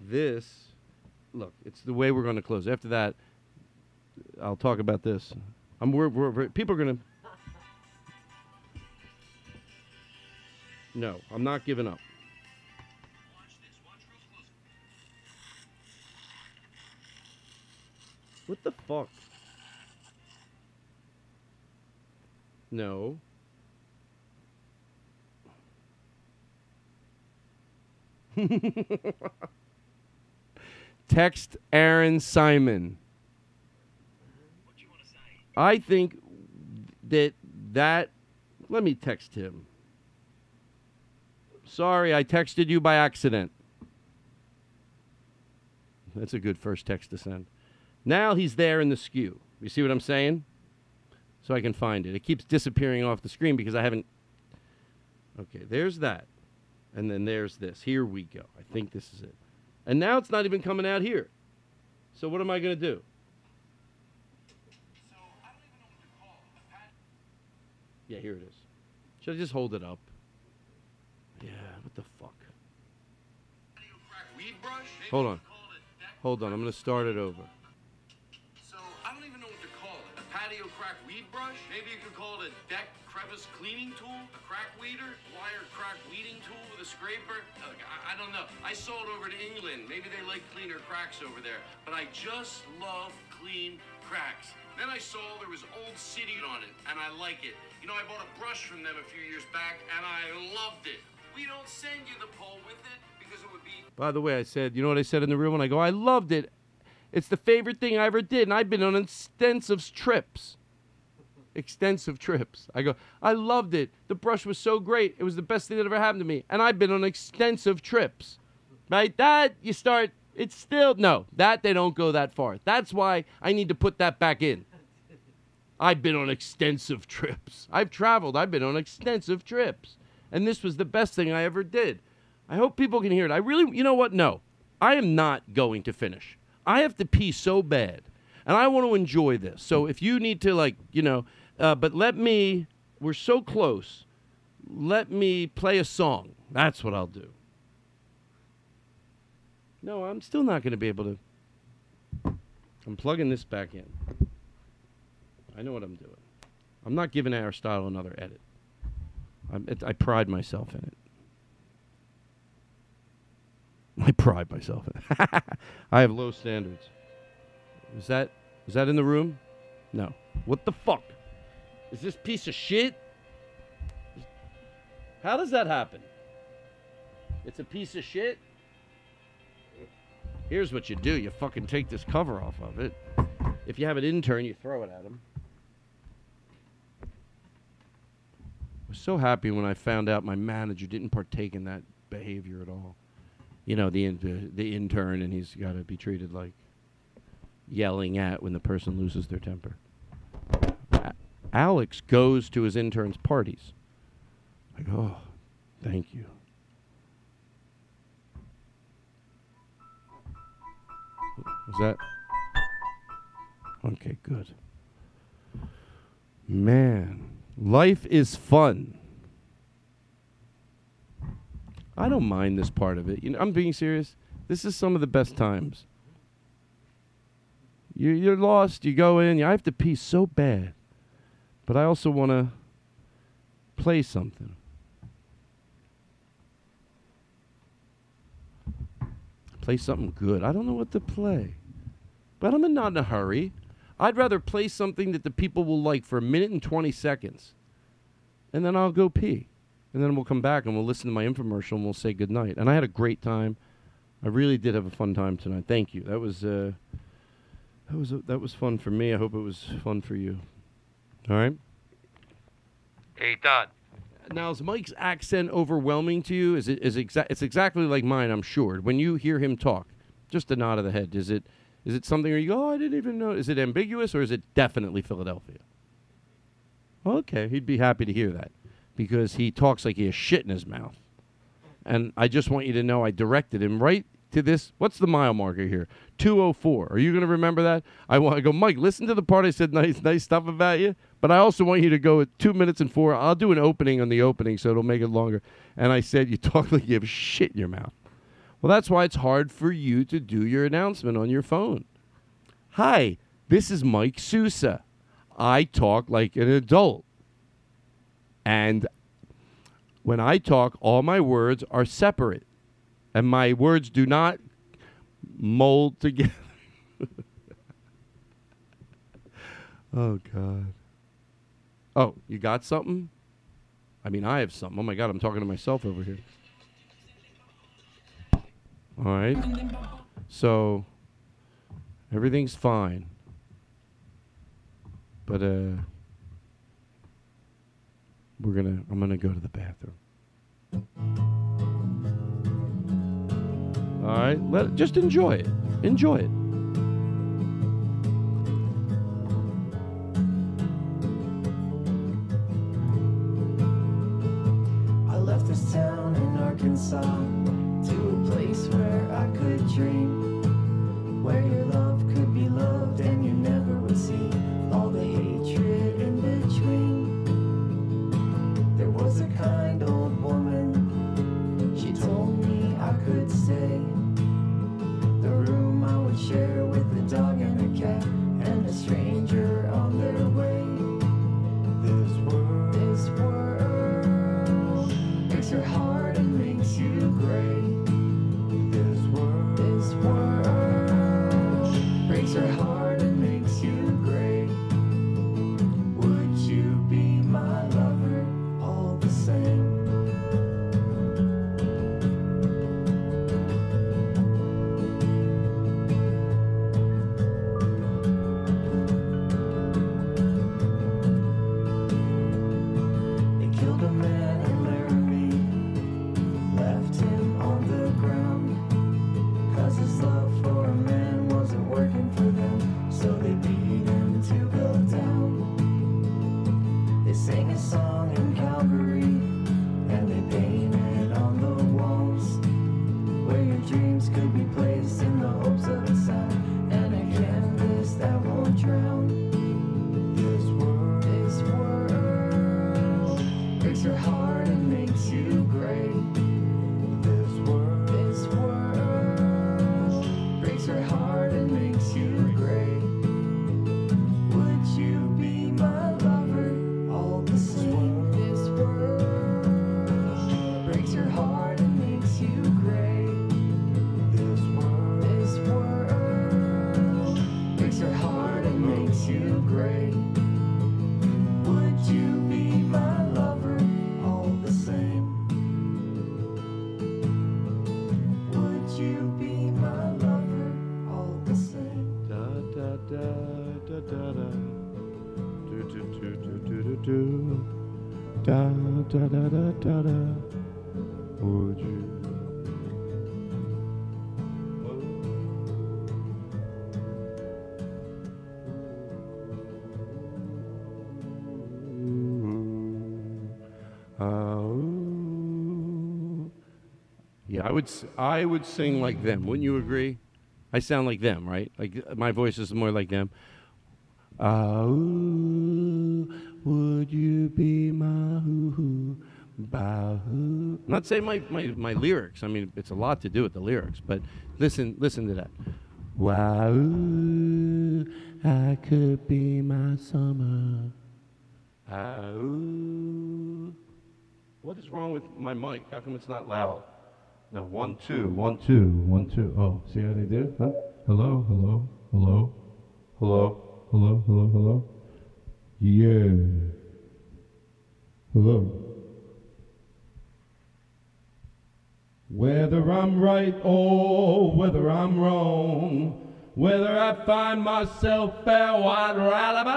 this. Look, it's the way we're going to close. After that, I'll talk about this. I'm we're, we're, people are going to. No, I'm not giving up. What the fuck? No. Text Aaron Simon. I think that that let me text him. Sorry, I texted you by accident. That's a good first text to send. Now he's there in the skew. You see what I'm saying? So I can find it. It keeps disappearing off the screen because I haven't. Okay, there's that. And then there's this. Here we go. I think this is it. And now it's not even coming out here. So what am I going to do? Yeah, here it is. Should I just hold it up? Yeah, what the fuck? Hold on. Hold on, I'm going to start it over. Brush? Maybe you could call it a deck crevice cleaning tool? A crack weeder? wire crack weeding tool with a scraper? Look, I, I don't know. I saw it over to England. Maybe they like cleaner cracks over there. But I just love clean cracks. Then I saw there was Old City on it, and I like it. You know, I bought a brush from them a few years back, and I loved it. We don't send you the pole with it because it would be By the way, I said, you know what I said in the room when I go, I loved it. It's the favorite thing I ever did, and I've been on extensive trips. Extensive trips. I go, I loved it. The brush was so great. It was the best thing that ever happened to me. And I've been on extensive trips. Right? That you start it's still no, that they don't go that far. That's why I need to put that back in. I've been on extensive trips. I've traveled. I've been on extensive trips. And this was the best thing I ever did. I hope people can hear it. I really, you know what? No, I am not going to finish. I have to pee so bad, and I want to enjoy this. So if you need to, like, you know, uh, but let me, we're so close. Let me play a song. That's what I'll do. No, I'm still not going to be able to. I'm plugging this back in. I know what I'm doing. I'm not giving Aristotle another edit. It, I pride myself in it. I pride myself in it. I have low standards. Is that is that in the room? No. What the fuck? Is this piece of shit? How does that happen? It's a piece of shit. Here's what you do: you fucking take this cover off of it. If you have an intern, you throw it at him. I was so happy when I found out my manager didn't partake in that behavior at all. You know, the in, the, the intern, and he's got to be treated like yelling at when the person loses their temper. Alex goes to his interns' parties. Like, oh, thank you. Was that? Okay, good. Man, life is fun. I don't mind this part of it. You know, I'm being serious. This is some of the best times. You, you're lost. You go in. I have to pee so bad but I also want to play something. Play something good. I don't know what to play, but I'm not in a hurry. I'd rather play something that the people will like for a minute and 20 seconds, and then I'll go pee. And then we'll come back and we'll listen to my infomercial and we'll say goodnight. And I had a great time. I really did have a fun time tonight. Thank you. That was uh, that was that was fun for me. I hope it was fun for you. All right. Hey, Todd. Now is Mike's accent overwhelming to you? Is it is exa- it's exactly like mine, I'm sure. When you hear him talk, just a nod of the head. Is it is it something where you go, oh, I didn't even know? Is it ambiguous or is it definitely Philadelphia? Okay, he'd be happy to hear that because he talks like he has shit in his mouth. And I just want you to know I directed him right to this. What's the mile marker here? 204. Are you going to remember that? I want to go, Mike, listen to the part I said nice, nice stuff about you. But I also want you to go at two minutes and four. I'll do an opening on the opening so it'll make it longer. And I said, you talk like you have shit in your mouth. Well, that's why it's hard for you to do your announcement on your phone. Hi, this is Mike Sousa. I talk like an adult. And when I talk, all my words are separate. And my words do not mold together. oh, God. Oh, you got something? I mean, I have something. Oh, my God, I'm talking to myself over here. All right. So, everything's fine. But, uh, we're gonna i'm gonna go to the bathroom all right? Let just enjoy it. Enjoy it. I left this town in Arkansas da da da da da. Would you? Uh, yeah, I would. s- I would sing like them. Wouldn't you agree? I sound like them, right? Like my voice is more like them. Ah, ooh, would you be my hoo-hoo, I'm not saying my, my, my lyrics. I mean, it's a lot to do with the lyrics, but listen listen to that. Wow, I could be my summer. Ah. What is wrong with my mic? How come it's not loud? No, one, two, one, two, one, two. Oh, see how they did? Huh? Hello, hello, hello, hello, hello, hello, hello. Yeah. Hello. Whether I'm right or whether I'm wrong, whether I find myself fair, I'd rather.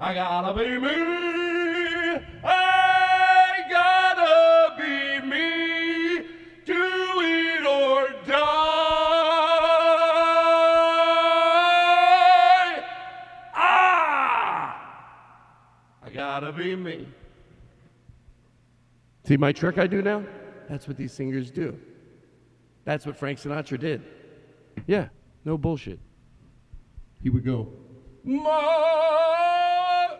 I gotta be me. I gotta be me. Do it or die. Gotta be me. See my trick I do now? That's what these singers do. That's what Frank Sinatra did. Yeah, no bullshit. He would go, Ma!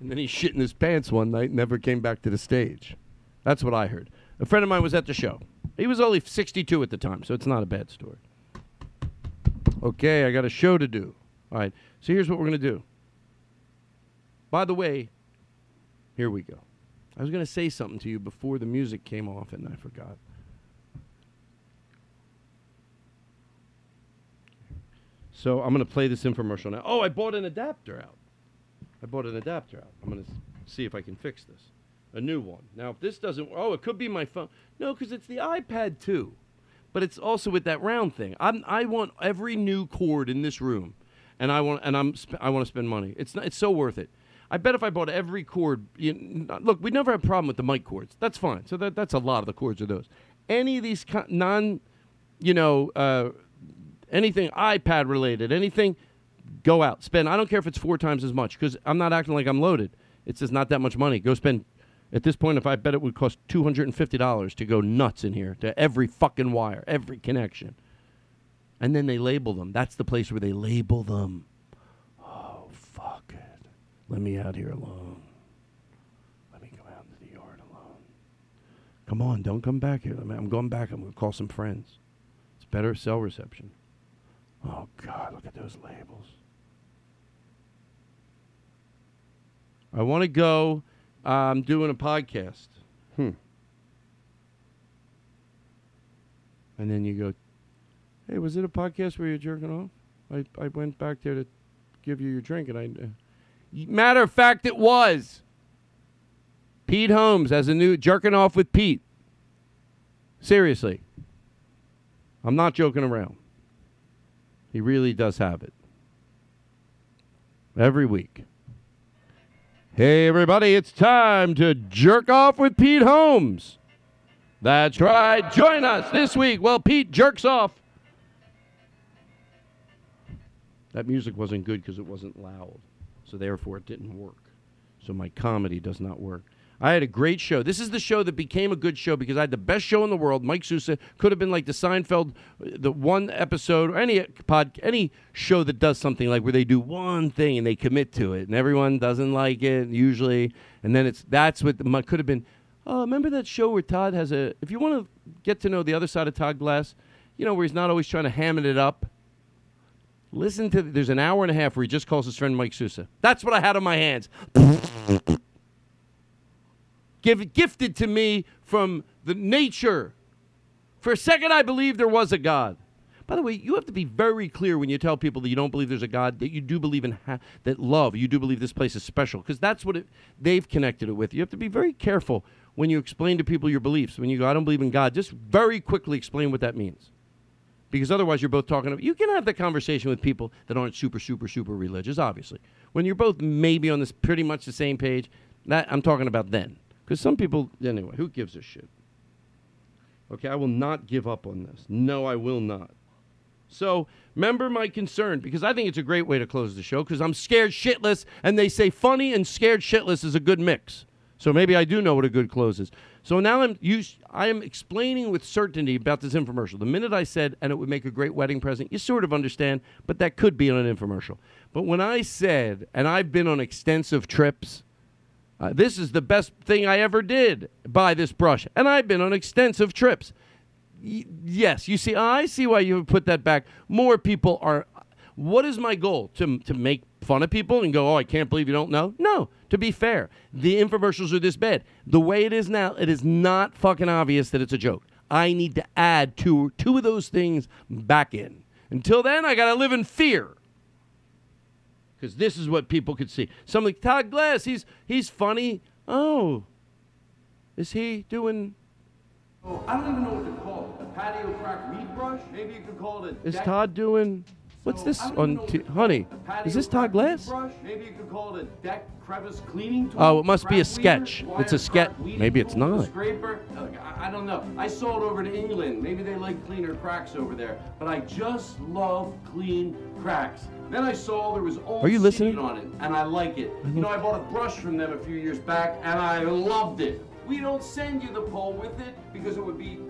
And then he shit in his pants one night and never came back to the stage. That's what I heard. A friend of mine was at the show. He was only 62 at the time, so it's not a bad story. Okay, I got a show to do. All right, so here's what we're going to do. By the way, here we go. I was going to say something to you before the music came off, and I forgot. So I'm going to play this infomercial now. Oh, I bought an adapter out. I bought an adapter out. I'm going to see if I can fix this. A new one. Now, if this doesn't, oh, it could be my phone. No, because it's the iPad too, but it's also with that round thing. I'm, I want every new cord in this room, and I want, and I'm, sp- I want to spend money. It's not, it's so worth it. I bet if I bought every cord, you, look, we never have a problem with the mic cords. That's fine. So that, that's a lot of the cords are those. Any of these co- non, you know, uh, anything iPad related, anything, go out, spend. I don't care if it's four times as much because I'm not acting like I'm loaded. It's just not that much money. Go spend. At this point, if I bet it would cost two hundred and fifty dollars to go nuts in here to every fucking wire, every connection, and then they label them. That's the place where they label them. Let me out here alone. Let me go out into the yard alone. Come on, don't come back here. I'm going back. I'm going to call some friends. It's better cell reception. Oh God, look at those labels. I want to go. I'm doing a podcast. Hmm. And then you go, hey, was it a podcast where you're jerking off? I, I went back there to give you your drink, and I. Uh, matter of fact, it was. Pete Holmes has a new jerking off with Pete. Seriously. I'm not joking around. He really does have it. Every week. Hey, everybody, it's time to jerk off with Pete Holmes. That's right. Join us this week. Well, Pete jerks off. That music wasn't good because it wasn't loud. So, therefore, it didn't work. So, my comedy does not work. I had a great show. This is the show that became a good show because I had the best show in the world. Mike Sousa could have been like the Seinfeld, the one episode, or any pod, any show that does something like where they do one thing and they commit to it, and everyone doesn't like it usually, and then it's that's what the, could have been. Oh, remember that show where Todd has a? If you want to get to know the other side of Todd Glass, you know where he's not always trying to ham it up. Listen to there's an hour and a half where he just calls his friend Mike Sousa. That's what I had on my hands. Give, gifted to me from the nature. For a second, I believed there was a God. By the way, you have to be very clear when you tell people that you don't believe there's a God, that you do believe in ha- that love. You do believe this place is special, because that's what it, they've connected it with. You have to be very careful when you explain to people your beliefs. When you go, I don't believe in God, just very quickly explain what that means. Because otherwise, you're both talking. About you can have the conversation with people that aren't super, super, super religious. Obviously, when you're both maybe on this pretty much the same page, that I'm talking about then. Because some people, anyway, who gives a shit? Okay, I will not give up on this. No, I will not. So, remember my concern because I think it's a great way to close the show because I'm scared shitless, and they say funny and scared shitless is a good mix. So maybe I do know what a good close is. So now I'm you I am explaining with certainty about this infomercial. The minute I said and it would make a great wedding present, you sort of understand, but that could be on an infomercial. But when I said and I've been on extensive trips, uh, this is the best thing I ever did. Buy this brush, and I've been on extensive trips. Y- yes, you see, I see why you put that back. More people are. What is my goal? To to make fun of people and go, oh, I can't believe you don't know? No. To be fair, the infomercials are this bad. The way it is now, it is not fucking obvious that it's a joke. I need to add two two of those things back in. Until then, I gotta live in fear because this is what people could see. Some like Todd Glass, he's he's funny. Oh, is he doing? Oh, I don't even know what to call it. A patio crack weed brush? Maybe you could call it a Is Todd doing? What's this on? T- honey, call it. A patio is this Todd Glass? Maybe you could call it a deck crevice cleaning tool. Oh, it must be a sketch. It's a sketch. Maybe it's not. Scraper. I, I don't know. I sold over to England. Maybe they like cleaner cracks over there. But I just love clean cracks. Then I saw there was old Are you listening? on it, and I like it. You mm-hmm. know, I bought a brush from them a few years back, and I loved it. We don't send you the pole with it because it would be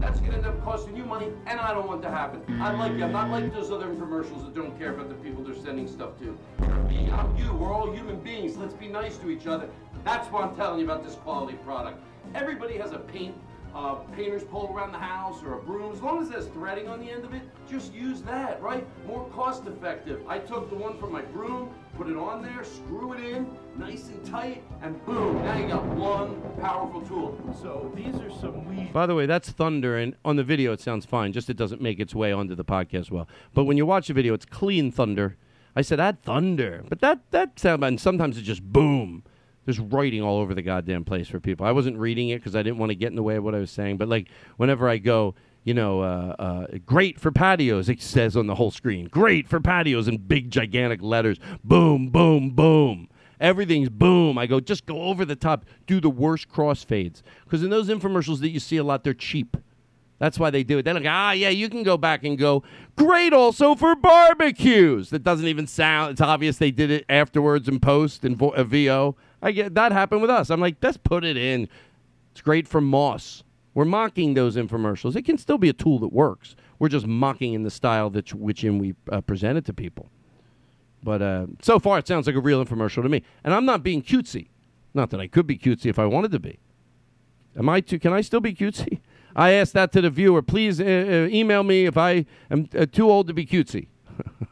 That's gonna end up costing you money, and I don't want to happen. I like you. I'm not like those other commercials that don't care about the people they're sending stuff to. I'm you. We're all human beings. Let's be nice to each other. That's what I'm telling you about this quality product. Everybody has a paint uh, painter's pole around the house or a broom. As long as there's threading on the end of it, just use that, right? More cost effective. I took the one from my broom, put it on there, screw it in, nice and tight, and boom, now you got one powerful tool. So these are some weed. By the way, that's thunder, and on the video it sounds fine. Just it doesn't make its way onto the podcast well. But when you watch the video, it's clean thunder. I said add thunder, but that that sound and sometimes it's just boom. There's writing all over the goddamn place for people. I wasn't reading it because I didn't want to get in the way of what I was saying. But like whenever I go, you know, uh, uh, great for patios, it says on the whole screen, great for patios in big gigantic letters. Boom, boom, boom. Everything's boom. I go, just go over the top, do the worst crossfades. Because in those infomercials that you see a lot, they're cheap. That's why they do it. They're like, ah, yeah, you can go back and go, great also for barbecues. That doesn't even sound, it's obvious they did it afterwards in post and vo- uh, VO. I get that happened with us. I'm like, let's put it in. It's great for Moss. We're mocking those infomercials. It can still be a tool that works. We're just mocking in the style that which in we uh, present it to people. But uh, so far, it sounds like a real infomercial to me. And I'm not being cutesy. Not that I could be cutesy if I wanted to be. Am I too? Can I still be cutesy? I asked that to the viewer. Please uh, uh, email me if I am uh, too old to be cutesy.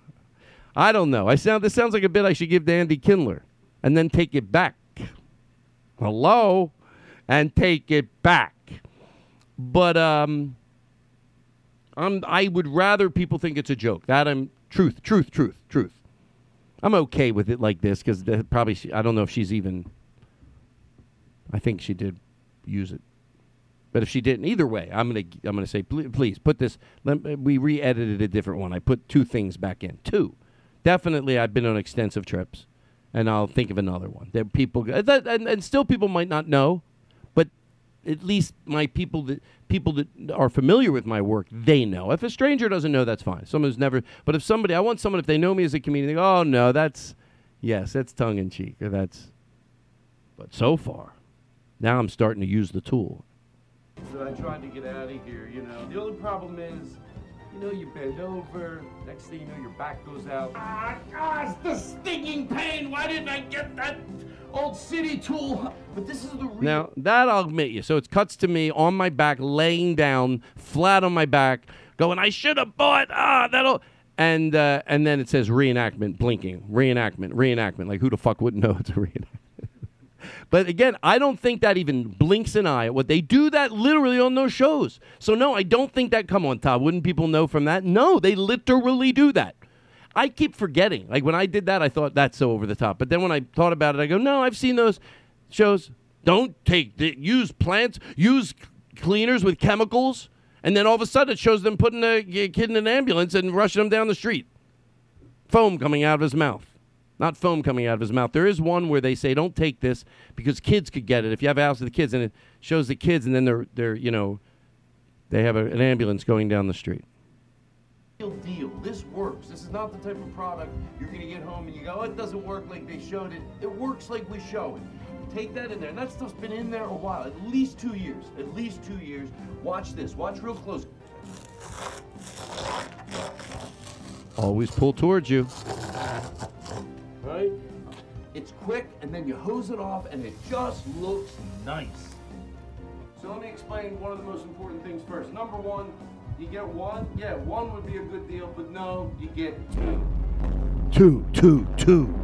I don't know. I sound. This sounds like a bit I should give to Andy Kindler, and then take it back. Hello, and take it back. But um, I'm. I would rather people think it's a joke. That I'm truth, truth, truth, truth. I'm okay with it like this because probably she, I don't know if she's even. I think she did use it, but if she didn't, either way, I'm gonna I'm gonna say please, please put this. Let, we re-edited a different one. I put two things back in. Two, definitely. I've been on extensive trips, and I'll think of another one. that people that, and, and still people might not know, but at least my people that people that are familiar with my work, they know. If a stranger doesn't know, that's fine. Someone who's never. But if somebody, I want someone if they know me as a comedian, they go, oh no, that's yes, that's tongue in cheek, or that's. But so far, now I'm starting to use the tool. So I tried to get out of here, you know. The only problem is, you know, you bend over, next thing you know, your back goes out. Ah, gosh, the stinging pain. Why didn't I get that old city tool? But this is the real. Now that I'll admit you. So it cuts to me on my back, laying down, flat on my back, going, "I should have bought ah that'll." And uh, and then it says reenactment, blinking, reenactment, reenactment. Like who the fuck wouldn't know it's a reenactment? But again, I don't think that even blinks an eye at what they do that literally on those shows. So no, I don't think that. Come on, Todd, wouldn't people know from that? No, they literally do that. I keep forgetting. Like when I did that, I thought that's so over the top. But then when I thought about it, I go, no, I've seen those shows. Don't take use plants, use cleaners with chemicals, and then all of a sudden it shows them putting a kid in an ambulance and rushing him down the street. Foam coming out of his mouth. Not foam coming out of his mouth. There is one where they say don't take this because kids could get it. If you have a house with the kids and it shows the kids and then they're they're you know they have a, an ambulance going down the street. real deal. This works. This is not the type of product you're going to get home and you go, oh, it doesn't work like they showed it. It works like we show it. Take that in there. And that stuff's been in there a while, at least two years. At least two years. Watch this. Watch real close. Always pull towards you. Right? It's quick, and then you hose it off, and it just looks nice. So let me explain one of the most important things first. Number one, you get one. Yeah, one would be a good deal, but no, you get two. Two, two, two.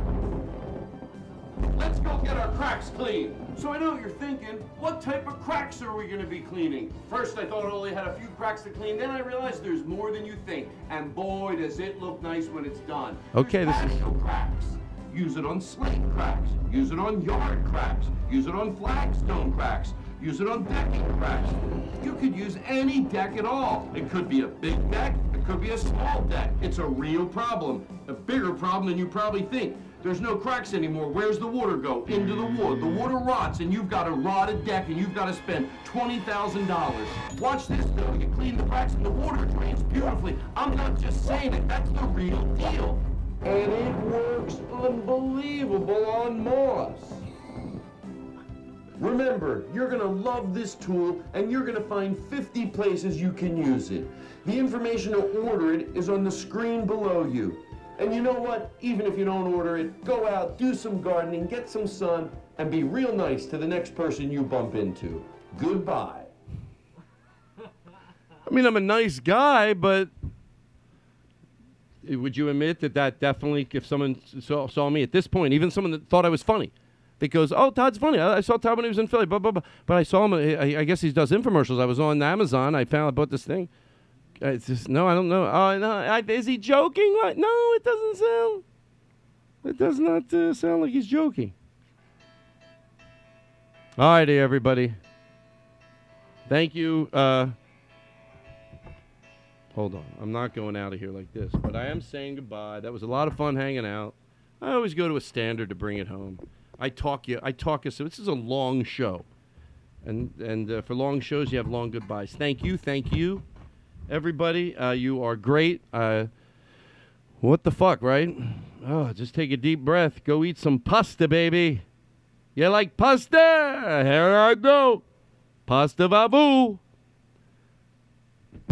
Let's go get our cracks cleaned. So I know what you're thinking. What type of cracks are we going to be cleaning? First, I thought it only had a few cracks to clean. Then I realized there's more than you think. And boy, does it look nice when it's done. Okay, this is- cracks. Use it on slate cracks. Use it on yard cracks. Use it on flagstone cracks. Use it on decking cracks. You could use any deck at all. It could be a big deck. It could be a small deck. It's a real problem. A bigger problem than you probably think. There's no cracks anymore. Where's the water go? Into the wood. The water rots, and you've got a rotted deck, and you've got to spend $20,000. Watch this, though. You clean the cracks, and the water drains beautifully. I'm not just saying it. That's the real deal. And it works unbelievable on moss. Remember, you're gonna love this tool and you're gonna find 50 places you can use it. The information to order it is on the screen below you. And you know what? Even if you don't order it, go out, do some gardening, get some sun, and be real nice to the next person you bump into. Goodbye. I mean, I'm a nice guy, but would you admit that that definitely, if someone saw, saw me at this point, even someone that thought I was funny, that goes, "Oh, Todd's funny. I, I saw Todd when he was in Philly." Blah, blah, blah. But I saw him. I, I guess he does infomercials. I was on Amazon. I found I bought this thing. It's just no, I don't know. Oh, no, I, is he joking? Like, no, it doesn't sound. It does not uh, sound like he's joking. All righty, everybody. Thank you. Uh, hold on. I'm not going out of here like this, but I am saying goodbye. That was a lot of fun hanging out. I always go to a standard to bring it home. I talk you. I talk you. So this is a long show, and and uh, for long shows you have long goodbyes. Thank you. Thank you, everybody. Uh, you are great. Uh, what the fuck, right? Oh, just take a deep breath. Go eat some pasta, baby. You like pasta? Here I go. Pasta babu.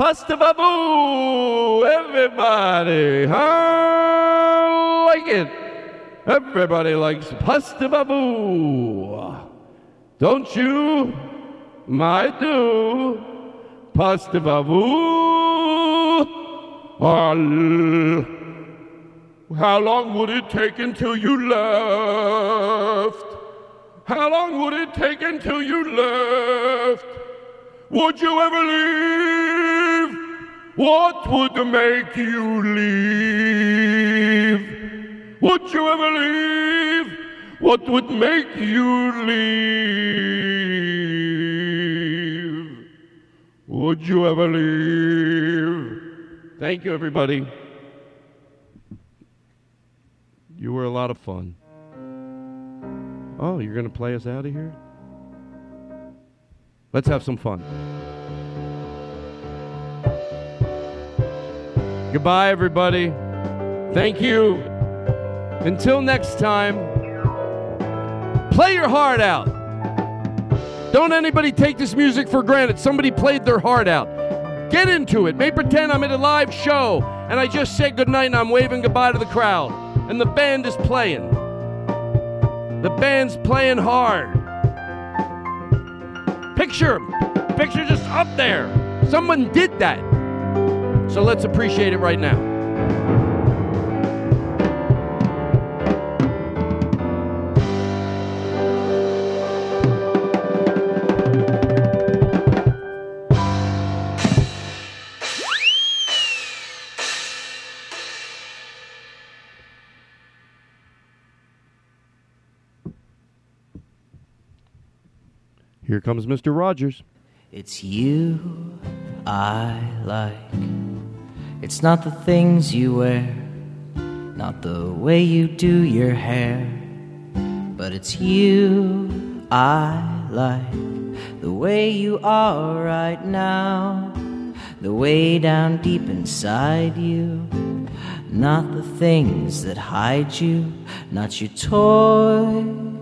Pasta babu. Everybody. I like it. Everybody likes pasta babu. Don't you? I do. Pasta babu. Al- How long would it take until you left? How long would it take until you left? Would you ever leave? What would make you leave? Would you ever leave? What would make you leave? Would you ever leave? Thank you, everybody. You were a lot of fun. Oh, you're going to play us out of here? Let's have some fun. Goodbye, everybody. Thank you. Until next time, play your heart out. Don't anybody take this music for granted. Somebody played their heart out. Get into it. May pretend I'm at a live show and I just said goodnight and I'm waving goodbye to the crowd. And the band is playing. The band's playing hard. Picture. Picture just up there. Someone did that. So let's appreciate it right now. Here comes Mr. Rogers. It's you I like. It's not the things you wear, not the way you do your hair, but it's you I like. The way you are right now, the way down deep inside you. Not the things that hide you, not your toys,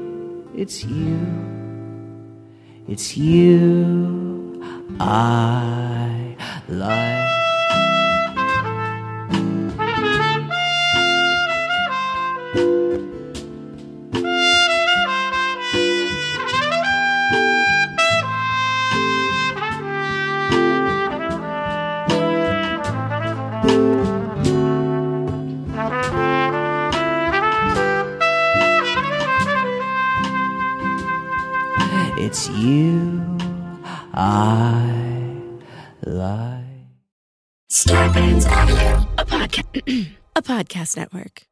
it's you, it's you I like. It's you I like. Starburns Audio. A podcast, a podcast network.